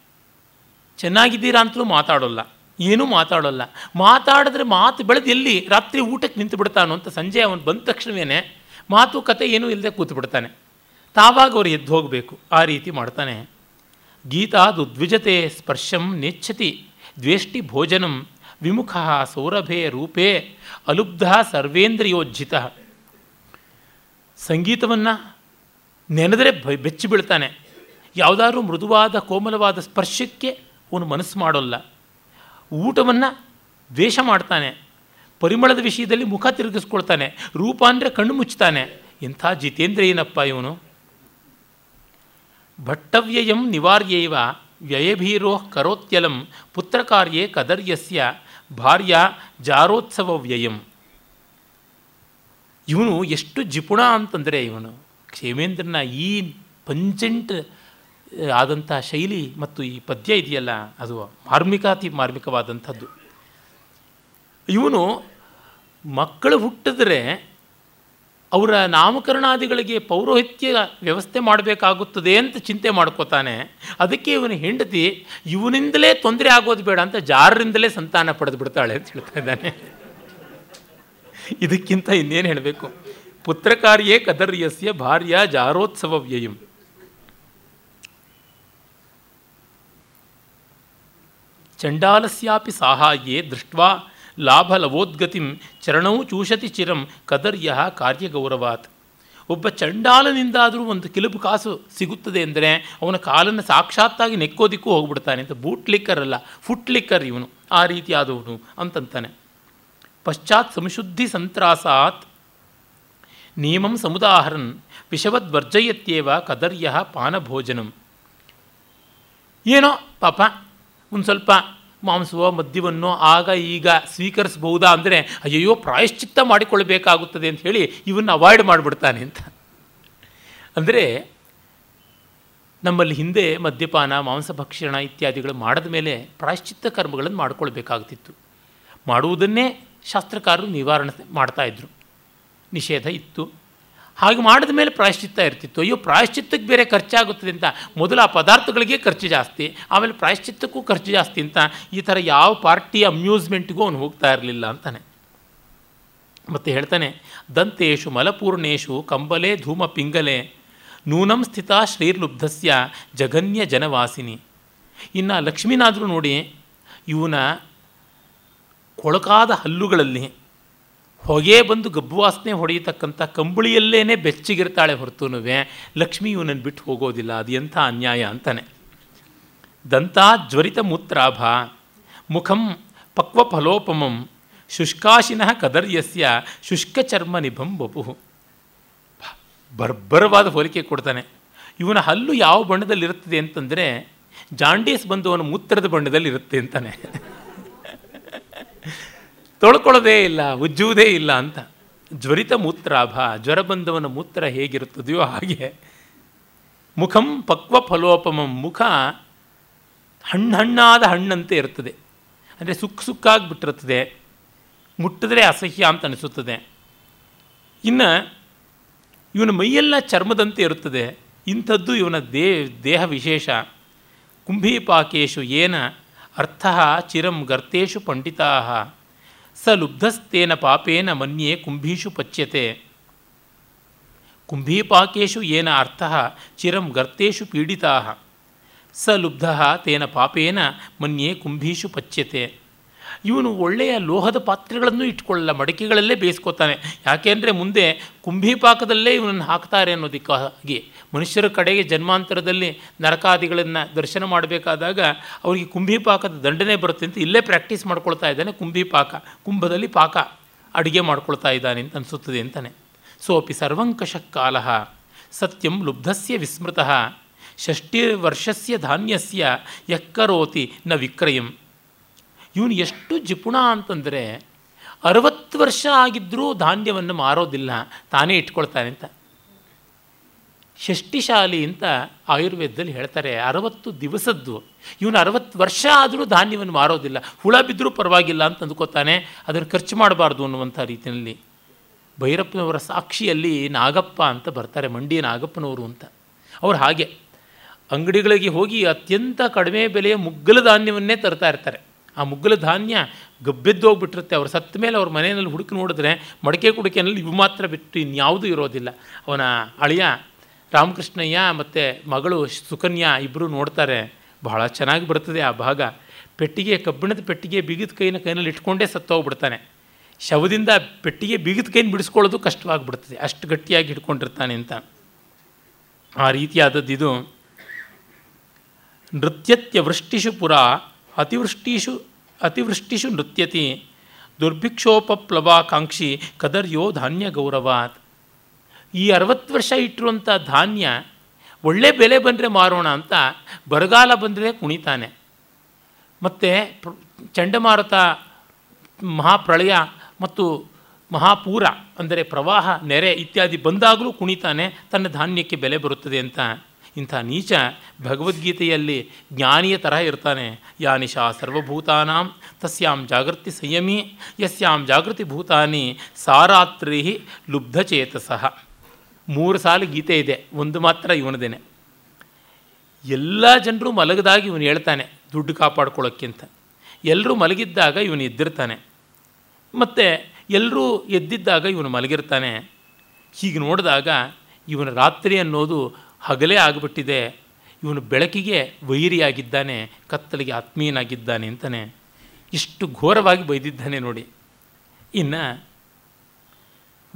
Speaker 1: ಚೆನ್ನಾಗಿದ್ದೀರಾ ಅಂತಲೂ ಮಾತಾಡೋಲ್ಲ. ಏನೂ ಮಾತಾಡೋಲ್ಲ. ಮಾತಾಡಿದ್ರೆ ಮಾತು ಬೆಳೆದು ಎಲ್ಲಿ ರಾತ್ರಿ ಊಟಕ್ಕೆ ನಿಂತು ಬಿಡ್ತಾನೋ ಅಂತ ಸಂಜೆ ಅವನು ಬಂದ ತಕ್ಷಣವೇ ಮಾತು ಕತೆ ಏನೂ ಇಲ್ಲದೆ ಕೂತು ಬಿಡ್ತಾನೆ. ತಾವಾಗ ಅವರು ಎದ್ದು ಹೋಗಬೇಕು. ಆ ರೀತಿ ಮಾಡ್ತಾನೆ. ಗೀತಾದುದ್ವಿಜತೆ ಸ್ಪರ್ಶಂ ನೆಚ್ಛತಿ ದ್ವೇಷ್ಟಿ ಭೋಜನಂ ವಿಮುಖ ಸೌರಭೆ ರೂಪೇ ಅಲುಬ್ಧ ಸರ್ವೇಂದ್ರಿಯೋಜ್ಜಿತ. ಸಂಗೀತವನ್ನು ನೆನೆದರೆ ಬೆಚ್ಚಿ ಬೀಳ್ತಾನೆ ಯಾವುದಾದ್ರೂ ಮೃದುವಾದ ಕೋಮಲವಾದ ಸ್ಪರ್ಶಕ್ಕೆ ಅವನು ಮನಸ್ಸು ಮಾಡೋಲ್ಲ. ಊಟವನ್ನು ದ್ವೇಷ ಮಾಡ್ತಾನೆ, ಪರಿಮಳದ ವಿಷಯದಲ್ಲಿ ಮುಖ ತಿರುಗಿಸ್ಕೊಳ್ತಾನೆ, ರೂಪ ಅಂದರೆ ಕಣ್ಣು ಮುಚ್ಚುತ್ತಾನೆ. ಇಂಥ ಜಿತೇಂದ್ರಿಯನಪ್ಪ ಇವನು? ಭಟ್ಟವ್ಯಯಂ ನಿವಾರ್ಯೈವ ವ್ಯಯಭೀರೋ ಕರೋತ್ಯಲಂ ಪುತ್ರಕಾರ್ಯೇ ಕದರ್ಯಸ್ಯ ಭಾರ್ಯ ಜಾರೋತ್ಸವ ವ್ಯಯಂ. ಇವನು ಎಷ್ಟು ಜಿಪುಣ ಅಂತಂದರೆ ಇವನು, ಕ್ಷೇಮೇಂದ್ರನ ಈ ಪಂಚೆಂಟ್ ಆದಂಥ ಶೈಲಿ ಮತ್ತು ಈ ಪದ್ಯ ಇದೆಯಲ್ಲ, ಅದು ಮಾರ್ಮಿಕಾತಿ ಮಾರ್ಮಿಕವಾದಂಥದ್ದು. ಇವನು ಮಕ್ಕಳು ಹುಟ್ಟಿದ್ರೆ ಅವರ ನಾಮಕರಣಾದಿಗಳಿಗೆ ಪೌರೋಹಿತ್ಯ ವ್ಯವಸ್ಥೆ ಮಾಡಬೇಕಾಗುತ್ತದೆ ಅಂತ ಚಿಂತೆ ಮಾಡ್ಕೋತಾನೆ. ಅದಕ್ಕೆ ಇವನ ಹೆಂಡತಿ, ಇವನಿಂದಲೇ ತೊಂದರೆ ಆಗೋದು ಬೇಡ ಅಂತ ಜಾರರಿಂದಲೇ ಸಂತಾನ ಪಡೆದು ಬಿಡ್ತಾಳೆ ಅಂತ ಹೇಳ್ತಾ ಇದ್ದಾನೆ. ಇದಕ್ಕಿಂತ ಇನ್ನೇನು ಹೇಳಬೇಕು? ಪುತ್ರಕಾರ್ಯೇ ಕದರ್ಯಸ್ಯ ಭಾರ್ಯ ಜಾರೋತ್ಸವ ವ್ಯಯಂ ಚಂಡಾಲಸ್ಯಾಪಿ ಸಾಹಾಯೇ ದೃಷ್ಟ್ವಾ ಲಾಭಲವೋದ್ಗತಿಂ ಚರಣೌ ಚೂಷತಿ ಚಿರಂ ಕದರ್ಯ ಕಾರ್ಯಗೌರವಾತ್. ಒಬ್ಬ ಚಂಡಾಲನಿಂದಾದರೂ ಒಂದು ಕಿಲುಬು ಕಾಸು ಸಿಗುತ್ತದೆ ಅಂದರೆ ಅವನ ಕಾಲನ್ನು ಸಾಕ್ಷಾತ್ತಾಗಿ ನೆಕ್ಕೋದಿಕ್ಕೂ ಹೋಗ್ಬಿಡ್ತಾನೆ ಅಂತ ಬೂಟ್ ಲಿಕ್ಕರ್ ಅಲ್ಲ, ಫುಟ್ ಲಿಕ್ಕರ್ ಇವನು, ಆ ರೀತಿಯಾದವನು ಅಂತಂತಾನೆ. ಪಶ್ಚಾತ್ ಸಂಶುದ್ಧಿ ಸಂತ್ರಾಸಾತ್ ನಿಯಮಂ ಸಮುದಾಹರನ್ ವಿಷವದ್ವರ್ಜಯತ್ಯೇವ ಕದರ್ಯ ಪಾನಭೋಜನಂ. ಏನೋ ಪಾಪ ಒಂದು ಸ್ವಲ್ಪ ಮಾಂಸವೋ, ಮದ್ಯವನ್ನೋ ಆಗ ಈಗ ಸ್ವೀಕರಿಸಬಹುದಾ ಅಂದರೆ ಅಯ್ಯಯ್ಯೋ, ಪ್ರಾಯಶ್ಚಿತ್ತ ಮಾಡಿಕೊಳ್ಳಬೇಕಾಗುತ್ತದೆ ಅಂತ ಹೇಳಿ ಇವನ್ನು ಅವಾಯ್ಡ್ ಮಾಡಿಬಿಡ್ತಾನೆ ಅಂತ. ಅಂದರೆ ನಮ್ಮಲ್ಲಿ ಹಿಂದೆ ಮದ್ಯಪಾನ ಮಾಂಸಭಕ್ಷಣ ಇತ್ಯಾದಿಗಳು ಮಾಡಿದ ಮೇಲೆ ಪ್ರಾಯಶ್ಚಿತ್ತ ಕರ್ಮಗಳನ್ನು ಮಾಡಿಕೊಳ್ಬೇಕಾಗ್ತಿತ್ತು. ಮಾಡುವುದನ್ನೇ ಶಾಸ್ತ್ರಕಾರರು ನಿವಾರಣೆ ಮಾಡ್ತಾಯಿದ್ರು ನಿಷೇಧ ಇತ್ತು. ಹಾಗೆ ಮಾಡಿದ ಮೇಲೆ ಪ್ರಾಯಶ್ಚಿತ್ತ ಇರ್ತಿತ್ತು. ಅಯ್ಯೋ, ಪ್ರಾಯಶ್ಚಿತ್ತಕ್ಕೆ ಬೇರೆ ಖರ್ಚಾಗುತ್ತದೆ ಅಂತ. ಮೊದಲು ಆ ಪದಾರ್ಥಗಳಿಗೆ ಖರ್ಚು ಜಾಸ್ತಿ. ಆಮೇಲೆ ಪ್ರಾಯಶ್ಚಿತ್ತಕ್ಕೂ ಖರ್ಚು ಜಾಸ್ತಿ ಅಂತ ಈ ಥರ ಯಾವ ಪಾರ್ಟಿ ಅಮ್ಯೂಸ್ಮೆಂಟ್ಗೂ ಅವನು ಹೋಗ್ತಾ ಇರಲಿಲ್ಲ ಅಂತಾನೆ. ಮತ್ತು ಹೇಳ್ತಾನೆ, ದಂತೇಶು ಮಲಪೂರ್ಣೇಶು ಕಂಬಲೆ ಧೂಮ ಪಿಂಗಲೆ, ನೂನಂ ಸ್ಥಿತ ಶ್ರೀರ್ಲುಬ್ಧಸ್ಯ ಜಘನ್ಯ ಜನವಾಸಿನಿ. ಇನ್ನು ಲಕ್ಷ್ಮೀನಾದರೂ ನೋಡಿ, ಇವನ ಕೊಳಕಾದ ಹಲ್ಲುಗಳಲ್ಲಿ ಹೊಗೆ ಬಂದು ಗಬ್ಬುವಾಸನೆ ಹೊಡೆಯತಕ್ಕಂಥ ಕಂಬಳಿಯಲ್ಲೇನೆ ಬೆಚ್ಚಗಿರ್ತಾಳೆ ಹೊರತುನುವೆ, ಲಕ್ಷ್ಮಿ ಇವನನ್ನು ಬಿಟ್ಟು ಹೋಗೋದಿಲ್ಲ, ಅದು ಎಂಥ ಅನ್ಯಾಯ ಅಂತಾನೆ. ದಂತ ಜ್ವರಿತ ಮೂತ್ರಾಭ, ಮುಖಂ ಪಕ್ವ ಫಲೋಪಮಂ ಶುಷ್ಕಾಶಿನಃ ಕದರ್ಯಸ್ಯ, ಶುಷ್ಕಚರ್ಮ ನಿಭಂ ಬಪು ಬರ್ಬರವಾದ ಹೋಲಿಕೆ ಕೊಡ್ತಾನೆ. ಇವನ ಹಲ್ಲು ಯಾವ ಬಣ್ಣದಲ್ಲಿರುತ್ತದೆ ಅಂತಂದರೆ, ಜಾಂಡೀಸ್ ಅವನ ಮೂತ್ರದ ಬಣ್ಣದಲ್ಲಿ ಇರುತ್ತೆ ಅಂತಾನೆ. ತೊಳ್ಕೊಳ್ಳೋದೇ ಇಲ್ಲ, ಉಜ್ಜುವುದೇ ಇಲ್ಲ ಅಂತ. ಜ್ವರಿತ ಮೂತ್ರಾಭ, ಜ್ವರ ಬಂದವನ ಮೂತ್ರ ಹೇಗಿರುತ್ತದೆಯೋ ಹಾಗೆ ಮುಖಂ ಪಕ್ವ ಫಲೋಪಮಂ, ಮುಖ ಹಣ್ಣು ಹಣ್ಣಾದ ಹಣ್ಣಂತೆ ಇರ್ತದೆ ಅಂದರೆ ಸುಕ್ಕ ಬಿಟ್ಟಿರುತ್ತದೆ ಮುಟ್ಟಿದ್ರೆ ಅಸಹ್ಯ ಅಂತ ಅನಿಸುತ್ತದೆ. ಇನ್ನು ಇವನ ಮೈಯೆಲ್ಲ ಚರ್ಮದಂತೆ ಇರುತ್ತದೆ. ಇಂಥದ್ದು ಇವನ ದೇ, ದೇಹ ವಿಶೇಷ. ಕುಂಭೀಪಾಕೇಶು ಏನ ಅರ್ಥ ಚಿರಂ ಗರ್ತೇಶು ಪಂಡಿತಾ. ಸ ಲುಬ್ಧಸ್ತೇನ ಪಾಪೇನ ಮನ್ಯೆ ಕುಂಭೀಷು ಪಚ್ಯತೆ ಕುಂಭೀಪಾಕೇಶು ಏನ ಅರ್ಥ ಚಿರಂ ಗರ್ತೇಶು ಪೀಡಿತಾ ಸ ಲುಬ್ಧ ತೇನ ಪಾಪೇನ ಮನ್ಯೆ ಕುಂಭೀಷು ಪಚ್ಯತೆ ಇವನು ಒಳ್ಳೆಯ ಲೋಹದ ಪಾತ್ರೆಗಳನ್ನು ಇಟ್ಕೊಳ್ಳಲ್ಲ, ಮಡಕೆಗಳಲ್ಲೇ ಬೇಯಿಸ್ಕೋತಾನೆ. ಯಾಕೆಂದರೆ ಮುಂದೆ ಕುಂಭಿಪಾಕದಲ್ಲೇ ಇವನನ್ನು ಹಾಕ್ತಾರೆ ಅನ್ನೋದಕ್ಕಾಗಿ. ಮನುಷ್ಯರ ಕಡೆಗೆ ಜನ್ಮಾಂತರದಲ್ಲಿ ನರಕಾದಿಗಳನ್ನು ದರ್ಶನ ಮಾಡಬೇಕಾದಾಗ ಅವರಿಗೆ ಕುಂಭಿಪಾಕದ ದಂಡನೆ ಬರುತ್ತೆ ಅಂತ ಇಲ್ಲೇ ಪ್ರಾಕ್ಟೀಸ್ ಮಾಡ್ಕೊಳ್ತಾ ಇದ್ದಾನೆ ಕುಂಭಿಪಾಕ. ಕುಂಭದಲ್ಲಿ ಪಾಕ ಅಡುಗೆ ಮಾಡ್ಕೊಳ್ತಾ ಇದ್ದಾನೆ ಅಂತ ಅನಿಸುತ್ತದೆ ಅಂತಾನೆ. ಸೋಪಿ ಸರ್ವಂಕಷ ಕಾಲ ಸತ್ಯಂ ಲುಬ್ಧಸ್ಯ ವಿಸ್ಮೃತಃ ಷಷ್ಟಿವರ್ಷಸ್ಯ ಧಾನ್ಯಸ್ಯ ಯಕ್ಕರೋತಿ ನ ವಿಕ್ರಯಂ. ಇವನು ಎಷ್ಟು ಜಿಪುಣ ಅಂತಂದರೆ ಅರವತ್ತು ವರ್ಷ ಆಗಿದ್ದರೂ ಧಾನ್ಯವನ್ನು ಮಾರೋದಿಲ್ಲ, ತಾನೇ ಇಟ್ಕೊಳ್ತಾನೆ ಅಂತ. ಷಷ್ಟಿಶಾಲಿ ಅಂತ ಆಯುರ್ವೇದದಲ್ಲಿ ಹೇಳ್ತಾರೆ, ಅರವತ್ತು ದಿವಸದ್ದು. ಇವನು ಅರವತ್ತು ವರ್ಷ ಆದರೂ ಧಾನ್ಯವನ್ನು ಮಾರೋದಿಲ್ಲ, ಹುಳ ಬಿದ್ದರೂ ಪರವಾಗಿಲ್ಲ ಅಂತ ಅಂದ್ಕೋತಾನೆ, ಅದನ್ನು ಖರ್ಚು ಮಾಡಬಾರ್ದು ಅನ್ನುವಂಥ ರೀತಿಯಲ್ಲಿ. ಭೈರಪ್ಪನವರ ಸಾಕ್ಷಿಯಲ್ಲಿ ನಾಗಪ್ಪ ಅಂತ ಬರ್ತಾರೆ ಮಂಡಿ ನಾಗಪ್ಪನವರು ಅಂತ. ಅವರು ಹಾಗೆ. ಅಂಗಡಿಗಳಿಗೆ ಹೋಗಿ ಅತ್ಯಂತ ಕಡಿಮೆ ಬೆಲೆಯ ಮುಗ್ಗಲ ಧಾನ್ಯವನ್ನೇ ತರ್ತಾ ಇರ್ತಾರೆ. ಆ ಮುಗ್ಗಲ ಧಾನ್ಯ ಗಬ್ಬೆದ್ದು ಗಬ್ಬೆದ್ದೋಗ್ಬಿಟ್ಟಿರುತ್ತೆ ಅವ್ರು ಸತ್ತ ಮೇಲೆ ಅವ್ರ ಮನೆಯಲ್ಲಿ ಹುಡುಕಿ ನೋಡಿದ್ರೆ ಮಡಕೆ ಕುಡಿಕೆಯಲ್ಲಿ ಇವು ಮಾತ್ರ ಬಿಟ್ಟು ಇನ್ಯಾವುದೂ ಇರೋದಿಲ್ಲ. ಅವನ ಅಳಿಯ ರಾಮಕೃಷ್ಣಯ್ಯ ಮತ್ತು ಮಗಳು ಸುಕನ್ಯಾ ಇಬ್ಬರು ನೋಡ್ತಾರೆ. ಬಹಳ ಚೆನ್ನಾಗಿ ಬರ್ತದೆ ಆ ಭಾಗ. ಪೆಟ್ಟಿಗೆ ಕಬ್ಬಿಣದ ಪೆಟ್ಟಿಗೆ ಬಿಗಿದ ಕೈನ ಕೈನಲ್ಲಿ ಇಟ್ಕೊಂಡೇ ಸತ್ತೋಗ್ಬಿಡ್ತಾನೆ ಶವದಿಂದ ಪೆಟ್ಟಿಗೆ ಬಿಗಿದ ಕೈನ ಬಿಡಿಸ್ಕೊಳ್ಳೋದು ಕಷ್ಟವಾಗಿಬಿಡ್ತದೆ. ಅಷ್ಟು ಗಟ್ಟಿಯಾಗಿ ಹಿಡ್ಕೊಂಡಿರ್ತಾನೆ ಅಂತ. ಆ ರೀತಿಯಾದದ್ದು ಇದು. ನೃತ್ಯತ್ಯ ವೃಷ್ಟಿಷು ಪುರ, ಅತಿವೃಷ್ಟಿಷು ಅತಿವೃಷ್ಟಿಷು ನೃತ್ಯತಿ. ದುರ್ಭಿಕ್ಷೋಪಪ್ಲವಾಕಾಂಕ್ಷಿ ಕದರ್ಯೋ ಧಾನ್ಯ ಗೌರವಾತ್. ಈ ಅರವತ್ತು ವರ್ಷ ಇಟ್ಟಿರುವಂಥ ಧಾನ್ಯ ಒಳ್ಳೆ ಬೆಲೆ ಬಂದರೆ ಮಾರೋಣ ಅಂತ ಬರಗಾಲ ಬಂದರೆ ಕುಣಿತಾನೆ. ಮತ್ತು ಚಂಡಮಾರುತ, ಮಹಾಪ್ರಳಯ ಮತ್ತು ಮಹಾಪೂರ ಅಂದರೆ ಪ್ರವಾಹ, ನೆರೆ ಇತ್ಯಾದಿ ಬಂದಾಗಲೂ ಕುಣಿತಾನೆ, ತನ್ನ ಧಾನ್ಯಕ್ಕೆ ಬೆಲೆ ಬರುತ್ತದೆ ಅಂತ. ಇಂಥ ನೀಚ ಭಗವದ್ಗೀತೆಯಲ್ಲಿ ಜ್ಞಾನಿಯ ತರಹ ಇರ್ತಾನೆ. ಯಾ ನಿಶಾ ಸರ್ವಭೂತಾನಾಂ, ತಸ್ಯಾಂ ಜಾಗೃತಿ ಸಂಯಮಿ, ಯಸ್ಯಾಂ ಜಾಗೃತಿ ಭೂತಾನಿ ಸಾರಾತ್ರಿ ಲುಬ್ಧಚೇತಸಃ. ಮೂರು ಸಾಲು ಗೀತೆ ಇದೆ, ಒಂದು ಮಾತ್ರ ಇವನದೇನೆ. ಎಲ್ಲ ಜನರು ಮಲಗದಾಗ ಇವನು ಹೇಳ್ತಾನೆ, ದುಡ್ಡು ಕಾಪಾಡ್ಕೊಳ್ಳೋಕ್ಕಿಂತ ಎಲ್ಲರೂ ಮಲಗಿದ್ದಾಗ ಇವನು ಎದ್ದಿರ್ತಾನೆ. ಮತ್ತು ಎಲ್ಲರೂ ಎದ್ದಿದ್ದಾಗ ಇವನು ಮಲಗಿರ್ತಾನೆ. ಹೀಗೆ ನೋಡಿದಾಗ ಇವನ ರಾತ್ರಿ ಅನ್ನೋದು ಹಗಲೇ ಆಗಿಬಿಟ್ಟಿದೆ. ಇವನು ಬೆಳಕಿಗೆ ವೈರಿಯಾಗಿದ್ದಾನೆ, ಕತ್ತಲಿಗೆ ಆತ್ಮೀಯನಾಗಿದ್ದಾನೆ ಅಂತಾನೆ. ಇಷ್ಟು ಘೋರವಾಗಿ ಬೈದಿದ್ದಾನೆ ನೋಡಿ. ಇನ್ನು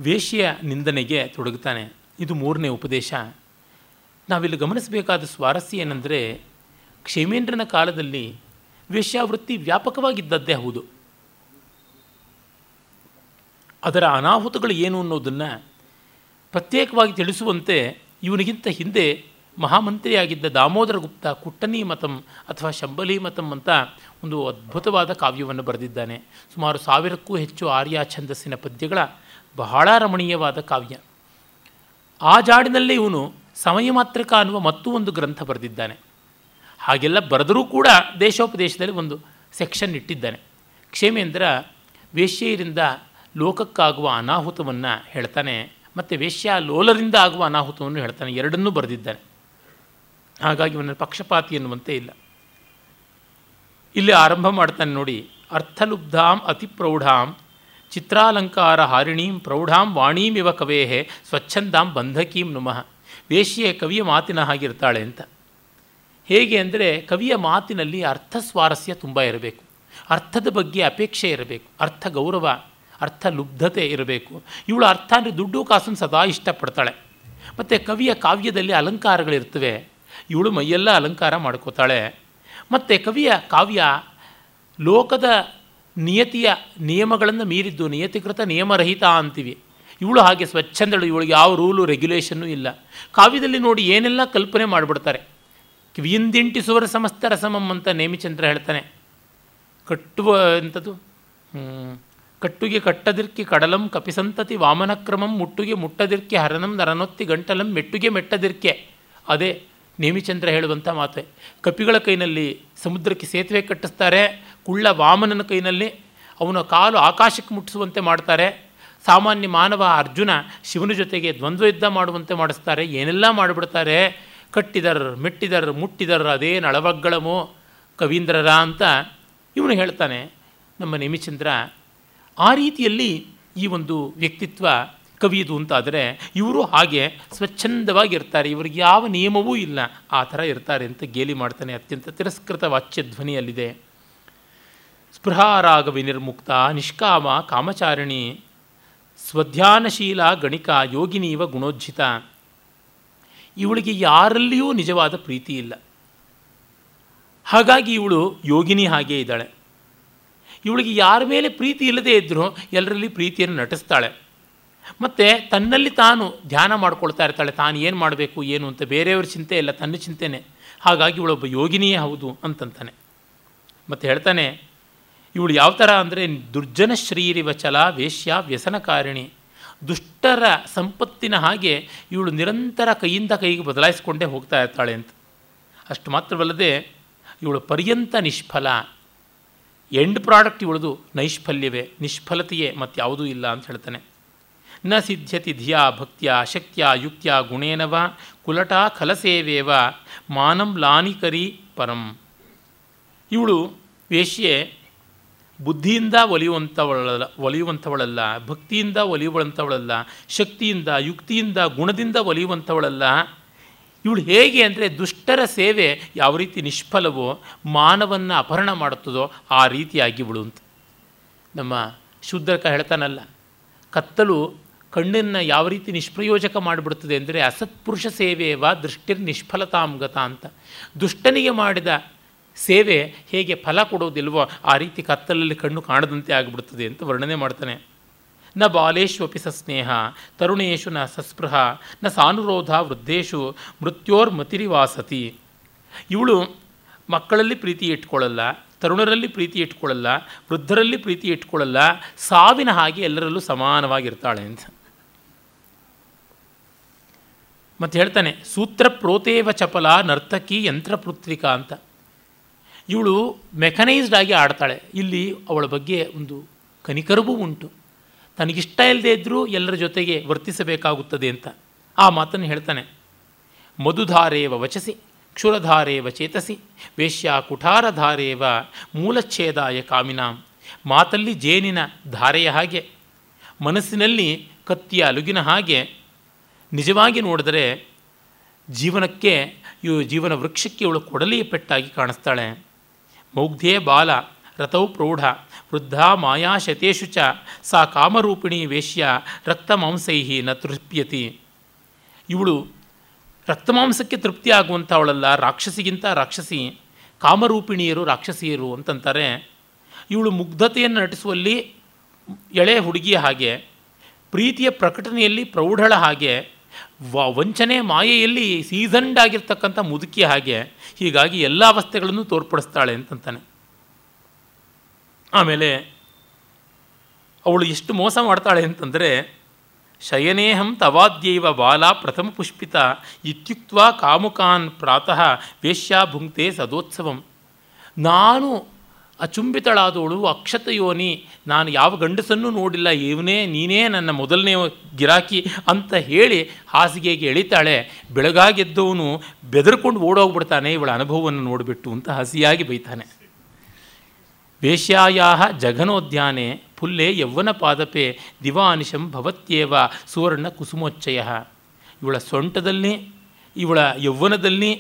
Speaker 1: ವೇಶ್ಯ ನಿಂದನೆಗೆ ತೊಡಗುತ್ತಾನೆ. ಇದು ಮೂರನೇ ಉಪದೇಶ. ನಾವಿಲ್ಲಿ ಗಮನಿಸಬೇಕಾದ ಸ್ವಾರಸ್ಯ ಏನಂದರೆ, ಕ್ಷೇಮೇಂದ್ರನ ಕಾಲದಲ್ಲಿ ವೇಶ್ಯಾವೃತ್ತಿ ವ್ಯಾಪಕವಾಗಿದ್ದದ್ದೇ ಹೌದು. ಅದರ ಅನಾಹುತಗಳು ಏನು ಅನ್ನೋದನ್ನು ಪ್ರತ್ಯೇಕವಾಗಿ ತಿಳಿಸುವಂತೆ ಇವನಿಗಿಂತ ಹಿಂದೆ ಮಹಾಮಂತ್ರಿಯಾಗಿದ್ದ ದಾಮೋದರ ಗುಪ್ತ ಕುಟ್ಟನಿ ಮತಂ ಅಥವಾ ಶಂಬಲಿ ಮತಂ ಅಂತ ಒಂದು ಅದ್ಭುತವಾದ ಕಾವ್ಯವನ್ನು ಬರೆದಿದ್ದಾನೆ. ಸುಮಾರು ಸಾವಿರಕ್ಕೂ ಹೆಚ್ಚು ಆರ್ಯ ಛಂದಸ್ಸಿನ ಪದ್ಯಗಳ ಬಹಳ ರಮಣೀಯವಾದ ಕಾವ್ಯ. ಆ ಜಾಡಿನಲ್ಲೇ ಇವನು ಸಮಯ ಮಾತ್ರಕ ಅನ್ನುವ ಮತ್ತೂ ಒಂದು ಗ್ರಂಥ ಬರೆದಿದ್ದಾನೆ. ಹಾಗೆಲ್ಲ ಬರೆದರೂ ಕೂಡ ದೇಶೋಪದೇಶದಲ್ಲಿ ಒಂದು ಸೆಕ್ಷನ್ ಇಟ್ಟಿದ್ದಾನೆ. ಕ್ಷೇಮೇಂದ್ರ ವೇಶ್ಯೆಯರಿಂದ ಲೋಕಕ್ಕಾಗುವ ಅನಾಹುತವನ್ನು ಹೇಳ್ತಾನೆ. ಮತ್ತು ವೇಶ್ಯ ಲೋಲರಿಂದ ಆಗುವ ಅನಾಹುತವನ್ನು ಹೇಳ್ತಾನೆ. ಎರಡನ್ನೂ ಬರೆದಿದ್ದಾನೆ. ಹಾಗಾಗಿ ಇವನ ಪಕ್ಷಪಾತಿ ಎನ್ನುವಂತೆ ಇಲ್ಲ. ಇಲ್ಲಿ ಆರಂಭ ಮಾಡ್ತಾನೆ ನೋಡಿ, ಅರ್ಥಲುಬ್ಧಾಂ ಅತಿ ಪ್ರೌಢಾಂ ಚಿತ್ರಾಲಂಕಾರ ಹಾರಿಣೀಂ ಪ್ರೌಢಾಂ ವಾಣೀಮಿವ ಕವೇಹೆ ಸ್ವಚ್ಛಂದಾಂ ಬಂಧಕೀಂ ನುಮಃ. ವೇಶ್ಯೆ ಕವಿಯ ಮಾತಿನ ಹಾಗಿರ್ತಾಳೆ ಅಂತ. ಹೇಗೆ ಅಂದರೆ ಕವಿಯ ಮಾತಿನಲ್ಲಿ ಅರ್ಥ ಸ್ವಾರಸ್ಯ ತುಂಬ ಇರಬೇಕು. ಅರ್ಥದ ಬಗ್ಗೆ ಅಪೇಕ್ಷೆ ಇರಬೇಕು. ಅರ್ಥ ಗೌರವ ಅರ್ಥ ಲುಬ್ಧತೆ ಇರಬೇಕು. ಇವಳು ಅರ್ಥ ಅಂದರೆ ದುಡ್ಡು ಕಾಸನ್ನು ಸದಾ ಇಷ್ಟಪಡ್ತಾಳೆ. ಮತ್ತು ಕವಿಯ ಕಾವ್ಯದಲ್ಲಿ ಅಲಂಕಾರಗಳಿರ್ತವೆ. ಇವಳು ಮೈಯೆಲ್ಲ ಅಲಂಕಾರ ಮಾಡ್ಕೋತಾಳೆ. ಮತ್ತು ಕವಿಯ ಕಾವ್ಯ ಲೋಕದ ನಿಯತಿಯ ನಿಯಮಗಳನ್ನು ಮೀರಿದ್ದು ನಿಯತಿಕೃತ ನಿಯಮರಹಿತ ಅಂತೀವಿ. ಇವಳು ಹಾಗೆ ಸ್ವಚ್ಛಂದಳು ಇವಳಿಗೆ ಯಾವ ರೂಲು ರೆಗ್ಯುಲೇಷನ್ನು ಇಲ್ಲ. ಕಾವ್ಯದಲ್ಲಿ ನೋಡಿ ಏನೆಲ್ಲ ಕಲ್ಪನೆ ಮಾಡಿಬಿಡ್ತಾರೆ. ಕಿವಿಯಿಂದಿಂಟಿಸುವರ ಸಮಸ್ತ ರಸಮಂ ಅಂತ ನೇಮಿಚಂದ್ರ ಹೇಳ್ತಾನೆ. ಕಟ್ಟುವ ಎಂಥದ್ದು ಕಟ್ಟುಗೆ ಕಟ್ಟದಿರ್ಕಿ ಕಡಲಂ ಕಪಿಸಂತತಿ ವಾಮನಕ್ರಮಂ ಮುಟ್ಟುಗೆ ಮುಟ್ಟದಿರ್ಕೆ ಹರನಂ ನರನೊತ್ತಿ ಗಂಟಲಂ ಮೆಟ್ಟುಗೆ ಮೆಟ್ಟದಿರ್ಕೆ. ಅದೇ ನೇಮಿಚಂದ್ರ ಹೇಳುವಂಥ ಮಾತು. ಕಪಿಗಳ ಕೈನಲ್ಲಿ ಸಮುದ್ರಕ್ಕೆ ಸೇತುವೆ ಕಟ್ಟಿಸ್ತಾರೆ. ಕುಳ್ಳ ವಾಮನನ ಕೈನಲ್ಲಿ ಅವನ ಕಾಲು ಆಕಾಶಕ್ಕೆ ಮುಟ್ಟಿಸುವಂತೆ ಮಾಡ್ತಾರೆ. ಸಾಮಾನ್ಯ ಮಾನವ ಅರ್ಜುನ ಶಿವನ ಜೊತೆಗೆ ದ್ವಂದ್ವ ಯುದ್ಧ ಮಾಡುವಂತೆ ಮಾಡಿಸ್ತಾರೆ. ಏನೆಲ್ಲ ಮಾಡಿಬಿಡ್ತಾರೆ? ಕಟ್ಟಿದರ್, ಮೆಟ್ಟಿದರ್, ಮುಟ್ಟಿದರ್, ಅದೇ ನಳವಗ್ಗಳಮೋ. ಕವೀಂದ್ರರ ಅಂತ ಇವನು ಹೇಳ್ತಾನೆ. ನಮ್ಮ ನೇಮಿಚಂದ್ರ ಆ ರೀತಿಯಲ್ಲಿ ಈ ಒಂದು ವ್ಯಕ್ತಿತ್ವ ಕವಿಯದು ಅಂತಾದರೆ ಇವರು ಹಾಗೆ ಸ್ವಚ್ಛಂದವಾಗಿ ಇರ್ತಾರೆ ಇವರಿಗೆ ಯಾವ ನಿಯಮವೂ ಇಲ್ಲ, ಆ ಥರ ಇರ್ತಾರೆ ಅಂತ ಗೇಲಿ ಮಾಡ್ತಾನೆ ಅತ್ಯಂತ ತಿರಸ್ಕೃತ ವಾಚ್ಯ ಧ್ವನಿಯಲ್ಲಿದೆ. ಸ್ಪೃಹಾರಾಗ ವಿನಿರ್ಮುಕ್ತ ನಿಷ್ಕಾಮ, ಕಾಮಚಾರಿಣಿ, ಸ್ವಧ್ಯಾನಶೀಲ, ಗಣಿಕ ಯೋಗಿನೀವ ಗುಣೋಜ್ಜಿತ. ಇವಳಿಗೆ ಯಾರಲ್ಲಿಯೂ ನಿಜವಾದ ಪ್ರೀತಿ ಇಲ್ಲ. ಹಾಗಾಗಿ ಇವಳು ಯೋಗಿನಿ ಹಾಗೇ ಇದ್ದಾಳೆ. ಇವಳಿಗೆ ಯಾರ ಮೇಲೆ ಪ್ರೀತಿ ಇಲ್ಲದೇ ಇದ್ದರೂ ಎಲ್ಲರಲ್ಲಿ ಪ್ರೀತಿಯನ್ನು ನಟಿಸ್ತಾಳೆ. ಮತ್ತು ತನ್ನಲ್ಲಿ ತಾನು ಧ್ಯಾನ ಮಾಡ್ಕೊಳ್ತಾ ಇರ್ತಾಳೆ. ತಾನು ಏನು ಮಾಡಬೇಕು, ಏನು ಅಂತ ಬೇರೆಯವ್ರ ಚಿಂತೆ ಇಲ್ಲ, ತನ್ನ ಚಿಂತೆನೆ. ಹಾಗಾಗಿ ಇವಳೊಬ್ಬ ಯೋಗಿನಿಯೇ ಹೌದು ಅಂತಂತಾನೆ. ಮತ್ತು ಹೇಳ್ತಾನೆ, ಇವಳು ಯಾವ ಥರ ಅಂದರೆ ದುರ್ಜನ ಶ್ರೀರಿವ ವಚಲ ವೇಶ್ಯ ವ್ಯಸನಕಾರಿಣಿ. ದುಷ್ಟರ ಸಂಪತ್ತಿನ ಹಾಗೆ ಇವಳು ನಿರಂತರ ಕೈಯಿಂದ ಕೈಗೆ ಬದಲಾಯಿಸಿಕೊಂಡೇ ಹೋಗ್ತಾ ಇರ್ತಾಳೆ ಅಂತ. ಅಷ್ಟು ಮಾತ್ರವಲ್ಲದೆ ಇವಳು ಪರ್ಯಂತ ನಿಷ್ಫಲ. ಎಂಡ್ ಪ್ರಾಡಕ್ಟ್ ಇವಳದು ನೈಷ್ಫಲ್ಯವೇ, ನಿಷ್ಫಲತೆಯೇ ಮತ್ತು ಯಾವುದೂ ಇಲ್ಲ ಅಂತ ಹೇಳ್ತಾನೆ. ನ ಸಿದ್ಧ್ಯತಿ ಧಿಯಾ ಭಕ್ತಿಯ ಶಕ್ತಿಯ ಯುಕ್ತಿಯ ಗುಣೇನವ ಕುಲಟ ಖಲಸೇವೇವ ಮಾನಂ ಲಾನಿಕರಿ ಪರಂ. ಇವಳು ವೇಶ್ಯೆ ಬುದ್ಧಿಯಿಂದ ಒಲಿಯುವಂಥವಳಲ್ಲ ಒಲಿಯುವಂಥವಳಲ್ಲ ಭಕ್ತಿಯಿಂದ ಒಲಿಯುವಂಥವಳಲ್ಲ ಶಕ್ತಿಯಿಂದ, ಯುಕ್ತಿಯಿಂದ, ಗುಣದಿಂದ ಒಲಿಯುವಂಥವಳಲ್ಲ ಇವಳು ಹೇಗೆ ಅಂದರೆ ದುಷ್ಟರ ಸೇವೆ ಯಾವ ರೀತಿ ನಿಷ್ಫಲವೋ, ಮಾನವನ್ನು ಅಪಹರಣ ಮಾಡುತ್ತದೋ ಆ ರೀತಿಯಾಗಿ ಇವಳು ಅಂತ. ನಮ್ಮ ಶೂದ್ರಕ ಹೇಳ್ತಾನಲ್ಲ, ಕತ್ತಲು ಕಣ್ಣನ್ನು ಯಾವ ರೀತಿ ನಿಷ್ಪ್ರಯೋಜಕ ಮಾಡಿಬಿಡ್ತದೆ ಅಂದರೆ ಅಸತ್ಪುರುಷ ಸೇವೆಯವ ದೃಷ್ಟಿರ್ ನಿಷ್ಫಲತಾಂಗತ ಅಂತ. ದುಷ್ಟನಿಗೆ ಮಾಡಿದ ಸೇವೆ ಹೇಗೆ ಫಲ ಕೊಡೋದಿಲ್ವೋ ಆ ರೀತಿ ಕತ್ತಲಲ್ಲಿ ಕಣ್ಣು ಕಾಣದಂತೆ ಆಗಿಬಿಡ್ತದೆ ಅಂತ ವರ್ಣನೆ ಮಾಡ್ತಾನೆ. ನ ಬಾಲೇಶ್ವಪಿ ಸಸ್ನೇಹ ತರುಣೇಶು ನ ಸಸ್ಪೃಹ, ನ ಸಾನುರೋಧ ವೃದ್ಧೇಶು ಮೃತ್ಯೋರ್ಮತಿರಿವಾಸತಿ ಇವಳು ಮಕ್ಕಳಲ್ಲಿ ಪ್ರೀತಿ ಇಟ್ಕೊಳ್ಳಲ್ಲ, ತರುಣರಲ್ಲಿ ಪ್ರೀತಿ ಇಟ್ಕೊಳ್ಳಲ್ಲ, ವೃದ್ಧರಲ್ಲಿ ಪ್ರೀತಿ ಇಟ್ಕೊಳ್ಳಲ್ಲ, ಸಾವಿನ ಹಾಗೆ ಎಲ್ಲರಲ್ಲೂ ಸಮಾನವಾಗಿರ್ತಾಳೆ ಅಂತ. ಮತ್ತು ಹೇಳ್ತಾನೆ, ಸೂತ್ರ ಪ್ರೋತೇವ ಚಪಲ ನರ್ತಕಿ ಯಂತ್ರಪುತ್ರಿಕಾ ಅಂತ. ಇವಳು ಮೆಕನೈಸ್ಡ್ ಆಗಿ ಆಡ್ತಾಳೆ. ಇಲ್ಲಿ ಅವಳ ಬಗ್ಗೆ ಒಂದು ಕನಿಕರವೂ ಉಂಟು. ತನಗಿಷ್ಟ ಇಲ್ಲದೆ ಇದ್ದರೂ ಎಲ್ಲರ ಜೊತೆಗೆ ವರ್ತಿಸಬೇಕಾಗುತ್ತದೆ ಅಂತ ಆ ಮಾತನ್ನು ಹೇಳ್ತಾನೆ. ಮಧುಧಾರೇವ ವಚಸಿ, ಕ್ಷುರಧಾರೇವ ಚೇತಸಿ, ವೇಶ್ಯ ಕುಠಾರಧಾರೇವ ಮೂಲಚ್ಛೇದಾಯ ಕಾಮಿನಾಂ. ಮಾತಲ್ಲಿ ಜೇನಿನ ಧಾರೆಯ ಹಾಗೆ, ಮನಸ್ಸಿನಲ್ಲಿ ಕತ್ತಿಯ ಅಲುಗಿನ ಹಾಗೆ. ನಿಜವಾಗಿ ನೋಡಿದರೆ ಜೀವನಕ್ಕೆ ಇವು ಜೀವನ ವೃಕ್ಷಕ್ಕೆ ಇವಳು ಕೊಡಲಿಯ ಪೆಟ್ಟಾಗಿ ಕಾಣಿಸ್ತಾಳೆ. ಮೌಗ್ಧೇ ಬಾಲ ರಥೌ ಪ್ರೌಢ. ವೃದ್ಧ ಮಾಯಾ ಶತೇಶು ಚ. ಸಾ ಕಾಮರೂಪಿಣಿ ವೇಶ್ಯ. ರಕ್ತಮಾಂಸೈ ನ ತೃಪ್ಯತಿ. ಇವಳು ರಕ್ತಮಾಂಸಕ್ಕೆ ತೃಪ್ತಿ ಆಗುವಂಥವಳಲ್ಲ ರಾಕ್ಷಸಿಗಿಂತ ರಾಕ್ಷಸಿ. ಕಾಮರೂಪಿಣಿಯರು ರಾಕ್ಷಸಿಯರು ಅಂತಂತಾರೆ. ಇವಳು ಮುಗ್ಧತೆಯನ್ನು ನಟಿಸುವಲ್ಲಿ ಎಳೆ ಹುಡುಗಿಯ ಹಾಗೆ, ಪ್ರೀತಿಯ ಪ್ರಕಟಣೆಯಲ್ಲಿ ಪ್ರೌಢಳ ಹಾಗೆ, ವ, ವಂಚನೆ ಮಾಯೆಯಲ್ಲಿ ಸೀಸನ್ಡ್ ಆಗಿರ್ತಕ್ಕಂಥ ಮುದುಕಿಯ ಹಾಗೆ. ಹೀಗಾಗಿ ಎಲ್ಲ ಅವಸ್ಥೆಗಳನ್ನು ತೋರ್ಪಡಿಸ್ತಾಳೆ ಅಂತಂತಾನೆ. ಆಮೇಲೆ ಅವಳು ಎಷ್ಟು ಮೋಸ ಮಾಡ್ತಾಳೆ ಅಂತಂದರೆ, ಶಯನೇಹಂ ತವಾದ್ಯೈವ ಬಾಲ ಪ್ರಥಮ ಪುಷ್ಪಿತ ಇತ್ಯುಕ್ತ ಕಾಮುಕಾನ್ ಪ್ರಾತಃ ವೇಶ್ಯಾ ಭುಂಕ್ತೆ ಸದೋತ್ಸವಂ. ನಾನು ಅಚುಂಬಿತಳಾದವಳು, ಅಕ್ಷತಯೋನಿ, ನಾನು ಯಾವ ಗಂಡಸನ್ನು ನೋಡಿಲ್ಲ, ಇವನೇ, ನೀನೇ ನನ್ನ ಮೊದಲನೇ ಗಿರಾಕಿ ಅಂತ ಹೇಳಿ ಹಾಸಿಗೆಗೆ ಎಳಿತಾಳೆ. ಬೆಳಗಾಗೆದ್ದವನು ಬೆದರ್ಕೊಂಡು ಓಡೋಗ್ಬಿಡ್ತಾನೆ, ಇವಳ ಅನುಭವವನ್ನು ನೋಡಿಬಿಟ್ಟು ಅಂತ ಹಸಿಯಾಗಿ ಬೈತಾನೆ. ವೇಶ್ಯಾಯಾ ಜಘನೋದ್ಯಾನೆ ಫುಲ್ಲೆ ಯೌವನ ಪಾದಪೆ ದಿವಾನಿಶಂ ಭವತ್ಯೇವ ಸುವರ್ಣ ಕುಸುಮೋಚ್ಚಯ. ಇವಳ ಸೊಂಟದಲ್ಲಿ ಇವಳ ಯೌವನದಲ್ಲಿ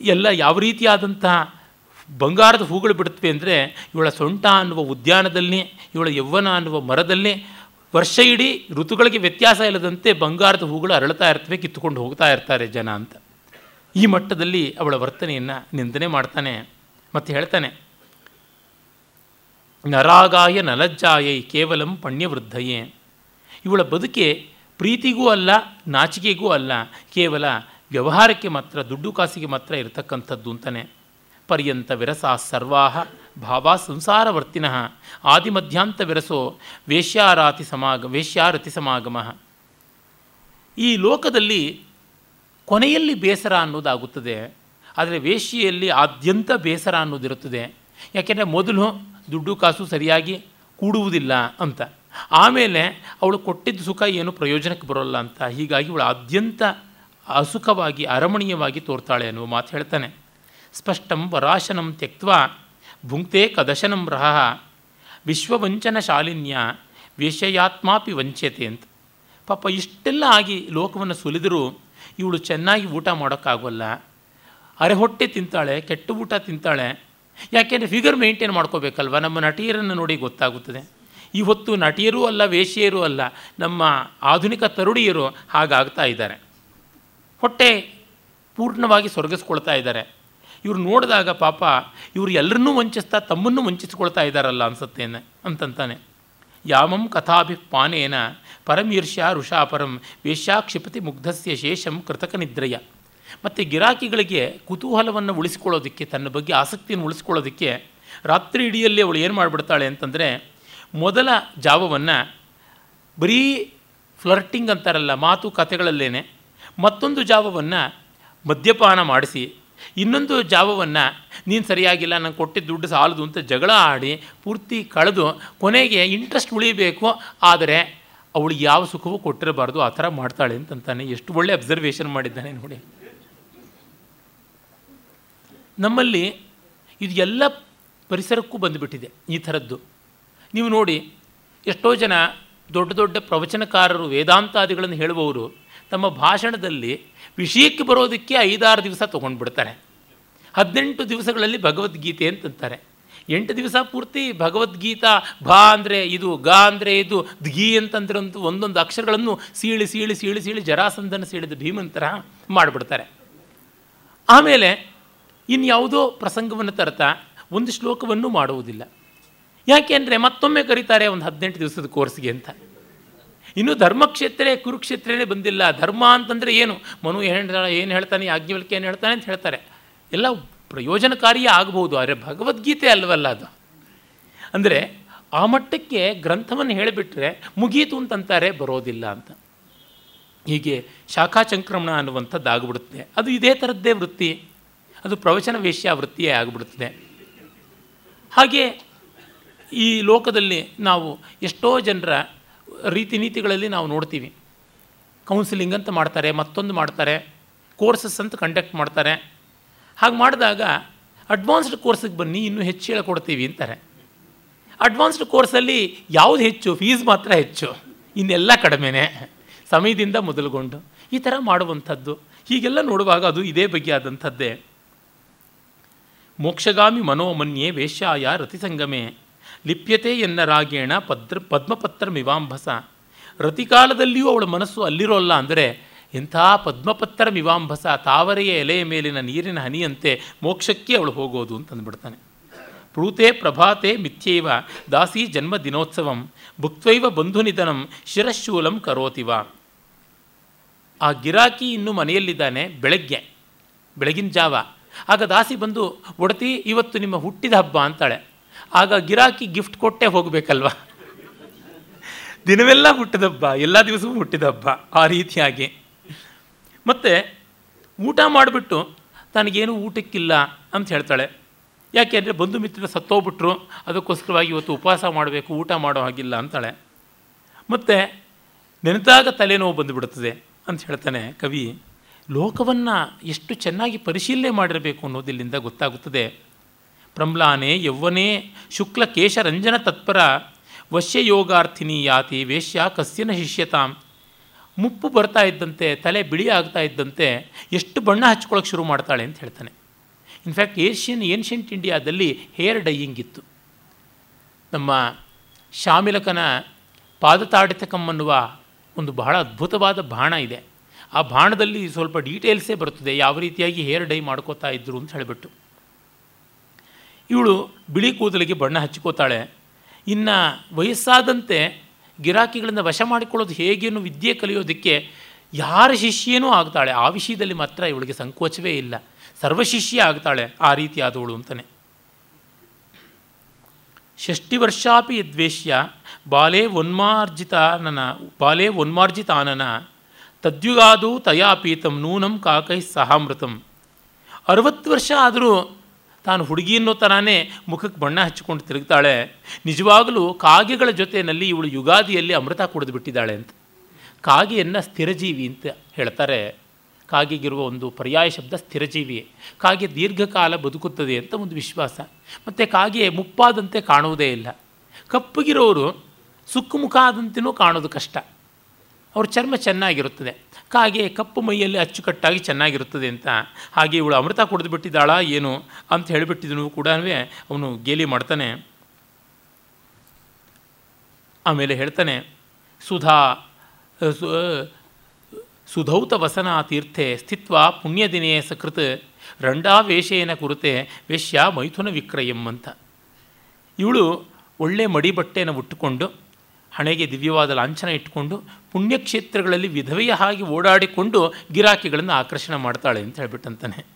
Speaker 1: ಎಲ್ಲ ಯಾವ ರೀತಿಯಾದಂತಹ ಬಂಗಾರದ ಹೂಗಳು ಬಿಡುತ್ತವೆ ಅಂದರೆ ಇವಳ ಸೊಂಟ ಅನ್ನುವ ಉದ್ಯಾನದಲ್ಲಿ ಇವಳ ಯೌವನ ಅನ್ನುವ ಮರದಲ್ಲಿ ವರ್ಷ ಇಡೀ ಋತುಗಳಿಗೆ ವ್ಯತ್ಯಾಸ ಇಲ್ಲದಂತೆ ಬಂಗಾರದ ಹೂಗಳು ಅರಳ್ತಾ ಇರ್ತವೆ, ಕಿತ್ತುಕೊಂಡು ಹೋಗ್ತಾ ಇರ್ತಾರೆ ಜನ ಅಂತ. ಈ ಮಟ್ಟದಲ್ಲಿ ಅವಳ ವರ್ತನೆಯನ್ನು ನಿಂದನೆ ಮಾಡ್ತಾನೆ ಮತ್ತು ಹೇಳ್ತಾನೆ ನರಾಗಾಯ ನಲಜ್ಜಾಯೈ ಕೇವಲಂ ಪಣ್ಯವೃದ್ಧಯೇ. ಇವಳ ಬದುಕೆ ಪ್ರೀತಿಗೂ ಅಲ್ಲ, ನಾಚಿಕೆಗೂ ಅಲ್ಲ, ಕೇವಲ ವ್ಯವಹಾರಕ್ಕೆ ಮಾತ್ರ, ದುಡ್ಡು ಕಾಸಿಗೆ ಮಾತ್ರ ಇರತಕ್ಕಂಥದ್ದು ಅಂತಾನೆ. ಪರ್ಯಂತ ವಿರಸ ಸರ್ವಾಹ ಭಾವ ಸಂಸಾರವರ್ತಿನಃ ಆದಿಮಧ್ಯಾಂತ ವಿರಸೋ ವೇಶ್ಯಾರಾತಿ ಸಮಾಗ, ವೇಶ್ಯಾರತಿ ಸಮಾಗಮ. ಈ ಲೋಕದಲ್ಲಿ ಕೊನೆಯಲ್ಲಿ ಬೇಸರ ಅನ್ನೋದಾಗುತ್ತದೆ. ಆದರೆ ವೇಶ್ಯೆಯಲ್ಲಿ ಆದ್ಯಂತ ಬೇಸರ ಅನ್ನೋದಿರುತ್ತದೆ. ಯಾಕೆಂದರೆ ಮೊದಲು ದುಡ್ಡು ಕಾಸು ಸರಿಯಾಗಿ ಕೂಡುವುದಿಲ್ಲ ಅಂತ. ಆಮೇಲೆ ಅವಳು ಕೊಟ್ಟಿದ್ದ ಸುಖ ಏನು ಪ್ರಯೋಜನಕ್ಕೆ ಬರೋಲ್ಲ ಅಂತ. ಹೀಗಾಗಿ ಇವಳು ಆದ್ಯಂತ ಅಸುಖವಾಗಿ, ಅರಮಣೀಯವಾಗಿ ತೋರ್ತಾಳೆ ಅನ್ನುವ ಮಾತು ಹೇಳ್ತಾನೆ. ಸ್ಪಷ್ಟಂ ವರಾಶನಂ ತ್ಯಕ್ವ ಭುಂಕ್ತೆ ಕದಶನಂ ರಹ ವಿಶ್ವವಂಚನ ಶಾಲಿನ್ಯ ವಿಷಯಾತ್ಮಾಪಿ ವಂಚ್ಯತೆ ಅಂತ. ಪಾಪ ಇಷ್ಟೆಲ್ಲ ಆಗಿ ಲೋಕವನ್ನು ಸುಲಿದರೂ ಇವಳು ಚೆನ್ನಾಗಿ ಊಟ ಮಾಡೋಕ್ಕಾಗೋಲ್ಲ. ಅರೆ ಹೊಟ್ಟೆ ತಿಂತಾಳೆ, ಕೆಟ್ಟ ಊಟ ತಿಂತಾಳೆ ಯಾಕೆಂದರೆ ಫಿಗರ್ ಮೇಂಟೈನ್ ಮಾಡ್ಕೋಬೇಕಲ್ವ? ನಮ್ಮ ನಟಿಯರನ್ನು ನೋಡಿ ಗೊತ್ತಾಗುತ್ತದೆ. ಇವತ್ತು ನಟಿಯರೂ ಅಲ್ಲ ವೇಶ್ಯೆಯರೂ ಅಲ್ಲ, ನಮ್ಮ ಆಧುನಿಕ ತರುಣಿಯರು ಹಾಗಾಗ್ತಾ ಇದ್ದಾರೆ. ಹೊಟ್ಟೆ ಪೂರ್ಣವಾಗಿ ಸೊರಗಿಸ್ಕೊಳ್ತಾ ಇದ್ದಾರೆ. ಇವ್ರು ನೋಡಿದಾಗ ಪಾಪ ಇವರು ಎಲ್ಲರನ್ನೂ ವಂಚಿಸ್ತಾ, ತಮ್ಮನ್ನು ವಂಚಿಸ್ಕೊಳ್ತಾ ಇದ್ದಾರಲ್ಲ ಅನ್ಸುತ್ತೇನೆ ಅಂತಂತಾನೆ. ಯಾಮಂ ಕಥಾಭಿಪಾನೇನ ಪರಮೀರ್ಷ್ಯ ಋಷಾಪರಂ ವೇಶ್ಯಾ ಕ್ಷಿಪತಿ ಮುಗ್ಧಸ್ಯ ಶೇಷಂ ಕೃತಕ ನಿದ್ರಯ. ಮತ್ತು ಗಿರಾಕಿಗಳಿಗೆ ಕುತೂಹಲವನ್ನು ಉಳಿಸ್ಕೊಳ್ಳೋದಕ್ಕೆ, ತನ್ನ ಬಗ್ಗೆ ಆಸಕ್ತಿಯನ್ನು ಉಳಿಸ್ಕೊಳ್ಳೋದಕ್ಕೆ ರಾತ್ರಿ ಇಡಿಯಲ್ಲಿ ಅವಳು ಏನು ಮಾಡಿಬಿಡ್ತಾಳೆ ಅಂತಂದರೆ, ಮೊದಲ ಜಾವವನ್ನು ಬರೀ ಫ್ಲರ್ಟಿಂಗ್ ಅಂತಾರಲ್ಲ, ಮಾತು ಕಥೆಗಳಲ್ಲೇನೆ, ಮತ್ತೊಂದು ಜಾವವನ್ನು ಮದ್ಯಪಾನ ಮಾಡಿಸಿ, ಇನ್ನೊಂದು ಜಾವವನ್ನು ನೀನು ಸರಿಯಾಗಿಲ್ಲ, ನಂಗೆ ಕೊಟ್ಟಿದ್ದ ದುಡ್ಡು ಸಾಲದು ಅಂತ ಜಗಳ ಆಡಿ, ಪೂರ್ತಿ ಕಳೆದು ಕೊನೆಗೆ ಇಂಟ್ರೆಸ್ಟ್ ಉಳಿಬೇಕು ಆದರೆ ಅವಳು ಯಾವ ಸುಖವೂ ಕೊಟ್ಟಿರಬಾರ್ದು, ಆ ಥರ ಮಾಡ್ತಾಳೆ ಅಂತಂತಾನೆ, ಎಷ್ಟು ಒಳ್ಳೆ ಅಬ್ಸರ್ವೇಷನ್ ಮಾಡಿದ್ದಾನೆ ನೋಡಿ. ನಮ್ಮಲ್ಲಿ ಇದು ಎಲ್ಲ ಪರಿಸರಕ್ಕೂ ಬಂದುಬಿಟ್ಟಿದೆ ಈ ಥರದ್ದು. ನೀವು ನೋಡಿ, ಎಷ್ಟೋ ಜನ ದೊಡ್ಡ ದೊಡ್ಡ ಪ್ರವಚನಕಾರರು, ವೇದಾಂತಾದಿಗಳನ್ನು ಹೇಳುವವರು ತಮ್ಮ ಭಾಷಣದಲ್ಲಿ ವಿಷಯಕ್ಕೆ ಬರೋದಕ್ಕೆ ಐದಾರು ದಿವಸ ತೊಗೊಂಡ್ಬಿಡ್ತಾರೆ. ಹದಿನೆಂಟು ದಿವಸಗಳಲ್ಲಿ ಭಗವದ್ಗೀತೆ ಅಂತಂತಾರೆ. ಎಂಟು ದಿವಸ ಪೂರ್ತಿ ಭಗವದ್ಗೀತಾ, ಭಾ ಅಂದರೆ ಇದು, ಗಾ ಅಂದರೆ ಇದು ದ್ಗಿ ಅಂತಂದ್ರಂತೂ ಒಂದೊಂದು ಅಕ್ಷರಗಳನ್ನು ಸೀಳಿ ಸೀಳಿ ಸೀಳಿ ಸೀಳಿ ಜರಾಸಂಧನ ಸೀಳಿದ ಭೀಮಂತರ ಮಾಡಿಬಿಡ್ತಾರೆ. ಆಮೇಲೆ ಇನ್ಯಾವುದೋ ಪ್ರಸಂಗವನ್ನು ತರ್ತಾ ಒಂದು ಶ್ಲೋಕವನ್ನು ಮಾಡುವುದಿಲ್ಲ. ಯಾಕೆಂದರೆ ಮತ್ತೊಮ್ಮೆ ಕರೀತಾರೆ ಒಂದು ಹದಿನೆಂಟು ದಿವಸದ ಕೋರ್ಸ್ಗೆ ಅಂತ. ಇನ್ನು ಧರ್ಮಕ್ಷೇತ್ರ ಕುರುಕ್ಷೇತ್ರನೇ ಬಂದಿಲ್ಲ. ಧರ್ಮ ಅಂತಂದರೆ ಏನು? ಮನು ಏನು ಏನು ಹೇಳ್ತಾನೆ? ಯಾಜ್ಞವಲ್ಕೆ ಏನು ಹೇಳ್ತಾನೆ ಅಂತ ಹೇಳ್ತಾರೆ. ಎಲ್ಲ ಪ್ರಯೋಜನಕಾರಿಯ ಆಗಬಹುದು ಆದರೆ ಭಗವದ್ಗೀತೆ ಅಲ್ವಲ್ಲ ಅದು. ಅಂದರೆ ಆ ಮಟ್ಟಕ್ಕೆ ಗ್ರಂಥವನ್ನು ಹೇಳಿಬಿಟ್ರೆ ಮುಗೀತು ಅಂತಂತಾರೆ ಬರೋದಿಲ್ಲ ಅಂತ. ಹೀಗೆ ಶಾಖಾ ಸಂಕ್ರಮಣ ಅನ್ನುವಂಥದ್ದು ಆಗಿಬಿಡುತ್ತೆ ಅದು ಇದೇ ಥರದ್ದೇ ವೃತ್ತಿ. ಅದು ಪ್ರವಚನ ವೇಶ್ಯ ವೃತ್ತಿಯೇ ಆಗಿಬಿಡುತ್ತದೆ ಹಾಗೆ ಈ ಲೋಕದಲ್ಲಿ ನಾವು ಎಷ್ಟೋ ಜನರ ರೀತಿ ನೀತಿಗಳಲ್ಲಿ ನಾವು ನೋಡ್ತೀವಿ. ಕೌನ್ಸಿಲಿಂಗ್ ಅಂತ ಮಾಡ್ತಾರೆ, ಮತ್ತೊಂದು ಮಾಡ್ತಾರೆ, ಕೋರ್ಸಸ್ ಅಂತ ಕಂಡಕ್ಟ್ ಮಾಡ್ತಾರೆ. ಹಾಗೆ ಮಾಡಿದಾಗ ಅಡ್ವಾನ್ಸ್ಡ್ ಕೋರ್ಸಿಗೆ ಬನ್ನಿ, ಇನ್ನೂ ಹೆಚ್ಚು ಹೇಳಿಕೊಡ್ತೀವಿ ಅಂತಾರೆ. ಅಡ್ವಾನ್ಸ್ಡ್ ಕೋರ್ಸಲ್ಲಿ ಯಾವುದು ಹೆಚ್ಚು? ಫೀಸ್ ಮಾತ್ರ ಹೆಚ್ಚು. ಇನ್ನೆಲ್ಲ ಕಡಿಮೆನೇ. ಸಮಯದಿಂದ ಮೊದಲುಗೊಂಡು. ಈ ಥರ ಮಾಡುವಂಥದ್ದು. ಹೀಗೆಲ್ಲ ನೋಡುವಾಗ ಅದು ಇದೇ ಬಗ್ಗೆ ಆದಂಥದ್ದೇ ಮೋಕ್ಷಗಾಮಿ ಮನೋಮನ್ಯೆ ವೇಶ್ಯಾಯ ರತಿಸಂಗಮೆ. ಲಿಪ್ಯತೆ ಎನ್ನ ರಾಗೇಣ ಪದ್ರ ಪದ್ಮಪತ್ರ ಮಿವಾಂಭಸ ರತಿಕಾಲದಲ್ಲಿಯೂ ಅವಳ ಮನಸ್ಸು ಅಲ್ಲಿರೋಲ್ಲ ಅಂದರೆ, ಎಂಥ ಪದ್ಮಪತ್ರ ಮಿವಾಂಭಸ ತಾವರೆಯ ಎಲೆಯ ಮೇಲಿನ ನೀರಿನ ಹನಿಯಂತೆ ಮೋಕ್ಷಕ್ಕೆ ಅವಳು ಹೋಗೋದು ಅಂತಂದ್ಬಿಡ್ತಾನೆ. ಪ್ರೂತೆ ಪ್ರಭಾತೆ ಮಿಥ್ಯೈವ ದಾಸಿ ಜನ್ಮ ದಿನೋತ್ಸವಂ ಭುಕ್ತೈವ ಬಂಧುನಿಧನಂ ಶಿರಶೂಲಂ ಕರೋತಿವ. ಆ ಗಿರಾಕಿ ಇನ್ನೂ ಮನೆಯಲ್ಲಿದ್ದಾನೆ ಬೆಳಗ್ಗೆ, ಬೆಳಗಿನ ಜಾವ. ಆಗ ದಾಸಿ ಬಂದು, ಒಡತಿ, ಇವತ್ತು ನಿಮ್ಮ ಹುಟ್ಟಿದ ಹಬ್ಬ ಅಂತಾಳೆ. ಆಗ ಗಿರಾಕಿ ಗಿಫ್ಟ್ ಕೊಟ್ಟೆ ಹೋಗಬೇಕಲ್ವ? ದಿನವೆಲ್ಲ ಹುಟ್ಟಿದ ಹಬ್ಬ, ಎಲ್ಲ ದಿವಸವೂ ಹುಟ್ಟಿದ ಹಬ್ಬ, ಆ ರೀತಿಯಾಗಿ ಮತ್ತು ಊಟ ಮಾಡಿಬಿಟ್ಟು, ತನಗೇನು ಊಟಕ್ಕಿಲ್ಲ ಅಂತ ಹೇಳ್ತಾಳೆ. ಯಾಕೆ ಅಂದರೆ ಬಂಧು ಮಿತ್ರ ಸತ್ತೋಗ್ಬಿಟ್ರು, ಅದಕ್ಕೋಸ್ಕರವಾಗಿ ಇವತ್ತು ಉಪವಾಸ ಮಾಡಬೇಕು, ಊಟ ಮಾಡೋ ಹಾಗಿಲ್ಲ ಅಂತಾಳೆ. ಮತ್ತು ನೆನೆದಾಗ ತಲೆನೋವು ಬಂದುಬಿಡುತ್ತದೆ ಅಂತ ಹೇಳ್ತಾನೆ ಕವಿ. ಲೋಕವನ್ನು ಎಷ್ಟು ಚೆನ್ನಾಗಿ ಪರಿಶೀಲನೆ ಮಾಡಿರಬೇಕು ಅನ್ನೋದಿಲ್ಲಿಂದ ಗೊತ್ತಾಗುತ್ತದೆ. ಪ್ರಮ್ಲಾನೆ ಯೌವನೇ ಶುಕ್ಲ ಕೇಶರಂಜನ ತತ್ಪರ ವಶ್ಯಯೋಗಾರ್ಥಿನಿ ಯಾತಿ ವೇಶ್ಯ ಕಸ್ಯನ ಶಿಷ್ಯತಾಂ. ಮುಪ್ಪು ಬರ್ತಾ ಇದ್ದಂತೆ, ತಲೆ ಬಿಳಿ ಆಗ್ತಾ ಇದ್ದಂತೆ ಎಷ್ಟು ಬಣ್ಣ ಹಚ್ಕೊಳ್ಳೋಕೆ ಶುರು ಮಾಡ್ತಾಳೆ ಅಂತ ಹೇಳ್ತಾನೆ. ಇನ್ಫ್ಯಾಕ್ಟ್ ಏಷ್ಯನ್, ಏನ್ಷಿಯಂಟ್ ಇಂಡಿಯಾದಲ್ಲಿ ಹೇರ್ ಡೈಯಿಂಗ್ ಇತ್ತು. ನಮ್ಮ ಶಾಮಿಲಕನ ಪಾದತಾಡಿತಕಂ ಅನ್ನುವ ಒಂದು ಬಹಳ ಅದ್ಭುತವಾದ ಬಾಣ ಇದೆ. ಆ ಬಾಣದಲ್ಲಿ ಸ್ವಲ್ಪ ಡೀಟೇಲ್ಸೇ ಬರುತ್ತದೆ, ಯಾವ ರೀತಿಯಾಗಿ ಹೇರ್ ಡೈ ಮಾಡ್ಕೋತಾ ಇದ್ರು ಅಂತ ಹೇಳಿಬಿಟ್ಟು. ಇವಳು ಬಿಳಿ ಕೂದಲಿಗೆ ಬಣ್ಣ ಹಚ್ಕೋತಾಳೆ. ಇನ್ನು ವಯಸ್ಸಾದಂತೆ ಗಿರಾಕಿಗಳನ್ನು ವಶ ಮಾಡಿಕೊಳ್ಳೋದು ಹೇಗೇನು ವಿದ್ಯೆ ಕಲಿಯೋದಕ್ಕೆ ಯಾರ ಶಿಷ್ಯನೂ ಆಗ್ತಾಳೆ. ಆ ವಿಷಯದಲ್ಲಿ ಮಾತ್ರ ಇವಳಿಗೆ ಸಂಕೋಚವೇ ಇಲ್ಲ. ಸರ್ವಶಿಷ್ಯ ಆಗ್ತಾಳೆ ಆ ರೀತಿಯಾದವಳು ಅಂತಲೇ ಷಷ್ಟಿ ವರ್ಷಾಪಿ ಬಾಲೆ ಬಾಲೇ ಉನ್ಮಾರ್ಜಿತಾನನ ಬಾಲೇ ಉನ್ಮಾರ್ಜಿತಾನನ ತದ್ಯುಗಾದು ತಯಾಪೀತಂ ನೂನಂ ಕಾಕೈ ಸಹಾಮೃತಂ. ಅರವತ್ತು ವರ್ಷ ಆದರೂ ತಾನು ಹುಡುಗಿ ಅನ್ನೋ ಥರನೇ ಮುಖಕ್ಕೆ ಬಣ್ಣ ಹಚ್ಚಿಕೊಂಡು ತಿರುಗ್ತಾಳೆ. ನಿಜವಾಗಲೂ ಕಾಗೆಗಳ ಜೊತೆಯಲ್ಲಿ ಇವಳು ಯುಗಾದಿಯಲ್ಲಿ ಅಮೃತ ಕುಡಿದು ಬಿಟ್ಟಿದ್ದಾಳೆ ಅಂತ. ಕಾಗೆಯನ್ನು ಸ್ಥಿರಜೀವಿ ಅಂತ ಹೇಳ್ತಾರೆ. ಕಾಗೆಗಿರುವ ಒಂದು ಪರ್ಯಾಯ ಶಬ್ದ ಸ್ಥಿರಜೀವಿ. ಕಾಗೆ ದೀರ್ಘಕಾಲ ಬದುಕುತ್ತದೆ ಅಂತ ಒಂದು ವಿಶ್ವಾಸ. ಮತ್ತು ಕಾಗೆ ಮುಪ್ಪಾದಂತೆ ಕಾಣುವುದೇ ಇಲ್ಲ. ಕಪ್ಪಗಿರೋರು ಸುಕ್ಕುಮುಖ ಆದಂತೆಯೂ ಕಾಣೋದು ಕಷ್ಟ. ಅವ್ರ ಚರ್ಮ ಚೆನ್ನಾಗಿರುತ್ತದೆ. ಕಾಗೆ ಕಪ್ಪು ಮೈಯಲ್ಲಿ ಅಚ್ಚುಕಟ್ಟಾಗಿ ಚೆನ್ನಾಗಿರುತ್ತದೆ ಅಂತ. ಹಾಗೆ ಇವಳು ಅಮೃತ ಕುಡಿದು ಬಿಟ್ಟಿದ್ದಾಳಾ ಏನು ಅಂತ ಹೇಳಿಬಿಟ್ಟಿದನು ಕೂಡ ಅವನು ಗೇಲಿ ಮಾಡ್ತಾನೆ. ಆಮೇಲೆ ಹೇಳ್ತಾನೆ, ಸುಧಾ ಸುಧೌತ ವಸನ ತೀರ್ಥೆ ಸ್ಥಿತ್ವ ಪುಣ್ಯದಿನೇ ಸಕೃತ್ ರಂಡಾವೇಶೇನ ಕುರುತೆ ವೇಶ್ಯ ಮೈಥುನ ವಿಕ್ರಯಂ ಅಂತ. ಇವಳು ಒಳ್ಳೆ ಮಡಿ ಬಟ್ಟೆಯನ್ನು ಉಟ್ಟುಕೊಂಡು ಹಣೆಗೆ ದಿವ್ಯವಾದ ಲಾಂಛನ ಇಟ್ಟುಕೊಂಡು ಪುಣ್ಯಕ್ಷೇತ್ರಗಳಲ್ಲಿ ವಿಧವೆಯ ಹಾಗೆ ಓಡಾಡಿಕೊಂಡು ಗಿರಾಕಿಗಳನ್ನು ಆಕರ್ಷಣೆ ಮಾಡ್ತಾಳೆ ಅಂತ ಹೇಳ್ಬಿಟ್ಟಂತಾನೆ.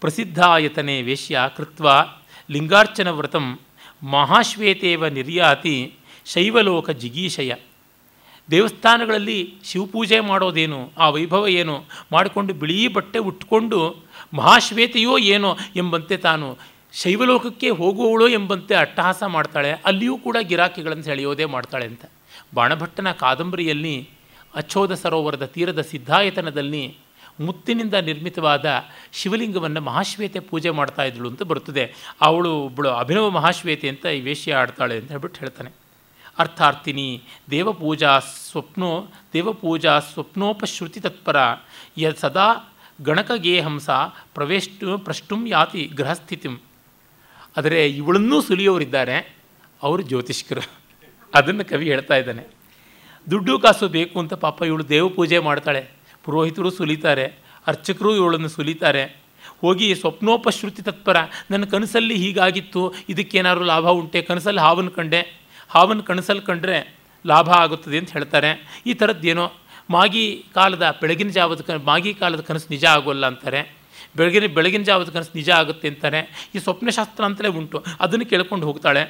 Speaker 1: ಪ್ರಸಿದ್ಧಾಯತನೆ ವೇಶ್ಯ ಕೃತ್ವ ಲಿಂಗಾರ್ಚನ ವ್ರತಂ ಮಹಾಶ್ವೇತೇವ ನಿರ್ಯಾತಿ ಶೈವಲೋಕ ಜಿಗೀಶಯ. ದೇವಸ್ಥಾನಗಳಲ್ಲಿ ಶಿವಪೂಜೆ ಮಾಡೋದೇನು, ಆ ವೈಭವ ಏನು, ಮಾಡಿಕೊಂಡು ಬಿಳಿ ಬಟ್ಟೆ ಉಟ್ಕೊಂಡು ಮಹಾಶ್ವೇತೆಯೋ ಏನೋ ಎಂಬಂತೆ ತಾನು ಶೈವಲೋಕಕ್ಕೆ ಹೋಗುವವಳು ಎಂಬಂತೆ ಅಟ್ಟಹಾಸ ಮಾಡ್ತಾಳೆ, ಅಲ್ಲಿಯೂ ಕೂಡ ಗಿರಾಕಿಗಳನ್ನು ಸೆಳೆಯೋದೇ ಮಾಡ್ತಾಳೆ ಅಂತ. ಬಾಣಭಟ್ಟನ ಕಾದಂಬರಿಯಲ್ಲಿ ಅಚ್ಚೋದ ಸರೋವರದ ತೀರದ ಸಿದ್ಧಾಯತನದಲ್ಲಿ ಮುತ್ತಿನಿಂದ ನಿರ್ಮಿತವಾದ ಶಿವಲಿಂಗವನ್ನು ಮಹಾಶ್ವೇತೆ ಪೂಜೆ ಮಾಡ್ತಾ ಇದ್ಳು ಅಂತ ಬರ್ತದೆ ಅವಳು ಒಬ್ಬಳು ಅಭಿನವ ಮಹಾಶ್ವೇತೆ ಅಂತ ಈ ವೇಷ್ಯ ಆಡ್ತಾಳೆ ಅಂತ ಹೇಳ್ಬಿಟ್ಟು ಹೇಳ್ತಾನೆ. ಅರ್ಥಾರ್ಥಿನಿ, ದೇವಪೂಜಾ ಸ್ವಪ್ನೋ, ದೇವಪೂಜಾ ಸ್ವಪ್ನೋಪಶ್ರುತಿ ತತ್ಪರ ಯ ಸದಾ ಗಣಕಗೇಹಂಸ ಪ್ರವೇಷ್ಟು ಪ್ರಷ್ಟುಂ ಯಾತಿ ಗೃಹಸ್ಥಿತಿಂ. ಆದರೆ ಇವಳನ್ನೂ ಸುಲಿಯೋರಿದ್ದಾರೆ ಅವರು ಜ್ಯೋತಿಷ್ಕರು. ಅದನ್ನು ಕವಿ ಹೇಳ್ತಾ ಇದ್ದಾನೆ. ದುಡ್ಡು ಕಾಸು ಬೇಕು ಅಂತ ಪಾಪ ಇವಳು ದೇವ ಪೂಜೆ ಮಾಡ್ತಾಳೆ. ಪುರೋಹಿತರು ಸುಲಿತಾರೆ, ಅರ್ಚಕರು ಇವಳನ್ನು ಸುಲಿತಾರೆ. ಹೋಗಿ ಸ್ವಪ್ನೋಪಶ್ರುತಿ ತತ್ಪರ, ನನ್ನ ಕನಸಲ್ಲಿ ಹೀಗಾಗಿತ್ತು, ಇದಕ್ಕೇನಾದ್ರು ಲಾಭ ಉಂಟೆ? ಕನಸಲ್ಲಿ ಹಾವನ್ನು ಕಂಡೆ. ಹಾವನ್ನು ಕನಸಲ್ಲಿ ಕಂಡ್ರೆ ಲಾಭ ಆಗುತ್ತದೆ ಅಂತ ಹೇಳ್ತಾರೆ. ಈ ಥರದ್ದೇನೋ, ಮಾಗಿ ಕಾಲದ, ಬೆಳಗಿನ ಜಾವದ ಮಾಗಿ ಕಾಲದ ಕನಸು ನಿಜ ಆಗೋಲ್ಲ ಅಂತಾರೆ. ಬೆಳಗಿನ ಬೆಳಗಿನ ಜಾವದ ಕನಸು ನಿಜ ಆಗುತ್ತೆ ಅಂತಾನೆ ಈ ಸ್ವಪ್ನಶಾಸ್ತ್ರ ಅಂತಲೇ ಉಂಟು. ಅದನ್ನು ಕೇಳ್ಕೊಂಡು ಹೋಗ್ತಾಳೆ.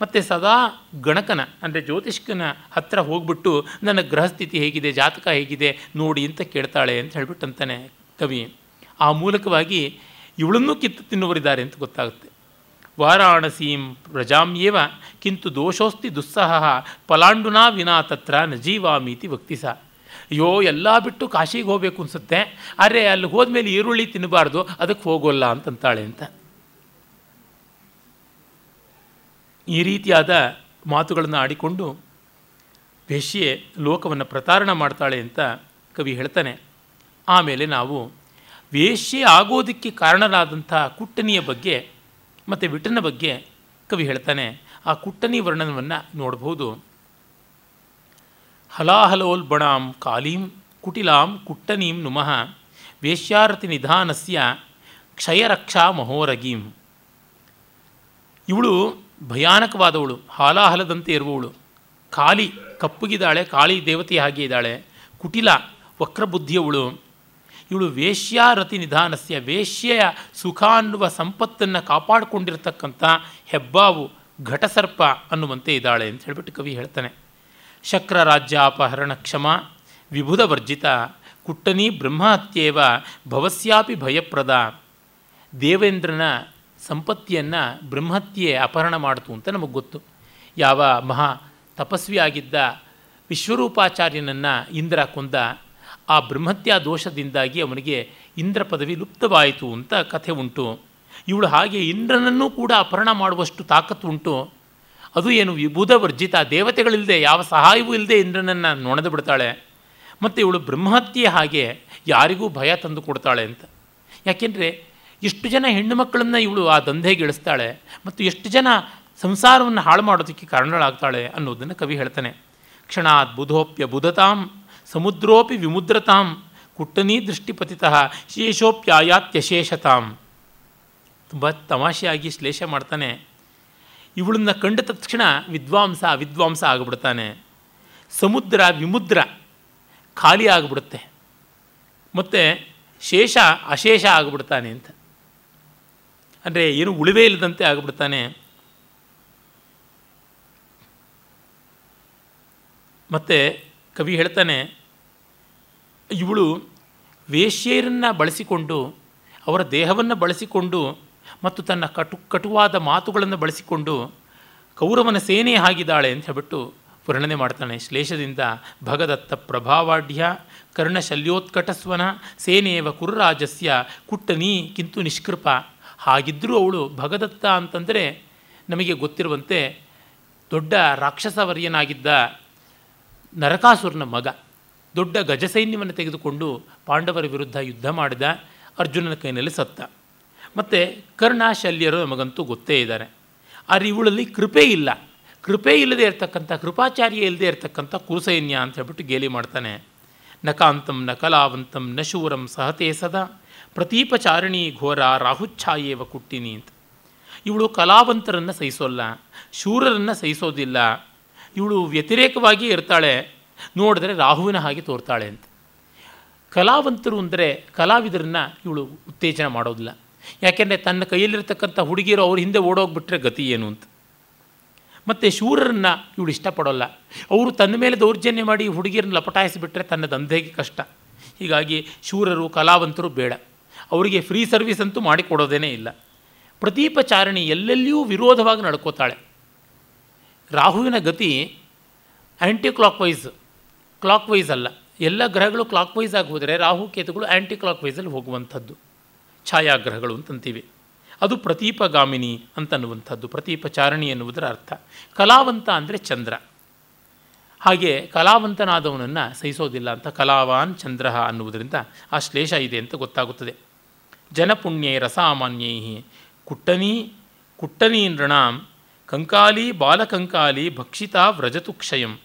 Speaker 1: ಮತ್ತು ಸದಾ ಗಣಕನ, ಅಂದರೆ ಜ್ಯೋತಿಷ್ಕನ ಹತ್ತಿರ ಹೋಗ್ಬಿಟ್ಟು ನನ್ನ ಗೃಹಸ್ಥಿತಿ ಹೇಗಿದೆ, ಜಾತಕ ಹೇಗಿದೆ ನೋಡಿ ಅಂತ ಕೇಳ್ತಾಳೆ ಅಂತ ಹೇಳ್ಬಿಟ್ಟು ಅಂತಾನೆ ಕವಿ. ಆ ಮೂಲಕವಾಗಿ ಇವಳನ್ನೂ ಕಿತ್ತು ತಿನ್ನುವರಿದ್ದಾರೆ ಅಂತ ಗೊತ್ತಾಗುತ್ತೆ. ವಾರಾಣಸೀಂ ಪ್ರಜಾಮ್ಯೇವ ಕಿಂತು ದೋಷೋಸ್ತಿ ದುಸ್ಸಹ ಪಲಾಂಡುನಾ ವಿನಾ ತತ್ರ ನ ಜೀವಾಮೀತಿ ವಕ್ತಿಸ. ಅಯ್ಯೋ, ಎಲ್ಲ ಬಿಟ್ಟು ಕಾಶಿಗೆ ಹೋಗಬೇಕು ಅನಿಸುತ್ತೆ. ಆದರೆ ಅಲ್ಲಿ ಹೋದ್ಮೇಲೆ ಈರುಳ್ಳಿ ತಿನ್ನಬಾರ್ದು ಅದಕ್ಕೆ ಹೋಗೋಲ್ಲ ಅಂತಂತಾಳೆ ಅಂತ. ಈ ರೀತಿಯಾದ ಮಾತುಗಳನ್ನು ಆಡಿಕೊಂಡು ವೇಶ್ಯೆ ಲೋಕವನ್ನು ಪ್ರತಾರಣ ಮಾಡ್ತಾಳೆ ಅಂತ ಕವಿ ಹೇಳ್ತಾನೆ. ಆಮೇಲೆ ನಾವು ವೇಶ್ಯೆ ಆಗೋದಕ್ಕೆ ಕಾರಣರಾದಂಥ ಕುಟ್ಟನಿಯ ಬಗ್ಗೆ ಮತ್ತು ವಿಟನ ಬಗ್ಗೆ ಕವಿ ಹೇಳ್ತಾನೆ. ಆ ಕುಟ್ಟನಿ ವರ್ಣನವನ್ನು ನೋಡಬಹುದು ಹಲಾಹಲೋಲ್ಬಣಾಂ ಕಾಲೀಂ ಕುಟಿಲಾಂ ಕುಟ್ಟನೀಂ ನುಮಃ ವೇಶ್ಯಾರತಿ ನಿಧಾನಸ್ಯ ಕ್ಷಯರಕ್ಷಾ ಮಹೋರಗೀಂ. ಇವಳು ಭಯಾನಕವಾದವಳು, ಹಾಲಾಹಲದಂತೆ ಇರುವವಳು. ಕಾಲಿ ಕಪ್ಪುಗಿದ್ದಾಳೆ ಕಾಳಿ ದೇವತೆ ಹಾಗೆ ಇದ್ದಾಳೆ. ಕುಟಿಲ ವಕ್ರಬುದ್ಧಿಯವಳು. ಇವಳು ವೇಶ್ಯಾರತಿ ನಿಧಾನಸ್ಯ, ವೇಶ್ಯೆಯ ಸುಖ ಅನ್ನುವ ಸಂಪತ್ತನ್ನು ಕಾಪಾಡಿಕೊಂಡಿರ್ತಕ್ಕಂಥ ಹೆಬ್ಬಾವು ಘಟಸರ್ಪ ಅನ್ನುವಂತೆ ಇದ್ದಾಳೆ ಅಂತ ಹೇಳಿಬಿಟ್ಟು ಕವಿ ಹೇಳ್ತಾನೆ. ಶಕ್ರ ರಾಜ್ಯಾಪಹರಣ ಕ್ಷಮ ವಿಭುಧ ವರ್ಜಿತ ಕುಟ್ಟನಿ ಬ್ರಹ್ಮಹತ್ಯೇವ ಭವಸ್ಯಾಪಿ ಭಯಪ್ರದ. ದೇವೇಂದ್ರನ ಸಂಪತ್ತಿಯನ್ನು ಬ್ರಹ್ಮಹತ್ಯೆ ಅಪಹರಣ ಮಾಡಿತು ಅಂತ ನಮಗೆ ಗೊತ್ತು. ಯಾವ ಮಹಾ ತಪಸ್ವಿಯಾಗಿದ್ದ ವಿಶ್ವರೂಪಾಚಾರ್ಯನನ್ನು ಇಂದ್ರ ಕೊಂದ ಆ ಬ್ರಹ್ಮತ್ಯಾ ದೋಷದಿಂದಾಗಿ ಅವನಿಗೆ ಇಂದ್ರ ಪದವಿ ಲುಪ್ತವಾಯಿತು ಅಂತ ಕಥೆ ಉಂಟು. ಇವಳು ಹಾಗೆ ಇಂದ್ರನನ್ನೂ ಕೂಡ ಅಪಹರಣ ಮಾಡುವಷ್ಟು ತಾಕತ್ತು ಉಂಟು. ಅದು ಏನು ವಿಭುಧ ವರ್ಜಿತ ದೇವತೆಗಳಿಲ್ಲದೆ ಯಾವ ಸಹಾಯವೂ ಇಲ್ಲದೆ ಇಂದ್ರನನ್ನು ನೊಣದು ಬಿಡ್ತಾಳೆ. ಮತ್ತು ಇವಳು ಬ್ರಹ್ಮಹತ್ಯೆ ಹಾಗೆ ಯಾರಿಗೂ ಭಯ ತಂದು ಕೊಡ್ತಾಳೆ ಅಂತ. ಯಾಕೆಂದರೆ ಎಷ್ಟು ಜನ ಹೆಣ್ಣು ಮಕ್ಕಳನ್ನು ಇವಳು ಆ ದಂಧೆಗೆ ಇಳಿಸ್ತಾಳೆ ಮತ್ತು ಎಷ್ಟು ಜನ ಸಂಸಾರವನ್ನು ಹಾಳು ಮಾಡೋದಕ್ಕೆ ಕಾರಣಗಳಾಗ್ತಾಳೆ ಅನ್ನೋದನ್ನು ಕವಿ ಹೇಳ್ತಾನೆ. ಕ್ಷಣಾತ್ ಬುಧೋಪ್ಯ ಬುಧತಾಂ, ಸಮುದ್ರೋಪಿ ವಿಮುದ್ರತಾಂ, ಕುಟ್ಟನೀ ದೃಷ್ಟಿಪತಿತಃ, ಶೇಷೋಪ್ಯಾಯಾತ್ಯಶೇಷತಾಂ. ತುಂಬ ತಮಾಷೆಯಾಗಿ ಶ್ಲೇಷ ಮಾಡ್ತಾನೆ. ಇವಳನ್ನ ಕಂಡ ತಕ್ಷಣ ವಿದ್ವಾಂಸ ವಿದ್ವಾಂಸ ಆಗಿಬಿಡ್ತಾನೆ. ಸಮುದ್ರ, ವಿಮುದ್ರ ಖಾಲಿ ಆಗಿಬಿಡುತ್ತೆ. ಮತ್ತು ಶೇಷ, ಅಶೇಷ ಆಗಿಬಿಡ್ತಾನೆ ಅಂತ. ಅಂದರೆ ಏನು ಉಳಿವೇ ಇಲ್ಲದಂತೆ ಆಗಿಬಿಡ್ತಾನೆ. ಮತ್ತು ಕವಿ ಹೇಳ್ತಾನೆ, ಇವಳು ವೇಶ್ಯೆಯರನ್ನು ಬಳಸಿಕೊಂಡು, ಅವರ ದೇಹವನ್ನು ಬಳಸಿಕೊಂಡು ಮತ್ತು ತನ್ನ ಕಟು ಕಟುವಾದ ಮಾತುಗಳನ್ನು ಬಳಸಿಕೊಂಡು ಕೌರವನ ಸೇನೆ ಆಗಿದ್ದಾಳೆ ಅಂತ ಹೇಳ್ಬಿಟ್ಟು ವರ್ಣನೆ ಮಾಡ್ತಾನೆ. ಶ್ಲೇಷದಿಂದ ಭಗದತ್ತ ಪ್ರಭಾವಾಢ್ಯ ಕರ್ಣಶಲ್ಯೋತ್ಕಟಸ್ವನ ಸೇನೆಯವ ಕುರುರಾಜಸ್ಯ, ಕುಟ್ಟನಿ ಕಿಂತು ನಿಷ್ಕೃಪ. ಹಾಗಿದ್ದರೂ ಅವಳು ಭಗದತ್ತ ಅಂತಂದರೆ ನಮಗೆ ಗೊತ್ತಿರುವಂತೆ ದೊಡ್ಡ ರಾಕ್ಷಸವರ್ಯನಾಗಿದ್ದ ನರಕಾಸುರನ ಮಗ, ದೊಡ್ಡ ಗಜಸೈನ್ಯವನ್ನು ತೆಗೆದುಕೊಂಡು ಪಾಂಡವರ ವಿರುದ್ಧ ಯುದ್ಧ ಮಾಡಿದ ಅರ್ಜುನನ ಕೈನಲ್ಲಿ ಸತ್ತ. ಮತ್ತು ಕರ್ಣ ಶಲ್ಯರು ನಮಗಂತೂ ಗೊತ್ತೇ ಇದ್ದಾರೆ. ಆದರೆ ಇವಳಲ್ಲಿ ಕೃಪೆ ಇಲ್ಲ. ಕೃಪೆ ಇಲ್ಲದೆ ಇರತಕ್ಕಂಥ, ಕೃಪಾಚಾರ್ಯ ಇಲ್ಲದೆ ಇರತಕ್ಕಂಥ ಕುರುಸೈನ್ಯ ಅಂತ ಹೇಳ್ಬಿಟ್ಟು ಗೇಲಿ ಮಾಡ್ತಾನೆ. ನಕಾಂತಂ ನ ಕಲಾವಂತಂ ನ ಶೂರಂ ಸಹತೆ ಸದಾ. ಪ್ರತೀಪಚಾರಿಣಿ ಘೋರ ರಾಹುಚ್ಛಾಯೇವ ಕುಟ್ಟಿನಿ ಅಂತ. ಇವಳು ಕಲಾವಂತರನ್ನು ಸಹಿಸೋಲ್ಲ. ಶೂರರನ್ನು ಸಹಿಸೋದಿಲ್ಲ. ಇವಳು ವ್ಯತಿರೇಕವಾಗಿ ಇರ್ತಾಳೆ. ನೋಡಿದ್ರೆ ರಾಹುವಿನ ಹಾಗೆ ತೋರ್ತಾಳೆ ಅಂತ. ಕಲಾವಂತರು ಅಂದರೆ ಕಲಾವಿದರನ್ನು ಇವಳು ಉತ್ತೇಜನ ಮಾಡೋದಿಲ್ಲ. ಯಾಕೆಂದರೆ ತನ್ನ ಕೈಯಲ್ಲಿರ್ತಕ್ಕಂಥ ಹುಡುಗಿಯರು ಅವ್ರ ಹಿಂದೆ ಓಡೋಗ್ಬಿಟ್ರೆ ಗತಿ ಏನು ಅಂತ. ಮತ್ತು ಶೂರರನ್ನು ಇವಳು ಇಷ್ಟಪಡೋಲ್ಲ. ಅವರು ತನ್ನ ಮೇಲೆ ದೌರ್ಜನ್ಯ ಮಾಡಿ ಹುಡುಗಿಯರನ್ನ ಲಪಟಾಯಿಸಿಬಿಟ್ರೆ ತನ್ನ ದಂಧೆಗೆ ಕಷ್ಟ. ಹೀಗಾಗಿ ಶೂರರು, ಕಲಾವಂತರು ಬೇಡ. ಅವರಿಗೆ ಫ್ರೀ ಸರ್ವಿಸ್ ಅಂತೂ ಮಾಡಿಕೊಡೋದೇನೇ ಇಲ್ಲ. ಪ್ರದೀಪಚಾರಣಿ ಎಲ್ಲೆಲ್ಲಿಯೂ ವಿರೋಧವಾಗಿ ನಡ್ಕೋತಾಳೆ. ರಾಹುವಿನ ಗತಿ anticlockwise clockwise ಅಲ್ಲ. ಎಲ್ಲ ಗ್ರಹಗಳು ಕ್ಲಾಕ್ ವೈಸ್ ಆಗಿ ಹೋದರೆ ರಾಹು ಕೇತುಗಳು ಆ್ಯಂಟಿ ಕ್ಲಾಕ್ ವೈಸಲ್ಲಿ ಹೋಗುವಂಥದ್ದು. ಛಾಯಾಗ್ರಹಗಳು ಅಂತಂತೀವಿ. ಅದು ಪ್ರತೀಪಗಾಮಿನಿ ಅಂತನ್ನುವಂಥದ್ದು, ಪ್ರತೀಪಚಾರಣಿ ಎನ್ನುವುದರ ಅರ್ಥ. ಕಲಾವಂತ ಅಂದರೆ ಚಂದ್ರ. ಹಾಗೆ ಕಲಾವಂತನಾದವನನ್ನು ಸಹಿಸೋದಿಲ್ಲ ಅಂತ ಕಲಾವಾನ್ ಚಂದ್ರ ಅನ್ನುವುದರಿಂದ ಆ ಶ್ಲೇಷ ಇದೆ ಅಂತ ಗೊತ್ತಾಗುತ್ತದೆ. ಜನಪುಣ್ಯೈ ರಸಾಮಾನ್ಯೈ ಕುಟ್ಟನಿ ಕುಟ್ಟನಿ ನೃಣಾಂ ಕಂಕಾಲಿ ಬಾಲಕಂಕಾಲಿ ಭಕ್ಷಿತಾ ವ್ರಜತು ಕ್ಷಯಂ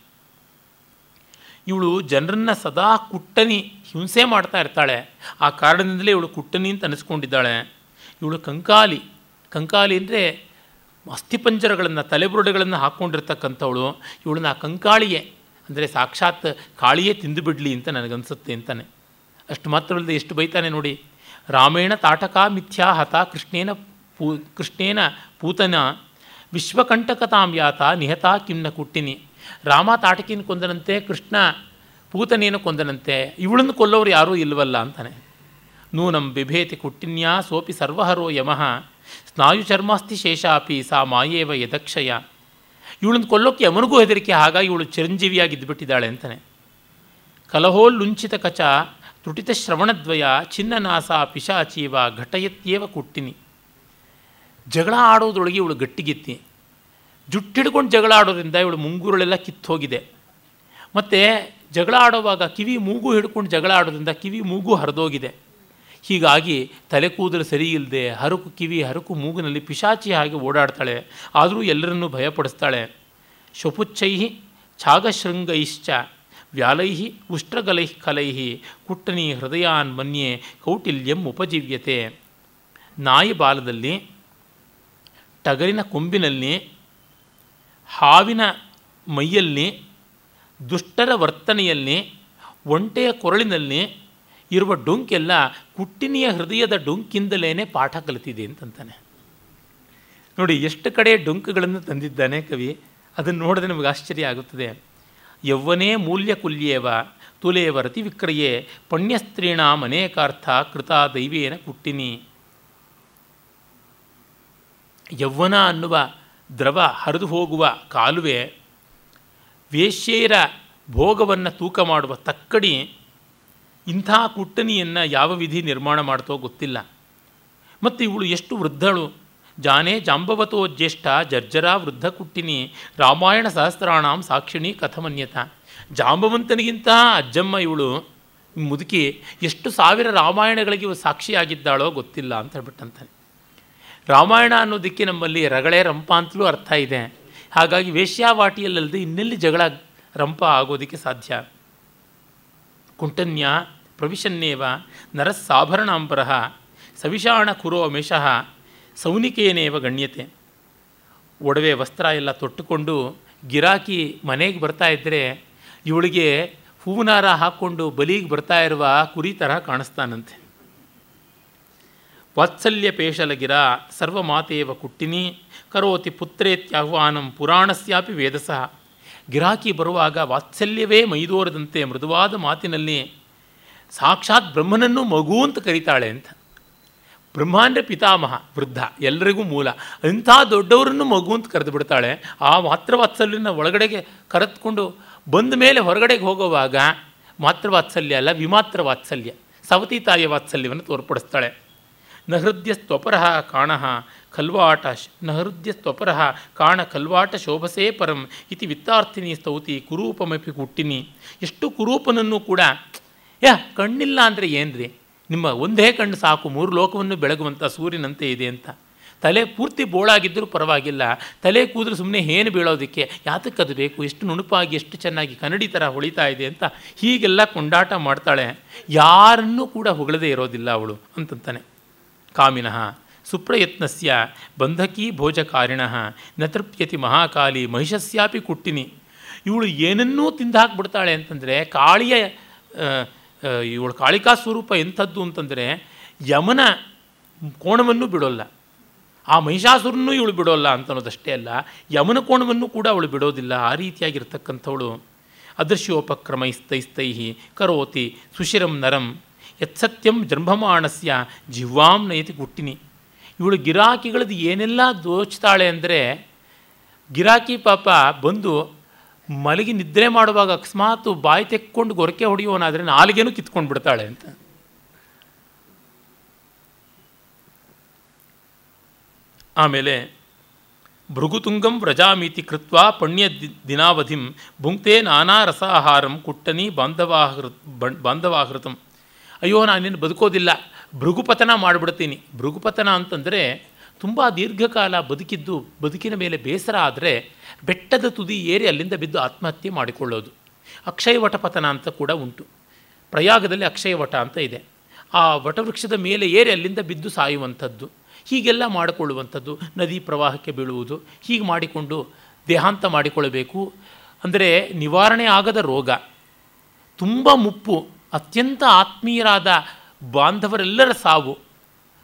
Speaker 1: ಇವಳು ಜನರನ್ನು ಸದಾ ಕುಟ್ಟನಿ, ಹಿಂಸೆ ಮಾಡ್ತಾ ಇರ್ತಾಳೆ. ಆ ಕಾರಣದಿಂದಲೇ ಇವಳು ಕುಟ್ಟನಿ ಅಂತ ಅನಿಸ್ಕೊಂಡಿದ್ದಾಳೆ. ಇವಳು ಕಂಕಾಲಿ. ಕಂಕಾಲಿ ಅಂದರೆ ಅಸ್ಥಿಪಂಜರಗಳನ್ನು, ತಲೆಬುರುಡೆಗಳನ್ನು ಹಾಕ್ಕೊಂಡಿರ್ತಕ್ಕಂಥವಳು ಇವಳನ್ನ ಕಂಕಾಳಿಯೇ, ಅಂದರೆ ಸಾಕ್ಷಾತ್ ಕಾಳಿಯೇ ತಿಂದುಬಿಡಲಿ ಅಂತ ನನಗನ್ಸುತ್ತೆ ಅಂತಾನೆ. ಅಷ್ಟು ಮಾತ್ರವಲ್ಲದೆ ಎಷ್ಟು ಬೈತಾನೆ ನೋಡಿ, ರಾಮೇಣ ತಾಟಕ ಮಿಥ್ಯಾ ಹತ ಕೃಷ್ಣೇನ ಪೂ, ಕೃಷ್ಣೇನ ಪೂತನ, ವಿಶ್ವಕಂಟಕತಾಂ ಯಾತ ನಿಹತ ಕಿಮ್ನ ಕುಟ್ಟಿನಿ. ರಾಮ ತಾಟಕಿನ ಕೊಂದನಂತೆ, ಕೃಷ್ಣ ಪೂತನೇನು ಕೊಂದನಂತೆ, ಇವಳನ್ನು ಕೊಲ್ಲೋರು ಯಾರೂ ಇಲ್ವಲ್ಲ ಅಂತಾನೆ. ನೂನಂ ಬಿಭೇತಿ ಕುಟ್ಟಿನ್ಯಾ ಸೋಪಿ ಸರ್ವಹರೋ ಯಮಃ ಸ್ನಾಯುಚರ್ಮಾಸ್ತಿ ಶೇಷಾಪಿ, ಸಾ ಮಾಯೇವ ಯದಕ್ಷಯ. ಇವಳನ್ನು ಕೊಲ್ಲೋಕ್ಕೆ ಯಮನಿಗೂ ಹೆದರಿಕೆ, ಹಾಗಾಗಿ ಇವಳು ಚಿರಂಜೀವಿಯಾಗಿ ಇದ್ದುಬಿಟ್ಟಿದ್ದಾಳೆ ಅಂತಾನೆ. ಕಲಹೋಲ್ಲುಂಚಿತ ಕಚ, ತುಟಿತ ಶ್ರವಣದ್ವಯ, ಚಿನ್ನನಾಸ ಪಿಶಾಚೀವ ಘಟಯತ್ಯೇವ ಕುಟ್ಟಿನಿ. ಜಗಳ ಆಡೋದ್ರೊಳಗೆ ಇವಳು ಗಟ್ಟಿಗಿತ್ತಿ. ಜುಟ್ಟಿಡ್ಕೊಂಡು ಜಗಳ ಆಡೋದ್ರಿಂದ ಇವಳು ಮುಂಗುರುಳೆಲ್ಲ ಕಿತ್ತೋಗಿದೆ. ಮತ್ತು ಜಗಳ ಆಡುವಾಗ ಕಿವಿ ಮೂಗು ಹಿಡ್ಕೊಂಡು ಜಗಳ ಆಡೋದ್ರಿಂದ ಕಿವಿ ಮೂಗು ಹರಿದೋಗಿದೆ. ಹೀಗಾಗಿ ತಲೆ ಕೂದಲು ಸರಿ ಇಲ್ಲದೆ ಹರಕು ಕಿವಿ ಹರಕು ಮೂಗಿನಲ್ಲಿ ಪಿಶಾಚಿ ಹಾಗೆ ಓಡಾಡ್ತಾಳೆ. ಆದರೂ ಎಲ್ಲರನ್ನೂ ಭಯಪಡಿಸ್ತಾಳೆ. ಶಪುಚ್ಛೈ ಛಾಗಶೃಂಗೈಶ್ಚ ವ್ಯಾಲೈಹಿ ಉಷ್ಟ್ರಗಲೈ ಕಲೈ ಕುಟ್ಟನಿ ಹೃದಯಾನ್ ಮನ್ಯೆ ಕೌಟಿಲ್ಯಂ ಉಪಜೀವ್ಯತೆ. ನಾಯಿ ಬಾಲದಲ್ಲಿ ಟಗರಿನ ಕೊಂಬಿನಲ್ಲಿ ಹಾವಿನ ಮೈಯಲ್ಲಿ ದುಷ್ಟರ ವರ್ತನೆಯಲ್ಲಿ ಒಂಟೆಯ ಕೊರಳಿನಲ್ಲಿ ಇರುವ ಡೊಂಕೆಲ್ಲ ಕುಟ್ಟಿನಿಯ ಹೃದಯದ ಡೊಂಕಿಂದಲೇ ಪಾಠ ಕಲಿತಿದೆ ಅಂತಂತಾನೆ. ನೋಡಿ, ಎಷ್ಟು ಕಡೆ ಡೊಂಕುಗಳನ್ನು ತಂದಿದ್ದಾನೆ ಕವಿ, ಅದನ್ನು ನೋಡಿದ್ರೆ ನಮಗೆ ಆಶ್ಚರ್ಯ ಆಗುತ್ತದೆ. ಯೌವನೇ ಮೂಲ್ಯ ಕುಲ್ಯೇವ ತುಲೇವ ರತಿ ವಿಕ್ರಯೇ, ಪುಣ್ಯಸ್ತ್ರೀಣಾಂ ಅನೇಕಾರ್ಥ ಕೃತ ದೈವೇನ ಕುಟ್ಟಿನಿ. ಯೌವನ ಅನ್ನುವ ದ್ರವ ಹರಿದು ಹೋಗುವ ಕಾಲುವೆ ವೇಶ್ಯೆಯರ ಭೋಗವನ್ನು ತೂಕ ಮಾಡುವ ತಕ್ಕಡಿ ಇಂಥ ಕುಟ್ಟಣಿಯನ್ನು ಯಾವ ವಿಧಿ ನಿರ್ಮಾಣ ಮಾಡ್ತೋ ಗೊತ್ತಿಲ್ಲ. ಮತ್ತು ಇವಳು ಎಷ್ಟು ವೃದ್ಧಳು. ಜಾನೇ ಜಾಂಬವತೋ ಜ್ಯೇಷ್ಠ ಜರ್ಜರ ವೃದ್ಧ ಕುಟ್ಟಿನಿ ರಾಮಾಯಣ ಸಹಸ್ರಾಣಾಂ ಸಾಕ್ಷಿಣಿ ಕಥಮನ್ಯತ. ಜಾಂಬವಂತನಿಗಿಂತ ಅಜ್ಜಮ್ಮ ಇವಳು ಮುದುಕಿ ಎಷ್ಟು ಸಾವಿರ ರಾಮಾಯಣಗಳಿಗೆ ಸಾಕ್ಷಿಯಾಗಿದ್ದಾಳೋ ಗೊತ್ತಿಲ್ಲ ಅಂತ ಹೇಳ್ಬಿಟ್ಟಂತಾನೆ. ರಾಮಾಯಣ ಅನ್ನೋದಕ್ಕೆ ನಮ್ಮಲ್ಲಿ ರಗಳೆ ರಂಪ ಅಂತಲೂ ಅರ್ಥ ಇದೆ. ಹಾಗಾಗಿ ವೇಶ್ಯಾವಾಟಿಯಲ್ಲದೆ ಇನ್ನೆಲ್ಲಿ ಜಗಳ ರಂಪ ಆಗೋದಕ್ಕೆ ಸಾಧ್ಯ? ಕುಂಟನ್ಯ ಪ್ರವಿಶನ್ನೇವ ನರಸ್ಸಾಭರಣಾಂಬರ ಸವಿಷಾಣ ಕುರೋ ಮೇಷಃ ಸೌನಿಕೇನೇವ ಗಣ್ಯತೆ. ಒಡವೆ ವಸ್ತ್ರ ಎಲ್ಲ ತೊಟ್ಟುಕೊಂಡು ಗಿರಾಕಿ ಮನೆಗೆ ಬರ್ತಾ ಇದ್ದರೆ ಇವಳಿಗೆ ಹೂವಿನಾರ ಹಾಕ್ಕೊಂಡು ಬಲಿಗೆ ಬರ್ತಾ ಇರುವ ಕುರಿ ತರಹ ಕಾಣಿಸ್ತಾನಂತೆ. ವಾತ್ಸಲ್ಯ ಪೇಷಲಗಿರ ಸರ್ವಮಾತೇವ ಕುಟ್ಟಿನಿ ಕರೋತಿ ಪುತ್ರೇತ್ಯಾಹ್ವಾನಂ ಪುರಾಣಸ್ಯಾಪಿ ವೇದಸಃ. ಗಿರಾಕಿ ಬರುವಾಗ ವಾತ್ಸಲ್ಯವೇ ಮೈದೋರದಂತೆ ಮೃದುವಾದ ಮಾತಿನಲ್ಲಿ, ಸಾಕ್ಷಾತ್ ಬ್ರಹ್ಮನನ್ನು ಮಗು ಅಂತ ಕರೀತಾಳೆ ಅಂತ. ಬ್ರಹ್ಮಾಂಡ ಪಿತಾಮಹ, ವೃದ್ಧ ಎಲ್ಲರಿಗೂ ಮೂಲ, ಅಂಥ ದೊಡ್ಡವರನ್ನು ಮಗು ಅಂತ ಕರೆದು ಬಿಡ್ತಾಳೆ. ಆ ಮಾತೃವಾತ್ಸಲ್ಯನ ಒಳಗಡೆಗೆ ಕರೆದುಕೊಂಡು ಬಂದ ಮೇಲೆ ಹೊರಗಡೆಗೆ ಹೋಗುವಾಗ ಮಾತೃವಾತ್ಸಲ್ಯ ಅಲ್ಲ, ವಿಮಾತ್ರ ವಾತ್ಸಲ್ಯ, ಸವತಿ ತಾಯಿಯ ವಾತ್ಸಲ್ಯವನ್ನು ತೋರ್ಪಡಿಸ್ತಾಳೆ. ನಹೃದ್ಯ ಸ್ತೊಪರಃ ಕಾಣಃ ಖಲ್ವಾಟ ನಹೃದ್ಯ ಸ್ತೊಪರಃ ಕಾಣ ಖಲ್ವಾಟ ಶೋಭಸೇ ಪರಂ ಇತಿ ವಿತ್ತಾರ್ಥಿನಿ ಸ್ತೌತಿ ಕುರೂಪಮಪಿ ಹುಟ್ಟಿನಿ. ಎಷ್ಟು ಕುರೂಪನನ್ನು ಕೂಡ ಯಾ, ಕಣ್ಣಿಲ್ಲ ಅಂದರೆ ಏನ್ರಿ? ನಿಮ್ಮ ಒಂದೇ ಕಣ್ಣು ಸಾಕು, ಮೂರು ಲೋಕವನ್ನು ಬೆಳಗುವಂಥ ಸೂರ್ಯನಂತೆ ಇದೆ ಅಂತ. ತಲೆ ಪೂರ್ತಿ ಬೋಳಾಗಿದ್ದರೂ ಪರವಾಗಿಲ್ಲ. ತಲೆ ಕೂದಲು ಸುಮ್ಮನೆ ಏನು ಬೀಳೋದಕ್ಕೆ? ಅದು ಬೇಕು? ಎಷ್ಟು ನುಣುಪಾಗಿ, ಎಷ್ಟು ಚೆನ್ನಾಗಿ ಕನ್ನಡಿ ಥರ ಹೊಳಿತಾ ಇದೆ ಅಂತ ಹೀಗೆಲ್ಲ ಕೊಂಡಾಟ ಮಾಡ್ತಾಳೆ. ಯಾರನ್ನೂ ಕೂಡ ಹೊಗಳದೇ ಇರೋದಿಲ್ಲ ಅವಳು ಅಂತಂತಾನೆ. ಕಾಮಿನಃ. ಸುಪ್ರಯತ್ನಸ್ಯ ಬಂಧಕೀ ಭೋಜಕಾರಿಣಃ. ನ ಮಹಾಕಾಳಿ ಮಹಾಕಾಲಿ ಮಹಿಷಸ್ಯಾಪಿ ಕುಟ್ಟಿನಿ. ಇವಳು ಏನನ್ನೂ ತಿಂದು ಹಾಕ್ಬಿಡ್ತಾಳೆ ಅಂತಂದರೆ ಕಾಳಿಯ ಇವಳು ಕಾಳಿಕಾ ಸ್ವರೂಪ ಎಂಥದ್ದು ಅಂತಂದರೆ ಯಮನ ಕೋಣವನ್ನು ಬಿಡೋಲ್ಲ. ಆ ಮಹಿಷಾಸುರನ್ನೂ ಇವಳು ಬಿಡೋಲ್ಲ ಅಂತ ಅನ್ನೋದಷ್ಟೇ ಅಲ್ಲ, ಯಮನ ಕೋಣವನ್ನು ಕೂಡ ಅವಳು ಬಿಡೋದಿಲ್ಲ, ಆ ರೀತಿಯಾಗಿರ್ತಕ್ಕಂಥವಳು. ಅದೃಶ್ಯೋಪಕ್ರಮೈಸ್ತೈಸ್ತೈ ಕರೋತಿ ಸುಶಿರಂ ನರಂ. ಯತ್ಸತ್ಯಂ ಜೃಂಭಮಾಣಸ್ಯ ಜಿಹ್ವಾಂ ನಯತಿ ಗುಟ್ಟಿನಿ. ಇವಳು ಗಿರಾಕಿಗಳದ್ದು ಏನೆಲ್ಲ ದೋಚ್ತಾಳೆ ಅಂದರೆ ಗಿರಾಕಿ ಪಾಪ ಬಂದು ಮಲಗಿ ನಿದ್ರೆ ಮಾಡುವಾಗ ಅಕಸ್ಮಾತ್ ಬಾಯಿ ತೆಕ್ಕೊಂಡು ಗೊರಕೆ ಹೊಡೆಯುವನಾದರೆ ನಾಲಿಗೆನೂ ಕಿತ್ಕೊಂಡು ಬಿಡ್ತಾಳೆ ಅಂತ. ಆಮೇಲೆ ಭೃಗುತುಂಗಂ ವ್ರಜಾಮೀತಿ ಕೃತ್ವ ಪುಣ್ಯ ದಿನಾವಧಿಂ ಭುಂಕ್ತೆ ನಾನಾ ರಸಾಹಾರಂ ಕುಟ್ಟನಿ ಬಾಂಧವಾಹೃ ಬಾಂಧವಾಹೃತಂ. ಅಯ್ಯೋ ನಾನಿನ್ನು ಬದುಕೋದಿಲ್ಲ. ಭೃಗುಪತನ ಮಾಡಿಬಿಡ್ತೀನಿ. ಭೃಗುಪತನ ಅಂತಂದರೆ ತುಂಬ ದೀರ್ಘಕಾಲ ಬದುಕಿದ್ದು, ಬದುಕಿನ ಮೇಲೆ ಬೇಸರ ಆದರೆ ಬೆಟ್ಟದ ತುದಿ ಏರಿ ಅಲ್ಲಿಂದ ಬಿದ್ದು ಆತ್ಮಹತ್ಯೆ ಮಾಡಿಕೊಳ್ಳೋದು. ಅಕ್ಷಯವಟ ಪತನ ಅಂತ ಕೂಡ ಉಂಟು. ಪ್ರಯಾಗದಲ್ಲಿ ಅಕ್ಷಯವಟ ಅಂತ ಇದೆ. ಆ ವಟವೃಕ್ಷದ ಮೇಲೆ ಏರಿ ಅಲ್ಲಿಂದ ಬಿದ್ದು ಸಾಯುವಂಥದ್ದು, ಹೀಗೆಲ್ಲ ಮಾಡಿಕೊಳ್ಳುವಂಥದ್ದು, ನದಿ ಪ್ರವಾಹಕ್ಕೆ ಬೀಳುವುದು, ಹೀಗೆ ಮಾಡಿಕೊಂಡು ದೇಹಾಂತ ಮಾಡಿಕೊಳ್ಳಬೇಕು. ಅಂದರೆ ನಿವಾರಣೆ ಆಗದ ರೋಗ. ತುಂಬ ಮುಪ್ಪು. ಅತ್ಯಂತ ಆತ್ಮೀಯರಾದ ಬಾಂಧವರೆಲ್ಲರ ಸಾವು,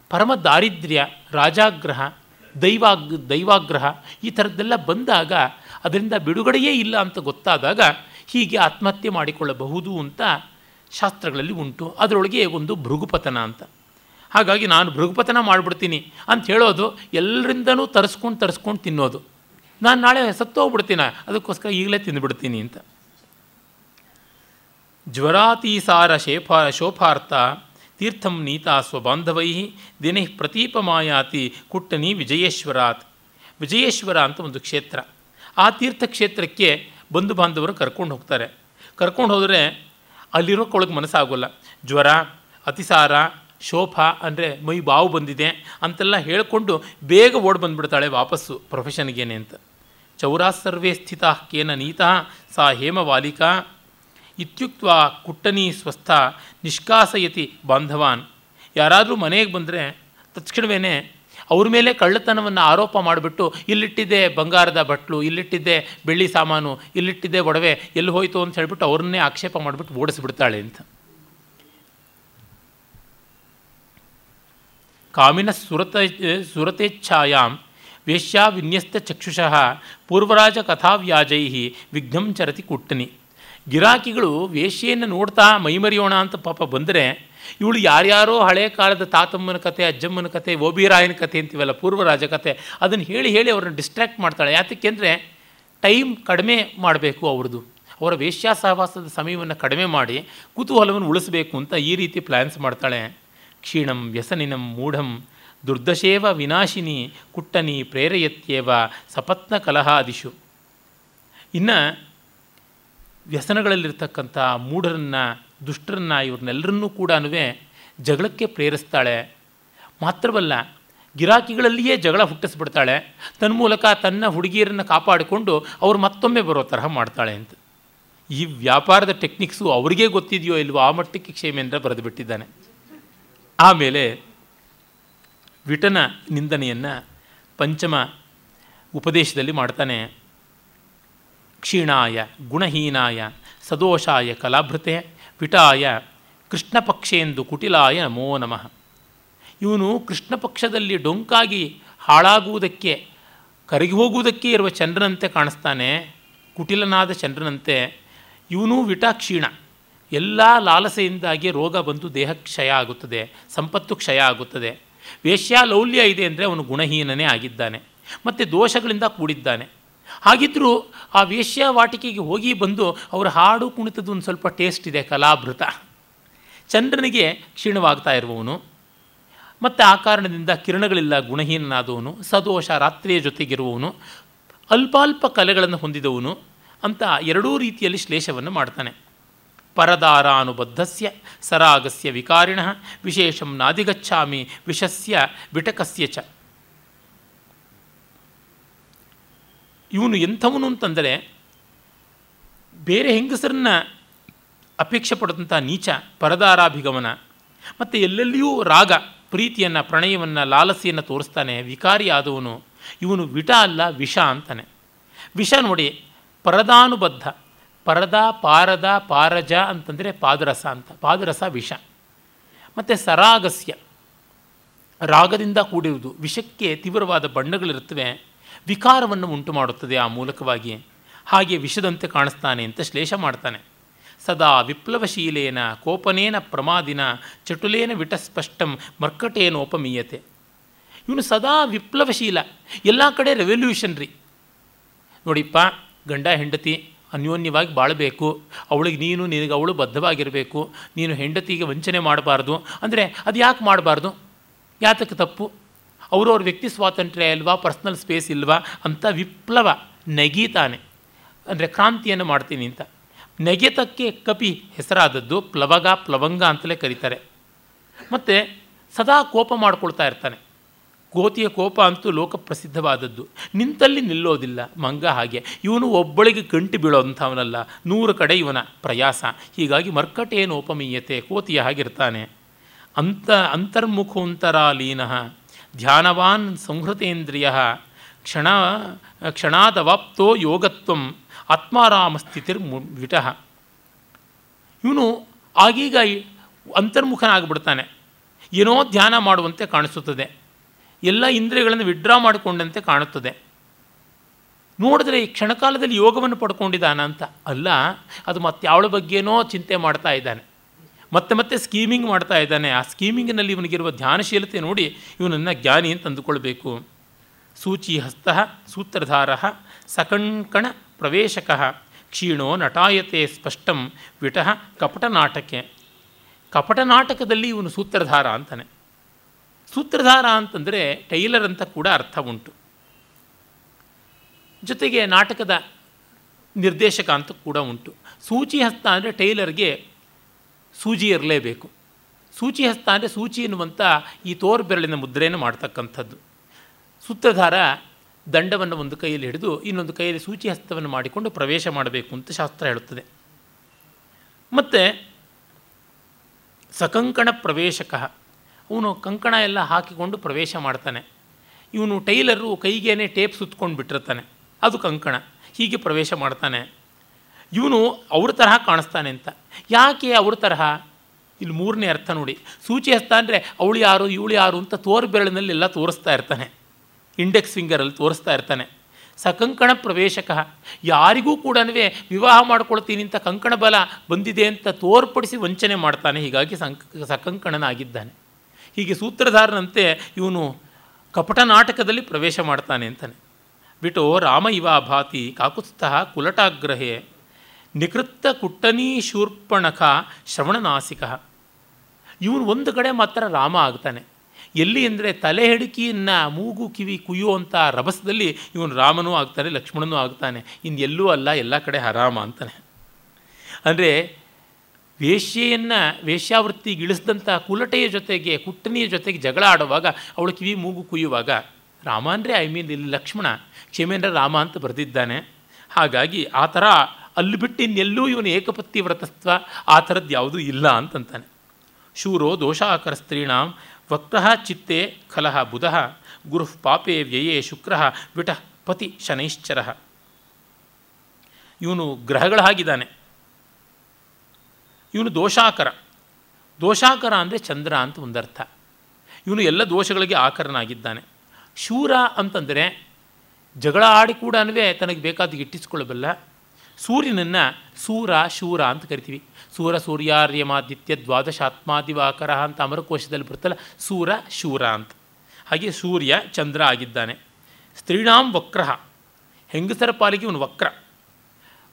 Speaker 1: ಪರಮ ದಾರಿದ್ರ್ಯ, ರಾಜಾಗ್ರಹ, ದೈವಾಗ್, ದೈವಾಗ್ರಹ ಈ ಥರದ್ದೆಲ್ಲ ಬಂದಾಗ ಅದರಿಂದ ಬಿಡುಗಡೆಯೇ ಇಲ್ಲ ಅಂತ ಗೊತ್ತಾದಾಗ ಹೀಗೆ ಆತ್ಮಹತ್ಯೆ ಮಾಡಿಕೊಳ್ಳಬಹುದು ಅಂತ ಶಾಸ್ತ್ರಗಳಲ್ಲಿ ಉಂಟು. ಅದರೊಳಗೆ ಒಂದು ಭೃಗುಪತನ ಅಂತ. ಹಾಗಾಗಿ ನಾನು ಭೃಗುಪತನ ಮಾಡಿಬಿಡ್ತೀನಿ ಅಂತ ಹೇಳೋದು ಎಲ್ಲರಿಂದನೂ ತರಿಸ್ಕೊಂಡು ತರಿಸ್ಕೊಂಡು ತಿನ್ನೋದು. ನಾನು ನಾಳೆ ಸತ್ತೋಗ್ಬಿಡ್ತೀನಿ ಅದಕ್ಕೋಸ್ಕರ ಈಗಲೇ ತಿಂದುಬಿಡ್ತೀನಿ ಅಂತ. ಜ್ವರಾತೀಸಾರ ಶೇಫಾ ಶೋಫಾರ್ಥ ತೀರ್ಥಂ ನೀತಾ ಸ್ವಬಾಂಧವೈ ದಿನೇ ಪ್ರತೀಪಮಾಯಾತಿ ಕುಟ್ಟನಿ ವಿಜಯೇಶ್ವರಾತ್. ವಿಜಯೇಶ್ವರ ಅಂತ ಒಂದು ಕ್ಷೇತ್ರ. ಆ ತೀರ್ಥಕ್ಷೇತ್ರಕ್ಕೆ ಬಂಧು ಬಾಂಧವರು ಕರ್ಕೊಂಡು ಹೋಗ್ತಾರೆ. ಕರ್ಕೊಂಡು ಹೋದರೆ ಅಲ್ಲಿರೋಕ್ಕೊಳಗೆ ಮನಸ್ಸಾಗೋಲ್ಲ. ಜ್ವರ, ಅತಿಸಾರ, ಶೋಭ ಅಂದರೆ ಮೈ ಬಾವು ಬಂದಿದೆ ಅಂತೆಲ್ಲ ಹೇಳಿಕೊಂಡು ಬೇಗ ಓಡಿ ಬಂದುಬಿಡ್ತಾಳೆ ವಾಪಸ್ಸು ಪ್ರೊಫೆಷನ್ಗೇನೆ ಅಂತ. ಚೌರಾ ಸರ್ವೇ ಸ್ಥಿತ ಕೇನ ನೀತಾ ಸಾ ಹೇಮ ಹೇಮವಾಲಿಕಾ ಇತ್ಯುಕ್ತ ಕುಟ್ಟನಿ ಸ್ವಸ್ಥ ನಿಷ್ಕಾಸಯತಿ ಬಾಂಧವಾನ್. ಯಾರಾದರೂ ಮನೆಗೆ ಬಂದರೆ ತಕ್ಷಣವೇ ಅವ್ರ ಮೇಲೆ ಕಳ್ಳತನವನ್ನು ಆರೋಪ ಮಾಡಿಬಿಟ್ಟು, ಇಲ್ಲಿಟ್ಟಿದ್ದೆ ಬಂಗಾರದ ಬಟ್ಲು, ಇಲ್ಲಿಟ್ಟಿದ್ದೆ ಬೆಳ್ಳಿ ಸಾಮಾನು, ಇಲ್ಲಿಟ್ಟಿದ್ದೆ ಒಡವೆ, ಎಲ್ಲಿ ಹೋಯಿತು? ಅಂತ ಹೇಳಿಬಿಟ್ಟು ಅವ್ರನ್ನೇ ಆಕ್ಷೇಪ ಮಾಡಿಬಿಟ್ಟು ಓಡಿಸ್ಬಿಡ್ತಾಳೆ ಅಂತ. ಕಾಮಿನ ಸುರತ, ಸುರತೇಚ್ಛಾಯಾಂ ವೇಶ್ಯಾ ವಿನ್ಯಸ್ತ ಚಕ್ಷುಷಃ ಪೂರ್ವರಾಜ ಕಥಾವ್ಯಾಜೈ ವಿಘ್ನಂ ಚರತಿ ಕುಟ್ಟನಿ. ಗಿರಾಕಿಗಳು ವೇಶ್ಯೆಯನ್ನು ನೋಡ್ತಾ ಮೈಮರಿಯೋಣ ಅಂತ ಪಾಪ ಬಂದರೆ ಇವಳು ಯಾರ್ಯಾರೋ ಹಳೆ ಕಾಲದ ತಾತಮ್ಮನ ಕತೆ, ಅಜ್ಜಮ್ಮನ ಕತೆ ಓಬಿರಾಯನ ಕತೆ ಅಂತೀವಲ್ಲ ಪೂರ್ವರಾಜ ಕತೆ ಅದನ್ನು ಹೇಳಿ ಹೇಳಿ ಅವ್ರನ್ನ ಡಿಸ್ಟ್ರ್ಯಾಕ್ಟ್ ಮಾಡ್ತಾಳೆ. ಯಾತಕ್ಕೆಂದರೆ ಟೈಮ್ ಕಡಿಮೆ ಮಾಡಬೇಕು ಅವ್ರದ್ದು. ಅವರ ವೇಶ್ಯಾ ಸಹವಾಸದ ಸಮಯವನ್ನು ಕಡಿಮೆ ಮಾಡಿ ಕುತೂಹಲವನ್ನು ಉಳಿಸಬೇಕು ಅಂತ ಈ ರೀತಿ ಪ್ಲ್ಯಾನ್ಸ್ ಮಾಡ್ತಾಳೆ. ಕ್ಷೀಣಂ ವ್ಯಸನಿನಂ ಮೂಢಂ ದುರ್ದಶೇವ ವಿನಾಶಿನಿ ಕುಟ್ಟನಿ ಪ್ರೇರಯತ್ಯೇವ ಸಪತ್ನ ಕಲಹಾದಿಶು. ಇನ್ನು ವ್ಯಸನಗಳಲ್ಲಿರ್ತಕ್ಕಂಥ ಮೂಢರನ್ನು, ದುಷ್ಟರನ್ನು ಇವ್ರನ್ನೆಲ್ಲರನ್ನೂ ಕೂಡ ಜಗಳಕ್ಕೆ ಪ್ರೇರಿಸ್ತಾಳೆ. ಮಾತ್ರವಲ್ಲ, ಗಿರಾಕಿಗಳಲ್ಲಿಯೇ ಜಗಳ ಹುಟ್ಟಿಸ್ಬಿಡ್ತಾಳೆ. ತನ್ಮೂಲಕ ತನ್ನ ಹುಡುಗಿಯರನ್ನು ಕಾಪಾಡಿಕೊಂಡು ಅವ್ರು ಮತ್ತೊಮ್ಮೆ ಬರೋ ತರಹ ಮಾಡ್ತಾಳೆ ಅಂತ. ಈ ವ್ಯಾಪಾರದ ಟೆಕ್ನಿಕ್ಸು ಅವರಿಗೇ ಗೊತ್ತಿದೆಯೋ ಇಲ್ವೋ ಆ ಮಟ್ಟಕ್ಕೆ ಕ್ಷೇಮೇಂದ್ರ ಬರೆದು ಬಿಟ್ಟಿದ್ದಾನೆ ಆಮೇಲೆ ವಿಟನ ನಿಂದನೆಯನ್ನು ಪಂಚಮ ಉಪದೇಶದಲ್ಲಿ ಮಾಡ್ತಾನೆ. ಕ್ಷೀಣಾಯ ಗುಣಹೀನಾಯ, ಸದೋಷಾಯ ಕಲಾಭೃತೆ, ವಿಟಾಯ, ಕೃಷ್ಣಪಕ್ಷೇಂದು ಕುಟಿಲಾಯ ನಮೋ ನಮಃ. ಇವನು ಕೃಷ್ಣ ಪಕ್ಷದಲ್ಲಿ ಡೊಂಕಾಗಿ ಹಾಳಾಗುವುದಕ್ಕೆ ಕರಗಿ ಹೋಗುವುದಕ್ಕೆ ಇರುವ ಚಂದ್ರನಂತೆ ಕಾಣಿಸ್ತಾನೆ, ಕುಟಿಲನಾದ ಚಂದ್ರನಂತೆ. ಇವನೂ ವಿಟ ಕ್ಷೀಣ ಎಲ್ಲ ಲಾಲಸೆಯಿಂದಾಗಿ ರೋಗ ಬಂದು ದೇಹ ಕ್ಷಯ ಆಗುತ್ತದೆ, ಸಂಪತ್ತು ಕ್ಷಯ ಆಗುತ್ತದೆ. ವೇಶ್ಯಾಲೌಲ್ಯ ಇದೆ ಅಂದರೆ ಅವನು ಗುಣಹೀನನೇ ಆಗಿದ್ದಾನೆ. ಮತ್ತು ದೋಷಗಳಿಂದ ಕೂಡಿದ್ದಾನೆ. ಹಾಗಿದ್ದರೂ ಆ ವೇಶ್ಯಾವಾಟಿಕೆಗೆ ಹೋಗಿ ಬಂದು ಅವರ ಹಾಡು ಕುಣಿತದ್ದು ಒಂದು ಸ್ವಲ್ಪ ಟೇಸ್ಟ್ ಇದೆ, ಕಲಾಭೃತ. ಚಂದ್ರನಿಗೆ ಕ್ಷೀಣವಾಗ್ತಾ ಇರುವವನು. ಮತ್ತು ಆ ಕಾರಣದಿಂದ ಕಿರಣಗಳಿಲ್ಲ, ಗುಣಹೀನನಾದವನು. ಸದೋಷ ರಾತ್ರಿಯ ಜೊತೆಗಿರುವವನು. ಅಲ್ಪಾಲ್ಪ ಕಲೆಗಳನ್ನು ಹೊಂದಿದವನು ಅಂತ ಎರಡೂ ರೀತಿಯಲ್ಲಿ ಶ್ಲೇಷವನ್ನು ಮಾಡ್ತಾನೆ. ಪರದಾರಾನುಬದ್ಧಸ್ಯ ಸರಾಗಸ್ಯ ವಿಕಾರಿಣ, ವಿಶೇಷಂ ನಾದಿಗಚ್ಚಾಮಿ ವಿಷಸ್ಯ ವಿಟಕಸ್ಯ ಚ. ಇವನು ಎಂಥವನು ಅಂತಂದರೆ ಬೇರೆ ಹೆಂಗಸರನ್ನ ಅಪೇಕ್ಷೆ ಪಡೆದಂಥ ನೀಚ ಪರದಾರಾಭಿಗಮನ, ಮತ್ತು ಎಲ್ಲೆಲ್ಲಿಯೂ ರಾಗ, ಪ್ರೀತಿಯನ್ನು, ಪ್ರಣಯವನ್ನು, ಲಾಲಸೆಯನ್ನು ತೋರಿಸ್ತಾನೆ, ವಿಕಾರಿ ಆದವನು. ಇವನು ವಿಟ ಅಲ್ಲ, ವಿಷ ಅಂತಾನೆ. ವಿಷ ನೋಡಿ, ಪರದಾನುಬದ್ಧ, ಪರದ, ಪಾರದ, ಪಾರಜ ಅಂತಂದರೆ ಪಾದರಸ ಅಂತ. ಪಾದರಸ, ವಿಷ. ಮತ್ತು ಸರಾಗಸ್ಯ, ರಾಗದಿಂದ ಕೂಡಿರುವುದು. ವಿಷಕ್ಕೆ ತೀವ್ರವಾದ ಬಣ್ಣಗಳಿರುತ್ತವೆ. ವಿಕಾರವನ್ನು ಉಂಟು ಮಾಡುತ್ತದೆ ಆ ಮೂಲಕವಾಗಿ ಹಾಗೆ ವಿಷದಂತೆ ಕಾಣಿಸ್ತಾನೆ ಅಂತ ಶ್ಲೇಷ ಮಾಡ್ತಾನೆ. ಸದಾ ವಿಪ್ಲವಶೀಲೇನ ಕೋಪನೇನ ಪ್ರಮಾದಿನ ಚಟುಲೇನ ವಿಟಸ್ಪಷ್ಟಂ ಮರ್ಕಟೇನೋಪಮೀಯತೆ ಇವನು ಸದಾ ವಿಪ್ಲವಶೀಲ, ಎಲ್ಲ ಕಡೆ ರೆವಲ್ಯೂಷನ್ರಿ. ನೋಡಿಪ್ಪ, ಗಂಡ, ಹೆಂಡತಿ ಅನ್ಯೋನ್ಯವಾಗಿ ಬಾಳಬೇಕು. ಅವಳಿಗೆ ನೀನು, ನಿನಗೆ ಅವಳು ಬದ್ಧವಾಗಿರಬೇಕು. ನೀನು ಹೆಂಡತಿಗೆ ವಂಚನೆ ಮಾಡಬಾರ್ದು. ಅಂದರೆ ಅದು ಯಾಕೆ ಮಾಡಬಾರ್ದು? ಯಾತಕ್ಕೆ ತಪ್ಪು? ಅವರವ್ರ ವ್ಯಕ್ತಿ ಸ್ವಾತಂತ್ರ್ಯ ಇಲ್ವಾ ಪರ್ಸ್ನಲ್ ಸ್ಪೇಸ್ ಇಲ್ವಾ ಅಂತ ವಿಪ್ಲವ ನೆಗೀತಾನೆ. ಅಂದರೆ ಕ್ರಾಂತಿಯನ್ನು ಮಾಡ್ತೀನಿ ಅಂತ. ನೆಗೆತಕ್ಕೆ ಕಪಿ ಹೆಸರಾದದ್ದು ಪ್ಲವಗ, ಪ್ಲವಂಗ ಅಂತಲೇ ಕರೀತಾರೆ. ಮತ್ತು ಸದಾ ಕೋಪ ಮಾಡ್ಕೊಳ್ತಾ ಇರ್ತಾನೆ. ಕೋತಿಯ ಕೋಪ ಅಂತೂ ಲೋಕಪ್ರಸಿದ್ಧವಾದದ್ದು ನಿಂತಲ್ಲಿ ನಿಲ್ಲೋದಿಲ್ಲ ಮಂಗ ಹಾಗೆ. ಇವನು ಒಬ್ಬಳಿಗೆ ಗಂಟು ಬೀಳೋಂಥವನಲ್ಲ. ನೂರು ಕಡೆ ಇವನ ಪ್ರಯಾಸ. ಹೀಗಾಗಿ ಮರ್ಕಟೇನು ಉಪಮೀಯತೆ ಕೋತಿಯ ಹಾಗಿರ್ತಾನೆ. ಅಂತ, ಅಂತರ್ಮುಖೋಂತರಾಲೀನ ಧ್ಯಾನವಾನ್ ಸಂಹೃತೇಂದ್ರಿಯ ಕ್ಷಣ, ಕ್ಷಣಾದವಾಪ್ತೋ ಯೋಗತ್ವಂ ಆತ್ಮಾರಾಮ ಸ್ಥಿತಿರ್ ವಿಟಃ. ಇವನು ಆಗೀಗ ಅಂತರ್ಮುಖನಾಗ್ಬಿಡ್ತಾನೆ. ಏನೋ ಧ್ಯಾನ ಮಾಡುವಂತೆ ಕಾಣಿಸುತ್ತದೆ. ಎಲ್ಲ ಇಂದ್ರಿಯಗಳನ್ನು ವಿಡ್ರಾ ಮಾಡಿಕೊಂಡಂತೆ ಕಾಣುತ್ತದೆ. ನೋಡಿದ್ರೆ ಈ ಕ್ಷಣಕಾಲದಲ್ಲಿ ಯೋಗವನ್ನು ಪಡ್ಕೊಂಡಿದ್ದಾನ ಅಂತ ಅಲ್ಲ, ಅದು ಮತ್ತೆ ಯಾವಳ ಬಗ್ಗೆನೋ ಚಿಂತೆ ಮಾಡ್ತಾ ಇದ್ದಾನೆ. ಮತ್ತೆ ಮತ್ತೆ ಸ್ಕೀಮಿಂಗ್ ಮಾಡ್ತಾ ಇದ್ದಾನೆ. ಆ ಸ್ಕೀಮಿಂಗ್ನಲ್ಲಿ ಇವನಿಗಿರುವ ಧ್ಯಾನಶೀಲತೆ ನೋಡಿ ಇವನನ್ನು ಜ್ಞಾನಿ ಅಂತ ಅಂದುಕೊಳ್ಬೇಕು. ಸೂಚಿ ಹಸ್ತ, ಸೂತ್ರಧಾರ ಸಕಂಕಣ ಪ್ರವೇಶಕ, ಕ್ಷೀಣೋ ನಟಾಯತೆ ಸ್ಪಷ್ಟಂ ವಿಟಃ ಕಪಟನಾಟಕೆ. ಕಪಟನಾಟಕದಲ್ಲಿ ಇವನು ಸೂತ್ರಧಾರ ಅಂತಾನೆ. ಸೂತ್ರಧಾರ ಅಂತಂದರೆ ಟೈಲರ್ ಅಂತ ಕೂಡ ಅರ್ಥ ಉಂಟು. ಜೊತೆಗೆ ನಾಟಕದ ನಿರ್ದೇಶಕ ಅಂತ ಕೂಡ ಉಂಟು. ಸೂಚಿ ಹಸ್ತ ಅಂದರೆ ಟೈಲರ್ಗೆ ಸೂಜಿ ಇರಲೇಬೇಕು. ಸೂಚಿ ಹಸ್ತ ಅಂದರೆ ಸೂಚಿ ಎನ್ನುವಂಥ ಈ ತೋರು ಬೆರಳಿನ ಮುದ್ರೆಯನ್ನು ಮಾಡ್ತಕ್ಕಂಥದ್ದು. ಸೂತ್ರಧಾರ ದಂಡವನ್ನು ಒಂದು ಕೈಯಲ್ಲಿ ಹಿಡಿದು ಇನ್ನೊಂದು ಕೈಯಲ್ಲಿ ಸೂಚಿ ಹಸ್ತವನ್ನು ಮಾಡಿಕೊಂಡು ಪ್ರವೇಶ ಮಾಡಬೇಕು ಅಂತ ಶಾಸ್ತ್ರ ಹೇಳುತ್ತದೆ. ಮತ್ತು ಸಕಂಕಣ ಪ್ರವೇಶಕ, ಅವನು ಕಂಕಣ ಎಲ್ಲ ಹಾಕಿಕೊಂಡು ಪ್ರವೇಶ ಮಾಡ್ತಾನೆ. ಇವನು ಟೈಲರು ಕೈಗೇನೆ ಟೇಪ್ ಸುತ್ಕೊಂಡು ಬಿಟ್ಟಿರ್ತಾನೆ ಅದು ಕಂಕಣ. ಹೀಗೆ ಪ್ರವೇಶ ಮಾಡ್ತಾನೆ. ಇವನು ಅವ್ರ ತರಹ ಕಾಣಿಸ್ತಾನೆ ಅಂತ. ಯಾಕೆ ಅವ್ರ ತರಹ? ಇಲ್ಲಿ ಮೂರನೇ ಅರ್ಥ ನೋಡಿ. ಸೂಚಿ ಹಸ್ತ ಅಂದರೆ ಅವಳು ಯಾರು, ಇವಳು ಯಾರು ಅಂತ ತೋರು ಬೆರಳಿನಲ್ಲೆಲ್ಲ ತೋರಿಸ್ತಾ ಇರ್ತಾನೆ. ಇಂಡೆಕ್ಸ್ ಫಿಂಗರಲ್ಲಿ ತೋರಿಸ್ತಾ ಇರ್ತಾನೆ. ಸಕಂಕಣ ಪ್ರವೇಶಕ. ಯಾರಿಗೂ ಕೂಡ ವಿವಾಹ ಮಾಡ್ಕೊಳ್ತೀನಿ ಅಂತ ಕಂಕಣ ಬಲ ಬಂದಿದೆ ಅಂತ ತೋರ್ಪಡಿಸಿ ವಂಚನೆ ಮಾಡ್ತಾನೆ. ಹೀಗಾಗಿ ಸಂಕ, ಸಕಂಕಣನಾಗಿದ್ದಾನೆ. ಹೀಗೆ ಸೂತ್ರಧಾರನಂತೆ ಇವನು ಕಪಟ ನಾಟಕದಲ್ಲಿ ಪ್ರವೇಶ ಮಾಡ್ತಾನೆ ಅಂತಾನೆ. ಬಿಟೋ ರಾಮ ಇವ ಭಾತಿ ಕಾಕುತ್ಸ್ಥಃ ಕುಲಟಾಗ್ರಹೇ ನಿಕೃತ್ತ ಕುಟ್ಟನೀ ಶೂರ್ಪಣಕ ಶ್ರವಣನಾಸಿಕ. ಇವನು ಒಂದು ಕಡೆ ಮಾತ್ರ ರಾಮ ಆಗ್ತಾನೆ. ಎಲ್ಲಿ ಅಂದರೆ ತಲೆ ಹಿಡಿಕಿಯನ್ನು ಮೂಗು ಕಿವಿ ಕುಯ್ಯುವಂಥ ರಭಸದಲ್ಲಿ ಇವನು ರಾಮನೂ ಆಗ್ತಾನೆ, ಲಕ್ಷ್ಮಣನೂ ಆಗ್ತಾನೆ. ಇನ್ನು ಎಲ್ಲೂ ಅಲ್ಲ, ಎಲ್ಲ ಕಡೆ ಹರಾಮ ಅಂತಾನೆ. ಅಂದರೆ ವೇಶ್ಯೆಯನ್ನು ವೇಶ್ಯಾವೃತ್ತಿಗಿಳಿಸಿದಂಥ ಕುಲಟೆಯ ಜೊತೆಗೆ, ಕುಟ್ಟನಿಯ ಜೊತೆಗೆ ಜಗಳ ಆಡುವಾಗ ಅವಳು ಕಿವಿ ಮೂಗು ಕುಯ್ಯುವಾಗ ರಾಮ ಅಂದರೆ ಐ ಮೀನ್ ಇಲ್ಲಿ ಲಕ್ಷ್ಮಣ, ಕ್ಷೇಮೇಂದ್ರ ರಾಮ ಅಂತ ಬರೆದಿದ್ದಾನೆ. ಹಾಗಾಗಿ ಆ ಥರ ಅಲ್ಲಿ ಬಿಟ್ಟು ಇನ್ನೆಲ್ಲೂ ಇವನು ಏಕಪತ್ತಿ ವ್ರತತ್ವ ಆ ಥರದ್ದು ಯಾವುದೂ ಇಲ್ಲ ಅಂತಂತಾನೆ. ಶೂರೋ ದೋಷಾಕರ ಸ್ತ್ರೀಣಾಂ ವಕ್ತಃ ಚಿತ್ತೆ ಖಲಃ ಬುಧಃ ಗುರು ಪಾಪೇ ವ್ಯಯೇ ಶುಕ್ರ ವಿಟಃ ಪತಿ ಶನೈಶ್ಚರ. ಇವನು ಗ್ರಹಗಳ ಹಾಗಿದ್ದಾನೆ ಇವನು ದೋಷಾಕರ. ದೋಷಾಕರ ಅಂದರೆ ಚಂದ್ರ ಅಂತ ಒಂದರ್ಥ. ಇವನು ಎಲ್ಲ ದೋಷಗಳಿಗೆ ಆಕರನಾಗಿದ್ದಾನೆ. ಶೂರ ಅಂತಂದರೆ ಜಗಳ ಆಡಿ ಕೂಡ ತನಗೆ ಬೇಕಾದ ಇಟ್ಟಿಸ್ಕೊಳ್ಳಬಲ್ಲ ಸೂರ್ಯನನ್ನು ಸೂರ, ಶೂರ ಅಂತ ಕರಿತೀವಿ. ಸೂರ, ಸೂರ್ಯಾರ್ಯಮಾದಿತ್ಯ ದ್ವಾದಶಾತ್ಮಾದಿವಾಕರ ಅಂತ ಅಮರಕೋಶದಲ್ಲಿ ಬರ್ತಲ್ಲ ಸೂರ, ಶೂರ ಅಂತ. ಹಾಗೆ ಸೂರ್ಯ, ಚಂದ್ರ ಆಗಿದ್ದಾನೆ. ಸ್ತ್ರೀಣಾಂ ವಕ್ರ ಹೆಂಗಸರ ಪಾಲಿಗೆ ಇವನು ವಕ್ರ.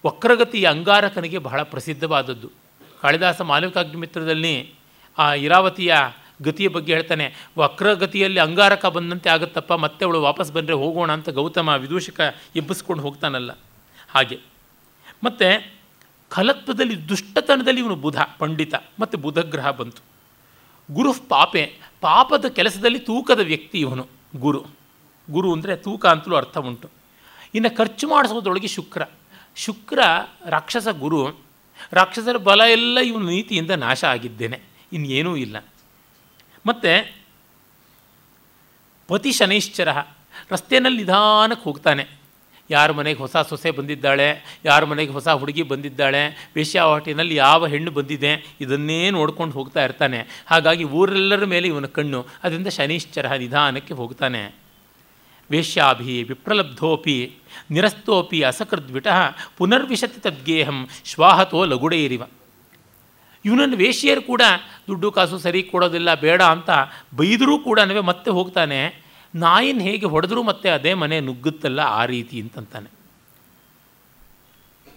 Speaker 1: ವಕ್ರಗತಿ ಅಂಗಾರಕನಿಗೆ ಬಹಳ ಪ್ರಸಿದ್ಧವಾದದ್ದು. ಕಾಳಿದಾಸ ಮಾಲವಿಕಾಗ್ನಿಮಿತ್ರದಲ್ಲಿ ಆ ಇರಾವತಿಯ ಗತಿಯ ಬಗ್ಗೆ ಹೇಳ್ತಾನೆ, ವಕ್ರಗತಿಯಲ್ಲಿ ಅಂಗಾರಕ ಬಂದಂತೆ ಆಗುತ್ತಪ್ಪ, ಮತ್ತೆ ಅವಳು ವಾಪಸ್ ಬಂದರೆ ಹೋಗೋಣ ಅಂತ ಗೌತಮ ವಿದೂಷಕ ಎಬ್ಬಿಸ್ಕೊಂಡು ಹೋಗ್ತಾನಲ್ಲ. ಹಾಗೆ. ಮತ್ತು ಖಲತ್ವದಲ್ಲಿ ದುಷ್ಟತನದಲ್ಲಿ ಇವನು ಬುಧ, ಪಂಡಿತ, ಮತ್ತು ಬುಧಗ್ರಹ ಬಂತು. ಗುರು ಪಾಪೆ, ಪಾಪದ ಕೆಲಸದಲ್ಲಿ ತೂಕದ ವ್ಯಕ್ತಿ ಇವನು, ಗುರು. ಗುರು ಅಂದರೆ ತೂಕ ಅಂತಲೂ ಅರ್ಥ ಉಂಟು. ಇನ್ನು ಖರ್ಚು ಮಾಡಿಸೋದ್ರೊಳಗೆ ಶುಕ್ರ. ಶುಕ್ರ ರಾಕ್ಷಸ ಗುರು, ರಾಕ್ಷಸರ ಬಲ ಎಲ್ಲ ಇವನು ನೀತಿಯಿಂದ ನಾಶ ಆಗಿದ್ದೇನೆ, ಇನ್ನೇನೂ ಇಲ್ಲ. ಮತ್ತು ಪತಿ ಶನೈಶ್ಚರ ರಸ್ತೆಯಲ್ಲಿ ನಿಧಾನಕ್ಕೆ ಹೋಗ್ತಾನೆ. ಯಾರ ಮನೆಗೆ ಹೊಸ ಸೊಸೆ ಬಂದಿದ್ದಾಳೆ, ಯಾರ ಮನೆಗೆ ಹೊಸ ಹುಡುಗಿ ಬಂದಿದ್ದಾಳೆ, ವೇಶ್ಯಾವಾಟಿನಲ್ಲಿ ಯಾವ ಹೆಣ್ಣು ಬಂದಿದೆ, ಇದನ್ನೇ ನೋಡ್ಕೊಂಡು ಹೋಗ್ತಾ ಇರ್ತಾನೆ. ಹಾಗಾಗಿ ಊರೆಲ್ಲರ ಮೇಲೆ ಇವನ ಕಣ್ಣು. ಅದರಿಂದ ಶನೀಶ್ಚರ ನಿಧಾನಕ್ಕೆ ಹೋಗ್ತಾನೆ. ವೇಶ್ಯಾಭಿ ವಿಪ್ರಲಬ್ಧೋಪಿ, ನಿರಸ್ತೋಪಿ ಅಸಕೃದ್ವಿಟಃ, ಪುನರ್ವಿಶತಿ ತದ್ಗೇಹಂ, ಶ್ವಾಹತೋ ಲಗುಡೇರಿವ ಇವನನ್ನು ವೇಶ್ಯರು ಕೂಡ, ದುಡ್ಡು ಕಾಸು ಸರಿ ಕೊಡೋದಿಲ್ಲ, ಬೇಡ ಅಂತ ಬೈದರೂ ಕೂಡ ಮತ್ತೆ ಹೋಗ್ತಾನೆ. ನಾಯಿನ ಹೇಗೆ ಹೊಡೆದ್ರೂ ಮತ್ತೆ ಅದೇ ಮನೆ ನುಗ್ಗುತ್ತಲ್ಲ ಆ ರೀತಿ ಅಂತಂತಾನೆ.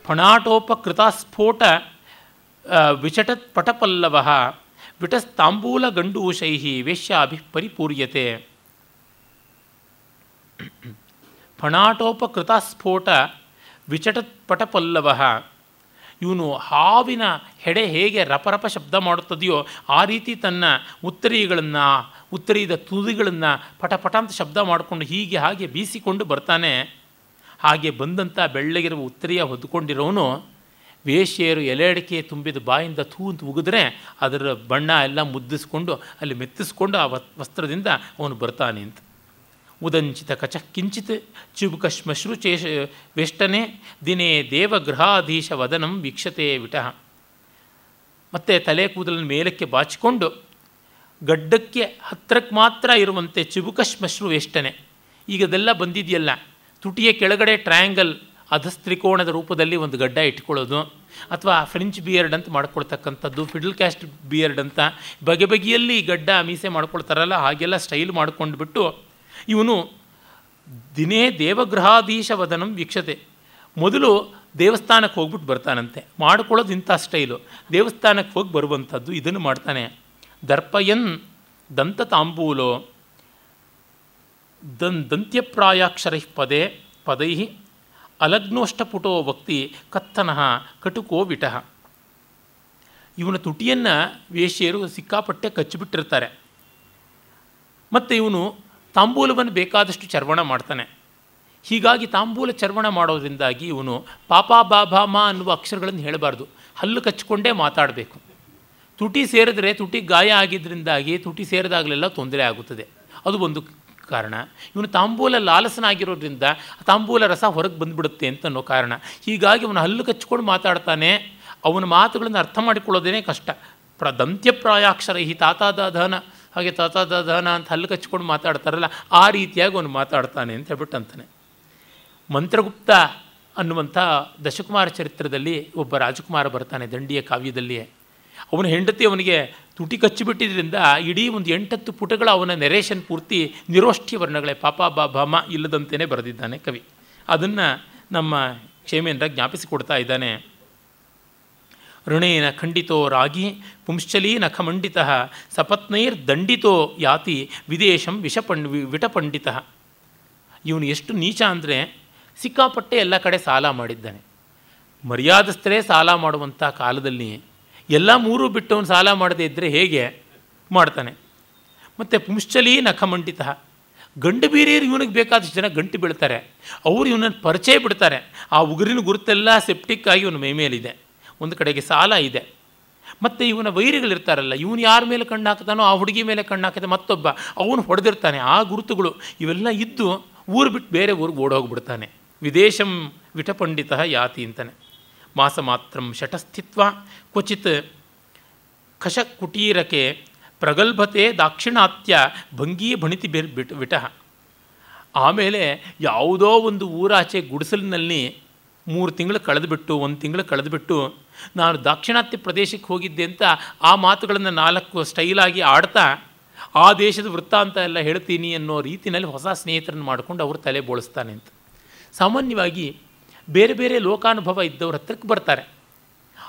Speaker 1: ಫಣಾಟೋಪಕೃತಾಸ್ಫೋಟ ವಿಚಟತ್ ಪಟಪಲ್ಲವ, ವಿಟಸ್ತಾಂಬೂಲ ಗಂಡೂಷೈ ವೇಶ್ಯಾಭಿ ಪರಿಪೂರ್ಯತೆ. ಫಣಾಟೋಪಕೃತಾಸ್ಫೋಟ ವಿಚಟತ್ ಪಟಪಲ್ಲವ, ಇವನು ಹಾವಿನ ಹೆಡೆ ಹೇಗೆ ರಪರಪ ಶಬ್ದ ಮಾಡುತ್ತದೆಯೋ ಆ ರೀತಿ ತನ್ನ ಉತ್ತರೀಯಗಳನ್ನು ಉತ್ತರೀಯದ ತುದಿಗಳನ್ನು ಪಟಪಟ ಅಂತ ಶಬ್ದ ಮಾಡಿಕೊಂಡು ಹೀಗೆ ಹಾಗೆ ಬೀಸಿಕೊಂಡು ಬರ್ತಾನೆ. ಹಾಗೆ ಬಂದಂಥ ಬೆಳ್ಳಗಿರುವ ಉತ್ತರಿಯ ಹೊದ್ಕೊಂಡಿರೋನು, ವೇಶ್ಯೆಯರು ಎಲೆ ಅಡಿಕೆ ತುಂಬಿದ ಬಾಯಿಂದ ಥೂ ಅಂತ ಉಗಿದ್ರೆ ಅದರ ಬಣ್ಣ ಎಲ್ಲ ಮುದ್ದಿಸ್ಕೊಂಡು ಅಲ್ಲಿ ಮೆತ್ತಿಸ್ಕೊಂಡು ಆ ವಸ್ತ್ರದಿಂದ ಅವನು ಬರ್ತಾನೆ ಅಂತ. ಉದಂಚಿತ ಕಚ ಕಿಂಚಿತ್, ಚಿಬುಕ ಶ್ಮಶ್ರು ಚೇಷ ವೆಷ್ಟನೆ, ದಿನೇ ದೇವಗೃಹಾಧೀಶ ವದನಂ ವೀಕ್ಷತೆ ವಿಟಃ. ಮತ್ತು ತಲೆ ಕೂದಲನ್ನು ಮೇಲಕ್ಕೆ ಬಾಚಿಕೊಂಡು ಗಡ್ಡಕ್ಕೆ ಹತ್ತಿರಕ್ಕೆ ಮಾತ್ರ ಇರುವಂತೆ ಚಿಬುಕ ಶ್ಮಶ್ರು ಎಷ್ಟನೆ. ಈಗ ಅದೆಲ್ಲ ಬಂದಿದೆಯಲ್ಲ, ತುಟಿಯ ಕೆಳಗಡೆ ಟ್ರಯಾಂಗಲ್ ಅಧಸ್ತ್ರಿಕೋಣದ ರೂಪದಲ್ಲಿ ಒಂದು ಗಡ್ಡ ಇಟ್ಕೊಳ್ಳೋದು, ಅಥವಾ ಫ್ರೆಂಚ್ ಬಿಯರ್ಡ್ ಅಂತ ಮಾಡ್ಕೊಳ್ತಕ್ಕಂಥದ್ದು, ಫಿಡಲ್ ಕ್ಯಾಸ್ಟ್ ಬಿಯರ್ಡ್ ಅಂತ ಬಗೆ ಬಗೆಯಲ್ಲಿ ಗಡ್ಡ ಮೀಸೆ ಮಾಡ್ಕೊಳ್ತಾರಲ್ಲ, ಹಾಗೆಲ್ಲ ಸ್ಟೈಲ್ ಮಾಡ್ಕೊಂಡ್ಬಿಟ್ಟು ಇವನು ದಿನೇ ದೇವಗೃಹಾಧೀಶ ವದನಂ ವೀಕ್ಷತೆ. ಮೊದಲು ದೇವಸ್ಥಾನಕ್ಕೆ ಹೋಗ್ಬಿಟ್ಟು ಬರ್ತಾನಂತೆ. ಮಾಡ್ಕೊಳ್ಳೋದು ಇಂಥ ಸ್ಟೈಲು. ದೇವಸ್ಥಾನಕ್ಕೆ ಹೋಗಿ ಬರುವಂಥದ್ದು ಇದನ್ನು ಮಾಡ್ತಾನೆ. ದರ್ಪಯನ್ ದಂತ ತಾಂಬೂಲೋ ದನ್ ದಂತ್ಯಪ್ರಾಯಾಕ್ಷರ ಪದೇ ಪದೈ ಅಲಗ್ನೋಷ್ಟಪುಟೋ ವಕ್ತಿ ಕತ್ತನಃ ಕಟುಕೋ ವಿಟಃ. ಇವನ ತುಟಿಯನ್ನು ವೇಶ್ಯರು ಸಿಕ್ಕಾಪಟ್ಟೆ ಕಚ್ಚಿಬಿಟ್ಟಿರ್ತಾರೆ. ಮತ್ತು ಇವನು ತಾಂಬೂಲವನ್ನು ಬೇಕಾದಷ್ಟು ಚರ್ವಣ ಮಾಡ್ತಾನೆ. ಹೀಗಾಗಿ ತಾಂಬೂಲ ಚರ್ವಣ ಮಾಡೋದ್ರಿಂದಾಗಿ ಇವನು ಪಾಪಾ ಬಾಬಾಮ ಅನ್ನುವ ಅಕ್ಷರಗಳನ್ನು ಹೇಳಬಾರ್ದು. ಹಲ್ಲು ಕಚ್ಚಿಕೊಂಡೇ ಮಾತಾಡಬೇಕು. ತುಟಿ ಸೇರಿದ್ರೆ ತುಟಿ ಗಾಯ ಆಗಿದ್ದರಿಂದಾಗಿ ತುಟಿ ಸೇರಿದಾಗಲೆಲ್ಲ ತೊಂದರೆ ಆಗುತ್ತದೆ. ಅದು ಒಂದು ಕಾರಣ. ಇವನು ತಾಂಬೂಲ ಲಾಲಸನಾಗಿರೋದ್ರಿಂದ ತಾಂಬೂಲ ರಸ ಹೊರಗೆ ಬಂದುಬಿಡುತ್ತೆ ಅಂತ ಅನ್ನೋ ಕಾರಣ. ಹೀಗಾಗಿ ಅವನು ಹಲ್ಲು ಕಚ್ಕೊಂಡು ಮಾತಾಡ್ತಾನೆ. ಅವನ ಮಾತುಗಳನ್ನು ಅರ್ಥ ಮಾಡಿಕೊಳ್ಳೋದೇ ಕಷ್ಟ. ಪ್ರ ದಂತ್ಯಪ್ರಾಯಾಕ್ಷರ ಈ ತಾತಾದಾಧನ. ಹಾಗೆ ತಾತಾದಾಧನ ಅಂತ ಹಲ್ಲು ಕಚ್ಕೊಂಡು ಮಾತಾಡ್ತಾರಲ್ಲ, ಆ ರೀತಿಯಾಗಿ ಅವನು ಮಾತಾಡ್ತಾನೆ ಅಂತ ಹೇಳ್ಬಿಟ್ಟು ಅಂತಾನೆ ಮಂತ್ರಗುಪ್ತ ಅನ್ನುವಂಥ ದಶಕುಮಾರ ಚರಿತ್ರದಲ್ಲಿ ಒಬ್ಬ ರಾಜಕುಮಾರ ಬರ್ತಾನೆ ದಂಡಿಯ ಕಾವ್ಯದಲ್ಲಿಯೇ. ಅವನ ಹೆಂಡತಿ ಅವನಿಗೆ ತುಟಿ ಕಚ್ಚಿಬಿಟ್ಟಿದ್ದರಿಂದ ಇಡೀ ಒಂದು ಎಂಟತ್ತು ಪುಟಗಳ ಅವನ ನೆರೇಷನ್ ಪೂರ್ತಿ ನಿರೋಷ್ಠಿ ವರ್ಣಗಳೇ. ಪಾಪ, ಬಾ ಭಾಮ ಇಲ್ಲದಂತೆಯೇ ಬರೆದಿದ್ದಾನೆ ಕವಿ. ಅದನ್ನು ನಮ್ಮ ಕ್ಷೇಮೇಂದ್ರ ಜ್ಞಾಪಿಸಿಕೊಡ್ತಾ ಇದ್ದಾನೆ. ಋಣೇನ ಖಂಡಿತೋ ರಾಗಿ ಪುಂಶ್ಚಲೀ ನಖಮಂಡಿತ ಸಪತ್ನೈರ್ ದಂಡಿತೋ ಯಾತಿ ವಿದೇಶಂ ವಿಷಪಂಡ್ ವಿಟಪಂಡಿತ. ಇವನು ಎಷ್ಟು ನೀಚ ಅಂದರೆ ಸಿಕ್ಕಾಪಟ್ಟೆ ಎಲ್ಲ ಕಡೆ ಸಾಲ ಮಾಡಿದ್ದಾನೆ. ಮರ್ಯಾದಸ್ಥರೇ ಸಾಲ ಮಾಡುವಂಥ ಕಾಲದಲ್ಲಿ ಎಲ್ಲ ಮೂರು ಬಿಟ್ಟವನು ಸಾಲ ಮಾಡದೇ ಇದ್ದರೆ ಹೇಗೆ ಮಾಡ್ತಾನೆ? ಮತ್ತು ಪುಂಶ್ಚಲಿ ನಖಮಂಡಿತ. ಗಂಡು ಬೀರಿಯರು ಇವನಿಗೆ ಬೇಕಾದಷ್ಟು ಜನ ಗಂಟು ಬೀಳ್ತಾರೆ. ಅವರು ಇವನನ್ನು ಪರಿಚಯ ಬಿಡ್ತಾರೆ. ಆ ಉಗುರಿನ ಗುರುತೆಲ್ಲ ಸೆಪ್ಟಿಕ್ ಆಗಿ ಇವನ ಮೈ ಮೇಲಿದೆ. ಒಂದು ಕಡೆಗೆ ಸಾಲ ಇದೆ. ಮತ್ತು ಇವನ ವೈರಿಗಳಿರ್ತಾರಲ್ಲ, ಇವನು ಯಾರ ಮೇಲೆ ಕಣ್ಣು ಹಾಕ್ತಾನೋ ಆ ಹುಡುಗಿ ಮೇಲೆ ಕಣ್ಣು ಹಾಕಿದ ಮತ್ತೊಬ್ಬ, ಅವನು ಹೊಡೆದಿರ್ತಾನೆ. ಆ ಗುರುತುಗಳು ಇವೆಲ್ಲ ಇದ್ದು ಊರು ಬಿಟ್ಟು ಬೇರೆ ಊರಿಗೆ ಓಡೋಗ್ಬಿಡ್ತಾನೆ. ವಿದೇಶಂ ವಿಟಪಂಡಿತ ಯಾತಿ ಅಂತಾನೆ. ಮಾಸ ಮಾತ್ರಂ ಶಟಸ್ಥಿತ್ವ ಕ್ವಚಿತ್ ಖಶಕುಟೀರಕೆ ಪ್ರಗಲ್ಭತೆ ದಾಕ್ಷಿಣಾತ್ಯ ಭಂಗಿ ಭಣಿತಿ ಬೇರ್ ಬಿಟ್ ವಿಟಃ. ಆಮೇಲೆ ಯಾವುದೋ ಒಂದು ಊರಾಚೆ ಗುಡಿಸಲಿನಲ್ಲಿ ಮೂರು ತಿಂಗಳು ಕಳೆದುಬಿಟ್ಟು, ಒಂದು ತಿಂಗಳು ಕಳೆದುಬಿಟ್ಟು ನಾನು ದಾಕ್ಷಿಣಾತ್ಯ ಪ್ರದೇಶಕ್ಕೆ ಹೋಗಿದ್ದೆ ಅಂತ ಆ ಮಾತುಗಳನ್ನು ನಾಲ್ಕು ಸ್ಟೈಲಾಗಿ ಆಡ್ತಾ, ಆ ದೇಶದ ವೃತ್ತಾಂತ ಎಲ್ಲ ಹೇಳ್ತೀನಿ ಅನ್ನೋ ರೀತಿಯಲ್ಲಿ ಹೊಸ ಸ್ನೇಹಿತರನ್ನು ಮಾಡಿಕೊಂಡು ಅವರು ತಲೆ ಬೋಳಿಸ್ತಾನೆ ಅಂತ. ಸಾಮಾನ್ಯವಾಗಿ ಬೇರೆ ಬೇರೆ ಲೋಕಾನುಭವ ಇದ್ದವ್ರ ಹತ್ರಕ್ಕೆ ಬರ್ತಾರೆ.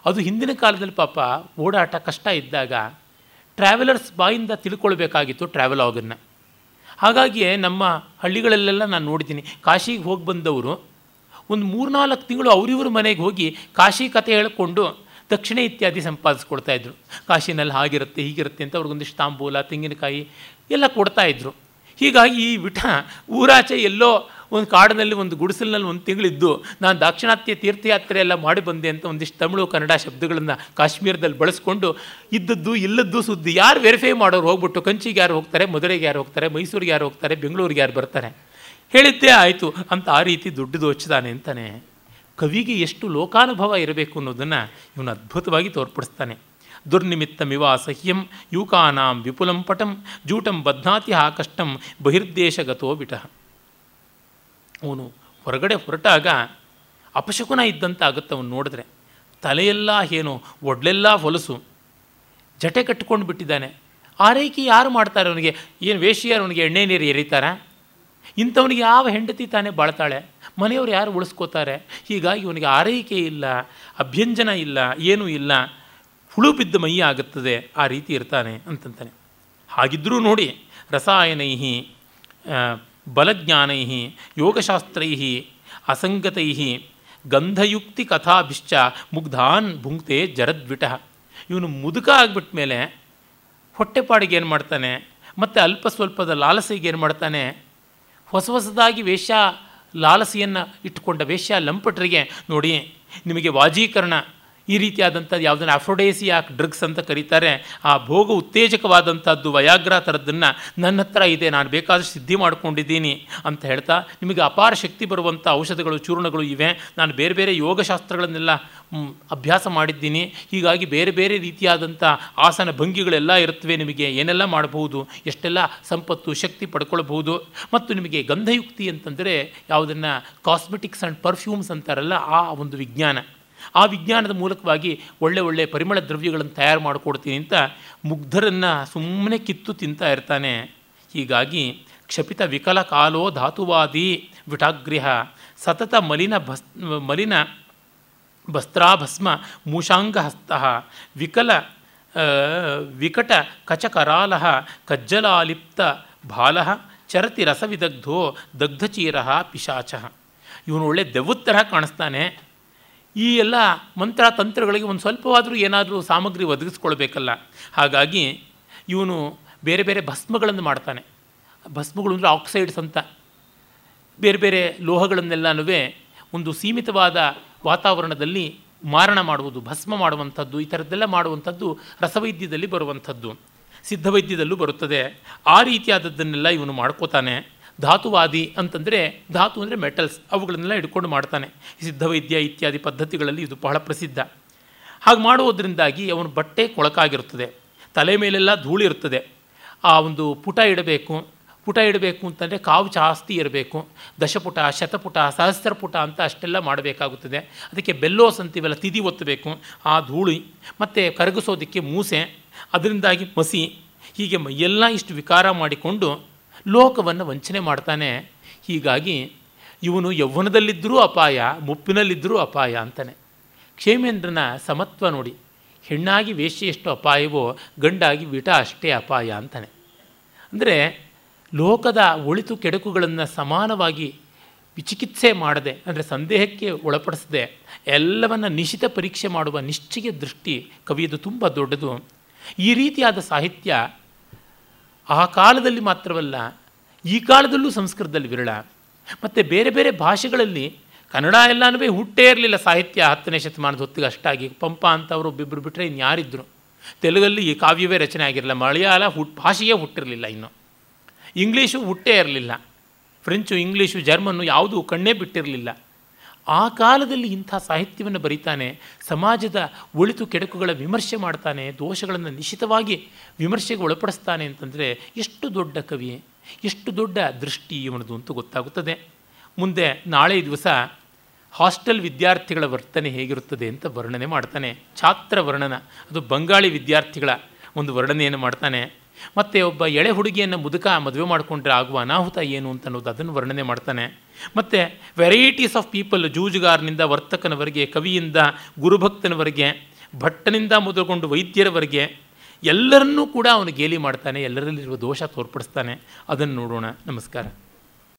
Speaker 1: ಅದು ಹಿಂದಿನ ಕಾಲದಲ್ಲಿ ಪಾಪ ಓಡಾಟ ಕಷ್ಟ ಇದ್ದಾಗ ಟ್ರಾವೆಲರ್ಸ್ ಬಾಯಿಂದ ತಿಳ್ಕೊಳ್ಬೇಕಾಗಿತ್ತು ಟ್ರಾವೆಲಾಗನ್ನು ಹಾಗಾಗಿಯೇ ನಮ್ಮ ಹಳ್ಳಿಗಳಲ್ಲೆಲ್ಲ ನಾನು ನೋಡಿದ್ದೀನಿ, ಕಾಶಿಗೆ ಹೋಗಿ ಬಂದವರು ಒಂದು ಮೂರ್ನಾಲ್ಕು ತಿಂಗಳು ಅವರಿವ್ರ ಮನೆಗೆ ಹೋಗಿ ಕಾಶಿ ಕತೆ ಹೇಳಿಕೊಂಡು ದಕ್ಷಿಣ ಇತ್ಯಾದಿ ಸಂಪಾದಿಸ್ಕೊಡ್ತಾ ಇದ್ರು. ಕಾಶಿನಲ್ಲಿ ಹಾಗಿರುತ್ತೆ, ಹೀಗಿರುತ್ತೆ ಅಂತ ಅವ್ರಿಗೊಂದಿಷ್ಟು ತಾಂಬೂಲ, ತೆಂಗಿನಕಾಯಿ ಎಲ್ಲ ಕೊಡ್ತಾಯಿದ್ರು ಹೀಗಾಗಿ ಈ ವಿಠ ಊರಾಚೆ ಎಲ್ಲೋ ಒಂದು ಕಾಡಿನಲ್ಲಿ ಒಂದು ಗುಡಿಸಲಿನಲ್ಲಿ ಒಂದು ತಿಂಗಳಿದ್ದು ನಾನು ದಾಕ್ಷಿಣಾತ್ಯ ತೀರ್ಥಯಾತ್ರೆ ಎಲ್ಲ ಮಾಡಿ ಬಂದೆ ಅಂತ ಒಂದಿಷ್ಟು ತಮಿಳು ಕನ್ನಡ ಶಬ್ದಗಳನ್ನು ಕಾಶ್ಮೀರದಲ್ಲಿ ಬಳಸ್ಕೊಂಡು ಇದ್ದದ್ದು ಇಲ್ಲದ್ದು ಸುದ್ದಿ ಯಾರು ವೆರಿಫೈ ಮಾಡೋರು ಹೋಗ್ಬಿಟ್ಟು ಕಂಚಿಗೆ ಯಾರು ಹೋಗ್ತಾರೆ, ಮದುರೆಗೆ ಯಾರು ಹೋಗ್ತಾರೆ, ಮೈಸೂರಿಗೆ ಯಾರು ಹೋಗ್ತಾರೆ, ಬೆಂಗಳೂರಿಗೆ ಯಾರು ಬರ್ತಾರೆ? ಹೇಳಿದ್ದೇ ಆಯಿತು, ಅಂತ ಆ ರೀತಿ ದುಡ್ಡು ದೋಚಿದಾನೆ ಅಂತಾನೆ. ಕವಿಗೆ ಎಷ್ಟು ಲೋಕಾನುಭವ ಇರಬೇಕು ಅನ್ನೋದನ್ನು ಇವನು ಅದ್ಭುತವಾಗಿ ತೋರ್ಪಡಿಸ್ತಾನೆ. ದುರ್ನಿಮಿತ್ತಮಿವ ಅಸಹ್ಯಂ ಯೂಕಾನಾಂ ವಿಪುಲಂ ಪಟಂ, ಜೂಟಂ ಬದ್ನಾತಿ ಆ ಕಷ್ಟಂ ಬಹಿರ್ದೇಶಗತೋ ಬಿಟಃ ಅವನು ಹೊರಗಡೆ ಹೊರಟಾಗ ಅಪಶಕುನ ಇದ್ದಂತ ಆಗುತ್ತೆ ಅವನು ನೋಡಿದ್ರೆ. ತಲೆಯೆಲ್ಲ ಏನು, ಒಡ್ಲೆಲ್ಲ ಹೊಲಸು. ಜಟೆ ಕಟ್ಟಿಕೊಂಡು ಬಿಟ್ಟಿದ್ದಾನೆ. ಆರೈಕೆ ಯಾರು ಮಾಡ್ತಾರೆ ಅವನಿಗೆ? ಏನು ವೇಷಿಯರು ಅವನಿಗೆ ಎಣ್ಣೆ ನೀರು ಎರಿತಾರ? ಇಂಥವನಿಗೆ ಯಾವ ಹೆಂಡತಿ ತಾನೇ ಬಾಳ್ತಾಳೆ? ಮನೆಯವರು ಯಾರು ಉಳಿಸ್ಕೋತಾರೆ? ಹೀಗಾಗಿ ಇವನಿಗೆ ಆರೈಕೆ ಇಲ್ಲ, ಅಭ್ಯಂಜನ ಇಲ್ಲ, ಏನೂ ಇಲ್ಲ. ಹುಳು ಬಿದ್ದ ಮೈ ಆಗುತ್ತದೆ, ಆ ರೀತಿ ಇರ್ತಾನೆ ಅಂತಂತಾನೆ. ಹಾಗಿದ್ದರೂ ನೋಡಿ ರಸಾಯನೈ ಬಲಜ್ಞಾನೈ ಯೋಗಶಾಸ್ತ್ರೈ ಅಸಂಗತೈ ಗಂಧಯುಕ್ತಿ ಕಥಾಭಿಶ್ಚ ಮುಗ್ಧಾನ್ ಭುಂಕ್ತೆ ಜರದ್ವಿಟ. ಇವನು ಮುದುಕ ಆಗಿಬಿಟ್ಟ ಮೇಲೆ ಹೊಟ್ಟೆಪಾಡಿಗೆ ಏನು ಮಾಡ್ತಾನೆ, ಮತ್ತು ಅಲ್ಪ ಸ್ವಲ್ಪದ ಲಾಲಸೆಗೆ ಏನು ಮಾಡ್ತಾನೆ, ಹೊಸ ಹೊಸದಾಗಿ ವೇಶ್ಯ ಲಾಲಸೆಯನ್ನು ಇಟ್ಟುಕೊಂಡ ವೇಶ್ಯ ಲಂಪಟರಿಗೆ, ನೋಡಿ ನಿಮಗೆ ವಾಜೀಕರಣ ಈ ರೀತಿಯಾದಂಥದ್ದು ಯಾವುದನ್ನು ಅಫ್ರೋಡೇಸಿಯಾಕ್ ಡ್ರಗ್ಸ್ ಅಂತ ಕರೀತಾರೆ. ಆ ಭೋಗ ಉತ್ತೇಜಕವಾದಂಥದ್ದು ವಯಾಗ್ರ ಥರದ್ದನ್ನು ನನ್ನ ಹತ್ರ ಇದೆ, ನಾನು ಬೇಕಾದಷ್ಟು ಸಿದ್ಧಿ ಮಾಡ್ಕೊಂಡಿದ್ದೀನಿ ಅಂತ ಹೇಳ್ತಾ, ನಿಮಗೆ ಅಪಾರ ಶಕ್ತಿ ಬರುವಂಥ ಔಷಧಗಳು, ಚೂರ್ಣಗಳು ಇವೆ. ನಾನು ಬೇರೆ ಬೇರೆ ಯೋಗಶಾಸ್ತ್ರಗಳನ್ನೆಲ್ಲ ಅಭ್ಯಾಸ ಮಾಡಿದ್ದೀನಿ. ಹೀಗಾಗಿ ಬೇರೆ ಬೇರೆ ರೀತಿಯಾದಂಥ ಆಸನ ಭಂಗಿಗಳೆಲ್ಲ ಇರುತ್ತವೆ. ನಿಮಗೆ ಏನೆಲ್ಲ ಮಾಡಬಹುದು, ಎಷ್ಟೆಲ್ಲ ಸಂಪತ್ತು, ಶಕ್ತಿ ಪಡ್ಕೊಳ್ಬಹುದು. ಮತ್ತು ನಿಮಗೆ ಗಂಧಯುಕ್ತಿ ಅಂತಂದರೆ ಯಾವುದನ್ನು ಕಾಸ್ಮೆಟಿಕ್ಸ್ ಆ್ಯಂಡ್ ಪರ್ಫ್ಯೂಮ್ಸ್ ಅಂತಾರಲ್ಲ, ಆ ಒಂದು ವಿಜ್ಞಾನ. ಆ ವಿಜ್ಞಾನದ ಮೂಲಕವಾಗಿ ಒಳ್ಳೆ ಒಳ್ಳೆ ಪರಿಮಳ ದ್ರವ್ಯಗಳನ್ನು ತಯಾರು ಮಾಡಿಕೊಡ್ತೀನಿ ಅಂತ ಮುಗ್ಧರನ್ನು ಸುಮ್ಮನೆ ಕಿತ್ತು ತಿಂತಾ ಇರ್ತಾನೆ. ಹೀಗಾಗಿ ಕ್ಷಪಿತ ವಿಕಲ ಕಾಲೋ ಧಾತುವಾದಿ ವಿಟಾಗ್ರಹ ಸತತ ಮಲಿನ ಭಸ್, ಮಲಿನ ಭಸ್ತ್ರಾಭಸ್ಮ ಮೂಷಾಂಗಹಸ್ತ ವಿಕಲ ವಿಕಟ ಕಚಕರಾಲ ಕಜ್ಜಲಾಲಿಪ್ತ ಬಾಲ ಚರತಿ ರಸವಿದಗ್ಧೋ ದಗ್ಧಚೀರ ಪಿಶಾಚ ಇವನು ಒಳ್ಳೆ ದೆವ್ವದ ಥರ ಕಾಣಿಸ್ತಾನೆ. ಈ ಎಲ್ಲ ಮಂತ್ರ ತಂತ್ರಗಳಿಗೆ ಒಂದು ಸ್ವಲ್ಪವಾದರೂ ಏನಾದರೂ ಸಾಮಗ್ರಿ ಒದಗಿಸ್ಕೊಳ್ಬೇಕಲ್ಲ. ಹಾಗಾಗಿ ಇವನು ಬೇರೆ ಬೇರೆ ಭಸ್ಮಗಳನ್ನು ಮಾಡ್ತಾನೆ. ಭಸ್ಮಗಳು ಅಂದರೆ ಆಕ್ಸೈಡ್ಸ್ ಅಂತ. ಬೇರೆ ಬೇರೆ ಲೋಹಗಳನ್ನೆಲ್ಲನೂ ಒಂದು ಸೀಮಿತವಾದ ವಾತಾವರಣದಲ್ಲಿ ಮಾರಣ ಮಾಡುವುದು, ಭಸ್ಮ ಮಾಡುವಂಥದ್ದು, ಈ ಥರದ್ದೆಲ್ಲ ಮಾಡುವಂಥದ್ದು ರಸವೈದ್ಯದಲ್ಲಿ ಬರುವಂಥದ್ದು, ಸಿದ್ಧವೈದ್ಯದಲ್ಲೂ ಬರುತ್ತದೆ. ಆ ರೀತಿಯಾದದ್ದನ್ನೆಲ್ಲ ಇವನು ಮಾಡ್ಕೋತಾನೆ. ಧಾತುವಾದಿ ಅಂತಂದರೆ ಧಾತು ಅಂದರೆ ಮೆಟಲ್ಸ್, ಅವುಗಳನ್ನೆಲ್ಲ ಹಿಡ್ಕೊಂಡು ಮಾಡ್ತಾನೆ. ಸಿದ್ಧವೈದ್ಯ ಇತ್ಯಾದಿ ಪದ್ಧತಿಗಳಲ್ಲಿ ಇದು ಬಹಳ ಪ್ರಸಿದ್ಧ. ಹಾಗೆ ಮಾಡುವುದರಿಂದಾಗಿ ಅವನ ಬಟ್ಟೆ ಕೊಳಕಾಗಿರುತ್ತದೆ. ತಲೆ ಮೇಲೆಲ್ಲ ಧೂಳು ಇರ್ತದೆ ಆ ಒಂದು ಪುಟ ಇಡಬೇಕು. ಪುಟ ಇಡಬೇಕು ಅಂತಂದರೆ ಕಾವು ಜಾಸ್ತಿ ಇರಬೇಕು. ದಶಪುಟ, ಶತಪುಟ, ಸಹಸ್ರಪುಟ ಅಂತ ಅಷ್ಟೆಲ್ಲ ಮಾಡಬೇಕಾಗುತ್ತದೆ. ಅದಕ್ಕೆ ಬೆಲ್ಲೋಸ್ ಅಂತೀವಲ್ಲ, ತಿದಿ ಒತ್ತಬೇಕು. ಆ ಧೂಳಿ, ಮತ್ತು ಕರಗಿಸೋದಕ್ಕೆ ಮೂಸೆ, ಅದರಿಂದಾಗಿ ಮಸಿ. ಹೀಗೆ ಎಲ್ಲ ಇಷ್ಟು ವಿಕಾರ ಮಾಡಿಕೊಂಡು ಲೋಕವನ್ನು ವಂಚನೆ ಮಾಡ್ತಾನೆ. ಹೀಗಾಗಿ ಇವನು ಯೌವನದಲ್ಲಿದ್ದರೂ ಅಪಾಯ, ಮುಪ್ಪಿನಲ್ಲಿದ್ದರೂ ಅಪಾಯ ಅಂತಾನೆ. ಕ್ಷೇಮೇಂದ್ರನ ಸಮತ್ವ ನೋಡಿ. ಹೆಣ್ಣಾಗಿ ವೇಶ್ಯೆ ಎಷ್ಟು ಅಪಾಯವೋ, ಗಂಡಾಗಿ ವಿಟ ಅಷ್ಟೇ ಅಪಾಯ ಅಂತಾನೆ. ಅಂದರೆ ಲೋಕದ ಒಳಿತು ಕೆಡಕುಗಳನ್ನು ಸಮಾನವಾಗಿ ವಿಚಿಕಿತ್ಸೆ ಮಾಡದೆ, ಅಂದರೆ ಸಂದೇಹಕ್ಕೆ ಒಳಪಡಿಸದೆ, ಎಲ್ಲವನ್ನು ನಿಶಿತ ಪರೀಕ್ಷೆ ಮಾಡುವ ನಿಶ್ಚಯ ದೃಷ್ಟಿ ಕವಿಯದು ತುಂಬ ದೊಡ್ಡದು. ಈ ರೀತಿಯಾದ ಸಾಹಿತ್ಯ ಆ ಕಾಲದಲ್ಲಿ ಮಾತ್ರವಲ್ಲ, ಈ ಕಾಲದಲ್ಲೂ ಸಂಸ್ಕೃತದಲ್ಲಿ ವಿರಳ. ಮತ್ತು ಬೇರೆ ಬೇರೆ ಭಾಷೆಗಳಲ್ಲಿ ಕನ್ನಡ ಎಲ್ಲಾನು ಹುಟ್ಟೇ ಇರಲಿಲ್ಲ ಸಾಹಿತ್ಯ ಹತ್ತನೇ ಶತಮಾನದ ಹೊತ್ತಿಗೆ ಅಷ್ಟಾಗಿ. ಪಂಪ ಅಂತವರು ಒಬ್ಬಿಬ್ಬರು ಬಿಟ್ಟರೆ ಇನ್ಯಾರಿದ್ದರು ತೆಲುಗಲ್ಲಿ ಈ ಕಾವ್ಯವೇ ರಚನೆ ಆಗಿರಲಿಲ್ಲ. ಮಲಯಾಳ ಹುಟ್, ಭಾಷೆಯೇ ಹುಟ್ಟಿರಲಿಲ್ಲ ಇನ್ನು. ಇಂಗ್ಲೀಷು ಹುಟ್ಟೇ ಇರಲಿಲ್ಲ. ಫ್ರೆಂಚು, ಇಂಗ್ಲೀಷು, ಜರ್ಮನ್ನು ಯಾವುದೂ ಕಣ್ಣೇ ಬಿಟ್ಟಿರಲಿಲ್ಲ. ಆ ಕಾಲದಲ್ಲಿ ಇಂಥ ಸಾಹಿತ್ಯವನ್ನು ಬರೀತಾನೆ, ಸಮಾಜದ ಒಳಿತು ಕೆಡಕುಗಳ ವಿಮರ್ಶೆ ಮಾಡ್ತಾನೆ, ದೋಷಗಳನ್ನು ನಿಶ್ಚಿತವಾಗಿ ವಿಮರ್ಶೆಗೆ ಒಳಪಡಿಸ್ತಾನೆ ಅಂತಂದರೆ ಎಷ್ಟು ದೊಡ್ಡ ಕವಿ, ಎಷ್ಟು ದೊಡ್ಡ ದೃಷ್ಟಿ ಇವನದು ಅಂತ ಗೊತ್ತಾಗುತ್ತದೆ. ಮುಂದೆ ನಾಳೆ ದಿವಸ ಹಾಸ್ಟೆಲ್ ವಿದ್ಯಾರ್ಥಿಗಳ ವರ್ತನೆ ಹೇಗಿರುತ್ತದೆ ಅಂತ ವರ್ಣನೆ ಮಾಡ್ತಾನೆ. ಛಾತ್ರ ವರ್ಣನ, ಅದು ಬಂಗಾಳಿ ವಿದ್ಯಾರ್ಥಿಗಳ ಒಂದು ವರ್ಣನೆಯನ್ನು ಮಾಡ್ತಾನೆ. ಮತ್ತು ಒಬ್ಬ ಎಳೆ ಹುಡುಗಿಯನ್ನು ಮುದುಕ ಮದುವೆ ಮಾಡಿಕೊಂಡ್ರೆ ಆಗುವ ಅನಾಹುತ ಏನು ಅಂತ ಅನ್ನೋದು ಅದನ್ನು ವರ್ಣನೆ ಮಾಡ್ತಾನೆ. ಮತ್ತು ವೆರೈಟೀಸ್ ಆಫ್ ಪೀಪಲ್ ಜೂಜುಗಾರನಿಂದ ವರ್ತಕನವರೆಗೆ, ಕವಿಯಿಂದ ಗುರುಭಕ್ತನವರೆಗೆ, ಭಟ್ಟನಿಂದ ಮೊದಲುಗೊಂಡು ವೈದ್ಯರವರೆಗೆ ಎಲ್ಲರನ್ನೂ ಕೂಡ ಅವನು ಗೇಲಿ ಮಾಡ್ತಾನೆ, ಎಲ್ಲರಲ್ಲಿರುವ ದೋಷ ತೋರ್ಪಡಿಸ್ತಾನೆ. ಅದನ್ನು ನೋಡೋಣ. ನಮಸ್ಕಾರ.